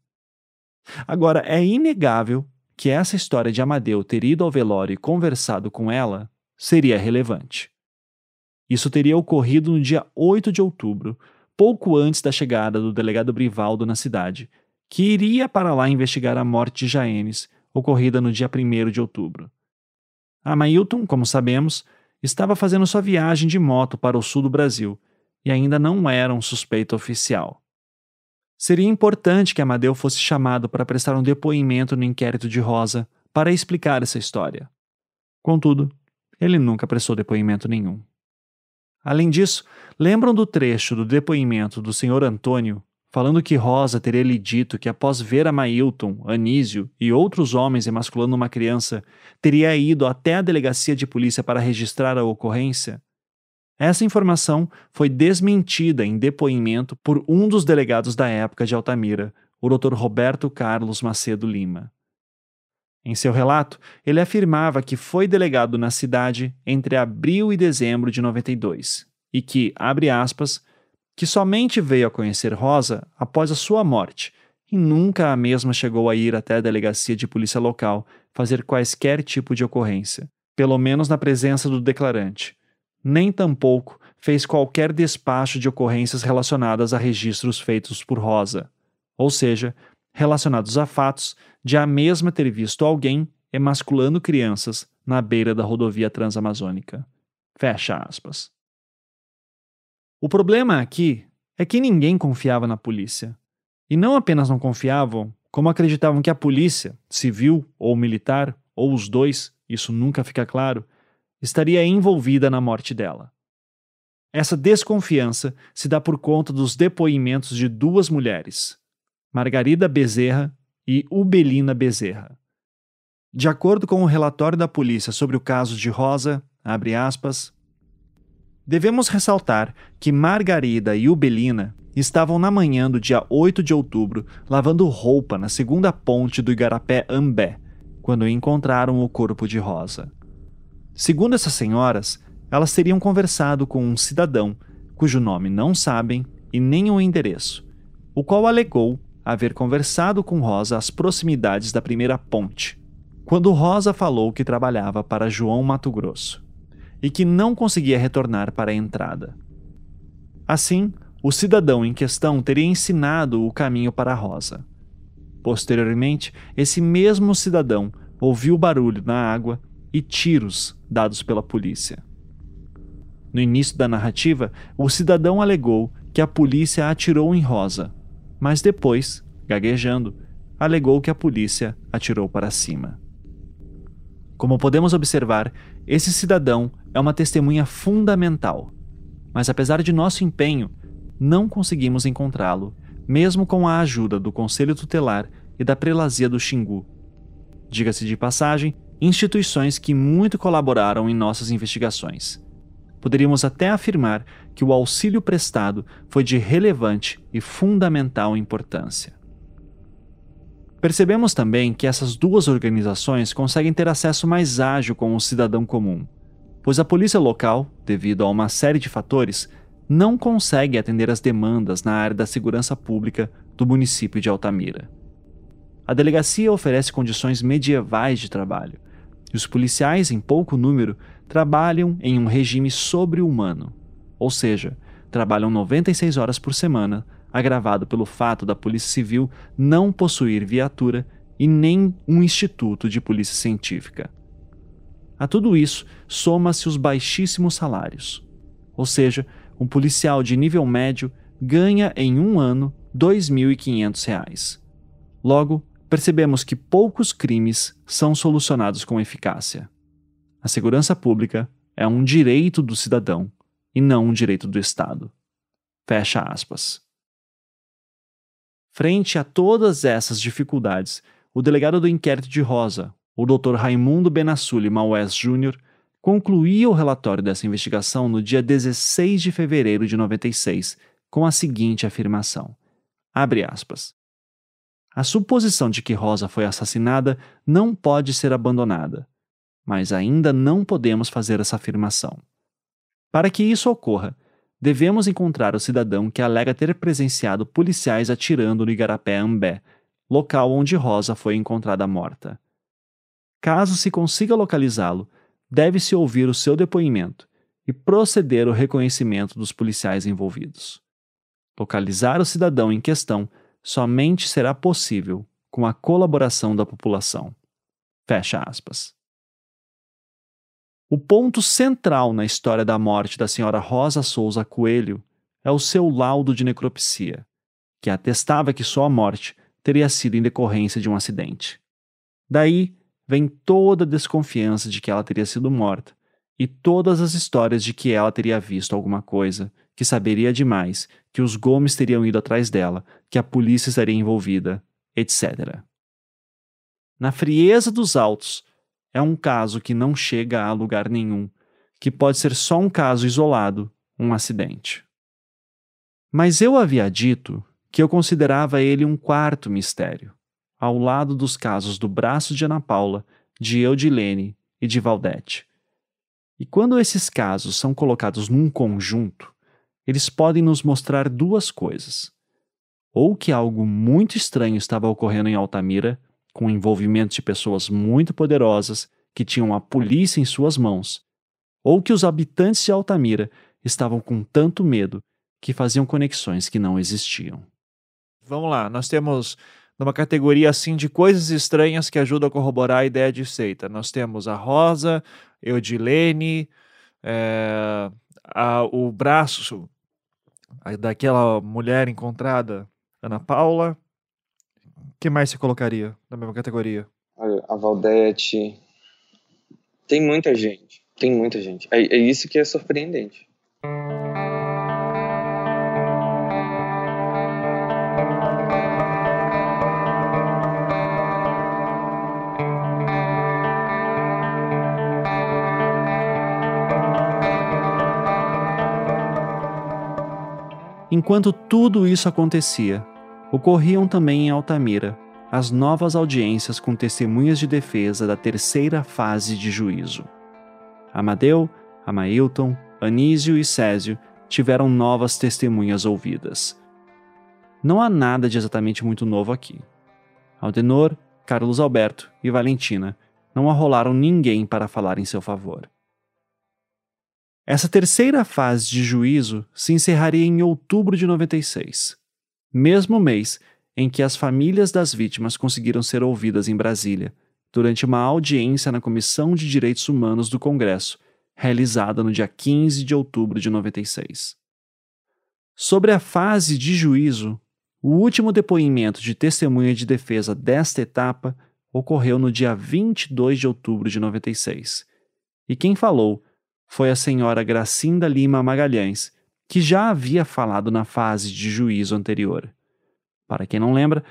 Agora, é inegável que essa história de Amadeu ter ido ao velório e conversado com ela seria relevante. Isso teria ocorrido no dia 8 de outubro, pouco antes da chegada do delegado Brivaldo na cidade, que iria para lá investigar a morte de Jaenes, ocorrida no dia 1 de outubro. A Mailton, como sabemos, estava fazendo sua viagem de moto para o sul do Brasil e ainda não era um suspeito oficial. Seria importante que Amadeu fosse chamado para prestar um depoimento no inquérito de Rosa para explicar essa história. Contudo, ele nunca prestou depoimento nenhum. Além disso, lembram do trecho do depoimento do Sr. Antônio falando que Rosa teria lhe dito que após ver a Mailton, Anísio e outros homens emasculando uma criança, teria ido até a delegacia de polícia para registrar a ocorrência? Essa informação foi desmentida em depoimento por um dos delegados da época de Altamira, o Dr. Roberto Carlos Macedo Lima. Em seu relato, ele afirmava que foi delegado na cidade entre abril e dezembro de 92 e que, abre aspas, que somente veio a conhecer Rosa após a sua morte e nunca a mesma chegou a ir até a delegacia de polícia local fazer quaisquer tipo de ocorrência, pelo menos na presença do declarante, nem tampouco fez qualquer despacho de ocorrências relacionadas a registros feitos por Rosa, ou seja, relacionados a fatos de a mesma ter visto alguém emasculando crianças na beira da rodovia transamazônica. Fecha aspas. O problema aqui é que ninguém confiava na polícia. E não apenas não confiavam, como acreditavam que a polícia, civil ou militar, ou os dois, isso nunca fica claro, estaria envolvida na morte dela. Essa desconfiança se dá por conta dos depoimentos de duas mulheres, Margarida Bezerra e Ubelina Bezerra. De acordo com o relatório da polícia sobre o caso de Rosa, aspas, devemos ressaltar que Margarida e Ubelina estavam na manhã do dia 8 de outubro lavando roupa na segunda ponte do Igarapé Ambé, quando encontraram o corpo de Rosa. Segundo essas senhoras, elas teriam conversado com um cidadão, cujo nome não sabem e nem o endereço, o qual alegou haver conversado com Rosa às proximidades da primeira ponte, quando Rosa falou que trabalhava para João Mato Grosso e que não conseguia retornar para a entrada. Assim, o cidadão em questão teria ensinado o caminho para Rosa. Posteriormente, esse mesmo cidadão ouviu barulho na água e tiros dados pela polícia. No início da narrativa, o cidadão alegou que a polícia atirou em Rosa, mas depois, gaguejando, alegou que a polícia atirou para cima. Como podemos observar, esse cidadão é uma testemunha fundamental, mas apesar de nosso empenho, não conseguimos encontrá-lo, mesmo com a ajuda do Conselho Tutelar e da Prelazia do Xingu. Diga-se de passagem, instituições que muito colaboraram em nossas investigações. Poderíamos até afirmar que o auxílio prestado foi de relevante e fundamental importância. Percebemos também que essas duas organizações conseguem ter acesso mais ágil com o cidadão comum, pois a polícia local, devido a uma série de fatores, não consegue atender as demandas na área da segurança pública do município de Altamira. A delegacia oferece condições medievais de trabalho, e os policiais, em pouco número, trabalham em um regime sobre-humano, ou seja, trabalham 96 horas por semana, agravado pelo fato da Polícia Civil não possuir viatura e nem um instituto de polícia científica. A tudo isso soma-se os baixíssimos salários. Ou seja, um policial de nível médio ganha em um ano R$ 2.500. Logo, percebemos que poucos crimes são solucionados com eficácia. A segurança pública é um direito do cidadão e não um direito do Estado. Fecha aspas. Frente a todas essas dificuldades, o delegado do inquérito de Rosa, o Dr. Raimundo Benassuli Maués Jr., concluía o relatório dessa investigação no dia 16 de fevereiro de 96, com a seguinte afirmação: abre aspas. A suposição de que Rosa foi assassinada não pode ser abandonada, mas ainda não podemos fazer essa afirmação. Para que isso ocorra, devemos encontrar o cidadão que alega ter presenciado policiais atirando no Igarapé Ambé, local onde Rosa foi encontrada morta. Caso se consiga localizá-lo, deve-se ouvir o seu depoimento e proceder ao reconhecimento dos policiais envolvidos. Localizar o cidadão em questão somente será possível com a colaboração da população. Fecha aspas. O ponto central na história da morte da senhora Rosa Souza Coelho é o seu laudo de necropsia, que atestava que sua morte teria sido em decorrência de um acidente. Daí vem toda a desconfiança de que ela teria sido morta e todas as histórias de que ela teria visto alguma coisa, que saberia demais, que os Gomes teriam ido atrás dela, que a polícia estaria envolvida, etc. Na frieza dos autos, é um caso que não chega a lugar nenhum, que pode ser só um caso isolado, um acidente. Mas eu havia dito que eu considerava ele um quarto mistério, ao lado dos casos do braço de Ana Paula, de Eudilene e de Valdete. E quando esses casos são colocados num conjunto, eles podem nos mostrar duas coisas. Ou que algo muito estranho estava ocorrendo em Altamira, com o envolvimento de pessoas muito poderosas que tinham a polícia em suas mãos, ou que os habitantes de Altamira estavam com tanto medo que faziam conexões que não existiam. Vamos lá, nós temos numa categoria assim de coisas estranhas que ajudam a corroborar a ideia de seita. Nós temos a Rosa, Eudilene, é, a, o braço daquela mulher encontrada, Ana Paula, que mais se colocaria na mesma categoria? Olha, a Valdete. Tem muita gente. Tem muita gente. É, é isso que é surpreendente. Enquanto tudo isso acontecia, Ocorriam também em Altamira as novas audiências com testemunhas de defesa da terceira fase de juízo. Amadeu, Amailton, Anísio e Césio tiveram novas testemunhas ouvidas. Não há nada de exatamente muito novo aqui. Aldenor, Carlos Alberto e Valentina não arrolaram ninguém para falar em seu favor. Essa terceira fase de juízo se encerraria em outubro de 96 mesmo mês em que as famílias das vítimas conseguiram ser ouvidas em Brasília, durante uma audiência na Comissão de Direitos Humanos do Congresso, realizada no dia 15 de outubro de 96. Sobre a fase de juízo, o último depoimento de testemunha de defesa desta etapa ocorreu no dia 22 de outubro de 96. E quem falou foi a senhora Gracinda Lima Magalhães, que já havia falado na fase de juízo anterior. Para quem não lembra,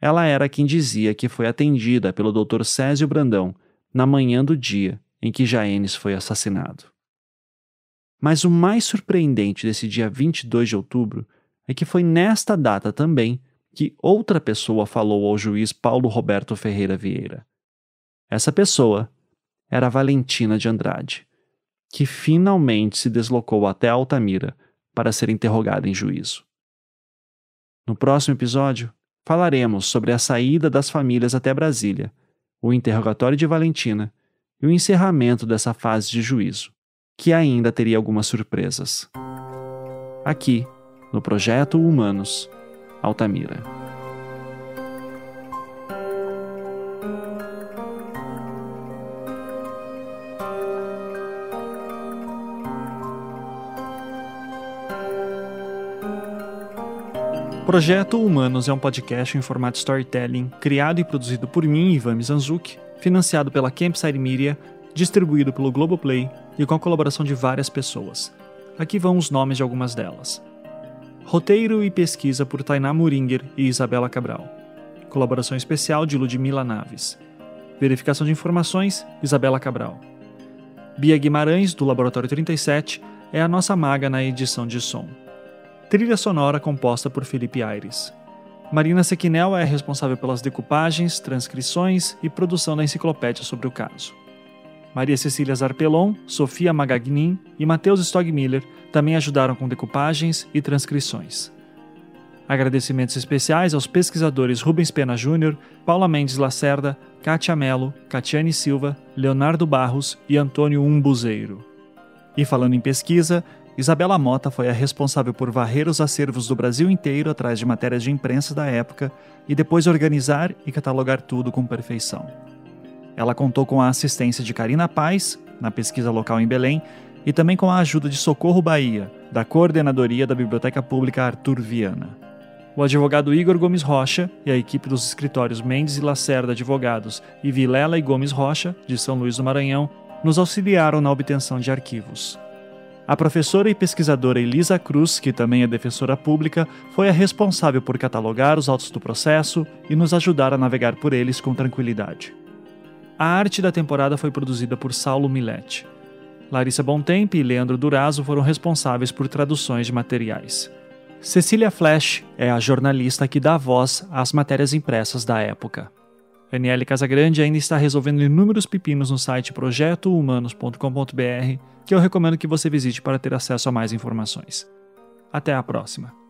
ela era quem dizia que foi atendida pelo Dr. Césio Brandão na manhã do dia em que Jaenes foi assassinado. Mas o mais surpreendente desse dia 22 de outubro é que foi nesta data também que outra pessoa falou ao juiz Paulo Roberto Ferreira Vieira. Essa pessoa era Valentina de Andrade, que finalmente se deslocou até Altamira para ser interrogada em juízo. No próximo episódio, falaremos sobre a saída das famílias até Brasília, o interrogatório de Valentina e o encerramento dessa fase de juízo, que ainda teria algumas surpresas. Aqui, no Projeto Humanos, Altamira. Projeto Humanos é um podcast em formato storytelling, criado e produzido por mim, Ivan Mizanzuki, financiado pela Campside Media, distribuído pelo Globoplay e com a colaboração de várias pessoas. Aqui vão os nomes de algumas delas. Roteiro e pesquisa por Tainá Muringer e Isabela Cabral. Colaboração especial de Ludmila Naves. Verificação de informações, Isabela Cabral. Bia Guimarães, do Laboratório 37, é a nossa maga na edição de som. Trilha sonora composta por Felipe Aires. Marina Sequinel é responsável pelas decupagens, transcrições e produção da enciclopédia sobre o caso. Maria Cecília Zarpelon, Sofia Magagnin e Matheus Stogmiller também ajudaram com decupagens e transcrições. Agradecimentos especiais aos pesquisadores Rubens Pena Júnior, Paula Mendes Lacerda, Kátia Mello, Catiane Silva, Leonardo Barros e Antônio Umbuzeiro. E falando em pesquisa, Isabela Mota foi a responsável por varrer os acervos do Brasil inteiro atrás de matérias de imprensa da época e depois organizar e catalogar tudo com perfeição. Ela contou com a assistência de Karina Paz, na pesquisa local em Belém, e também com a ajuda de Socorro Bahia, da Coordenadoria da Biblioteca Pública Arthur Viana. O advogado Igor Gomes Rocha e a equipe dos escritórios Mendes e Lacerda Advogados e Vilela e Gomes Rocha, de São Luís do Maranhão, nos auxiliaram na obtenção de arquivos. A professora e pesquisadora Elisa Cruz, que também é defensora pública, foi a responsável por catalogar os autos do processo e nos ajudar a navegar por eles com tranquilidade. A arte da temporada foi produzida por Saulo Milete. Larissa Bontempo e Leandro Durazo foram responsáveis por traduções de materiais. Cecília Flash é a jornalista que dá voz às matérias impressas da época. Aniele Casagrande ainda está resolvendo inúmeros pepinos no site projetohumanos.com.br, que eu recomendo que você visite para ter acesso a mais informações. Até a próxima!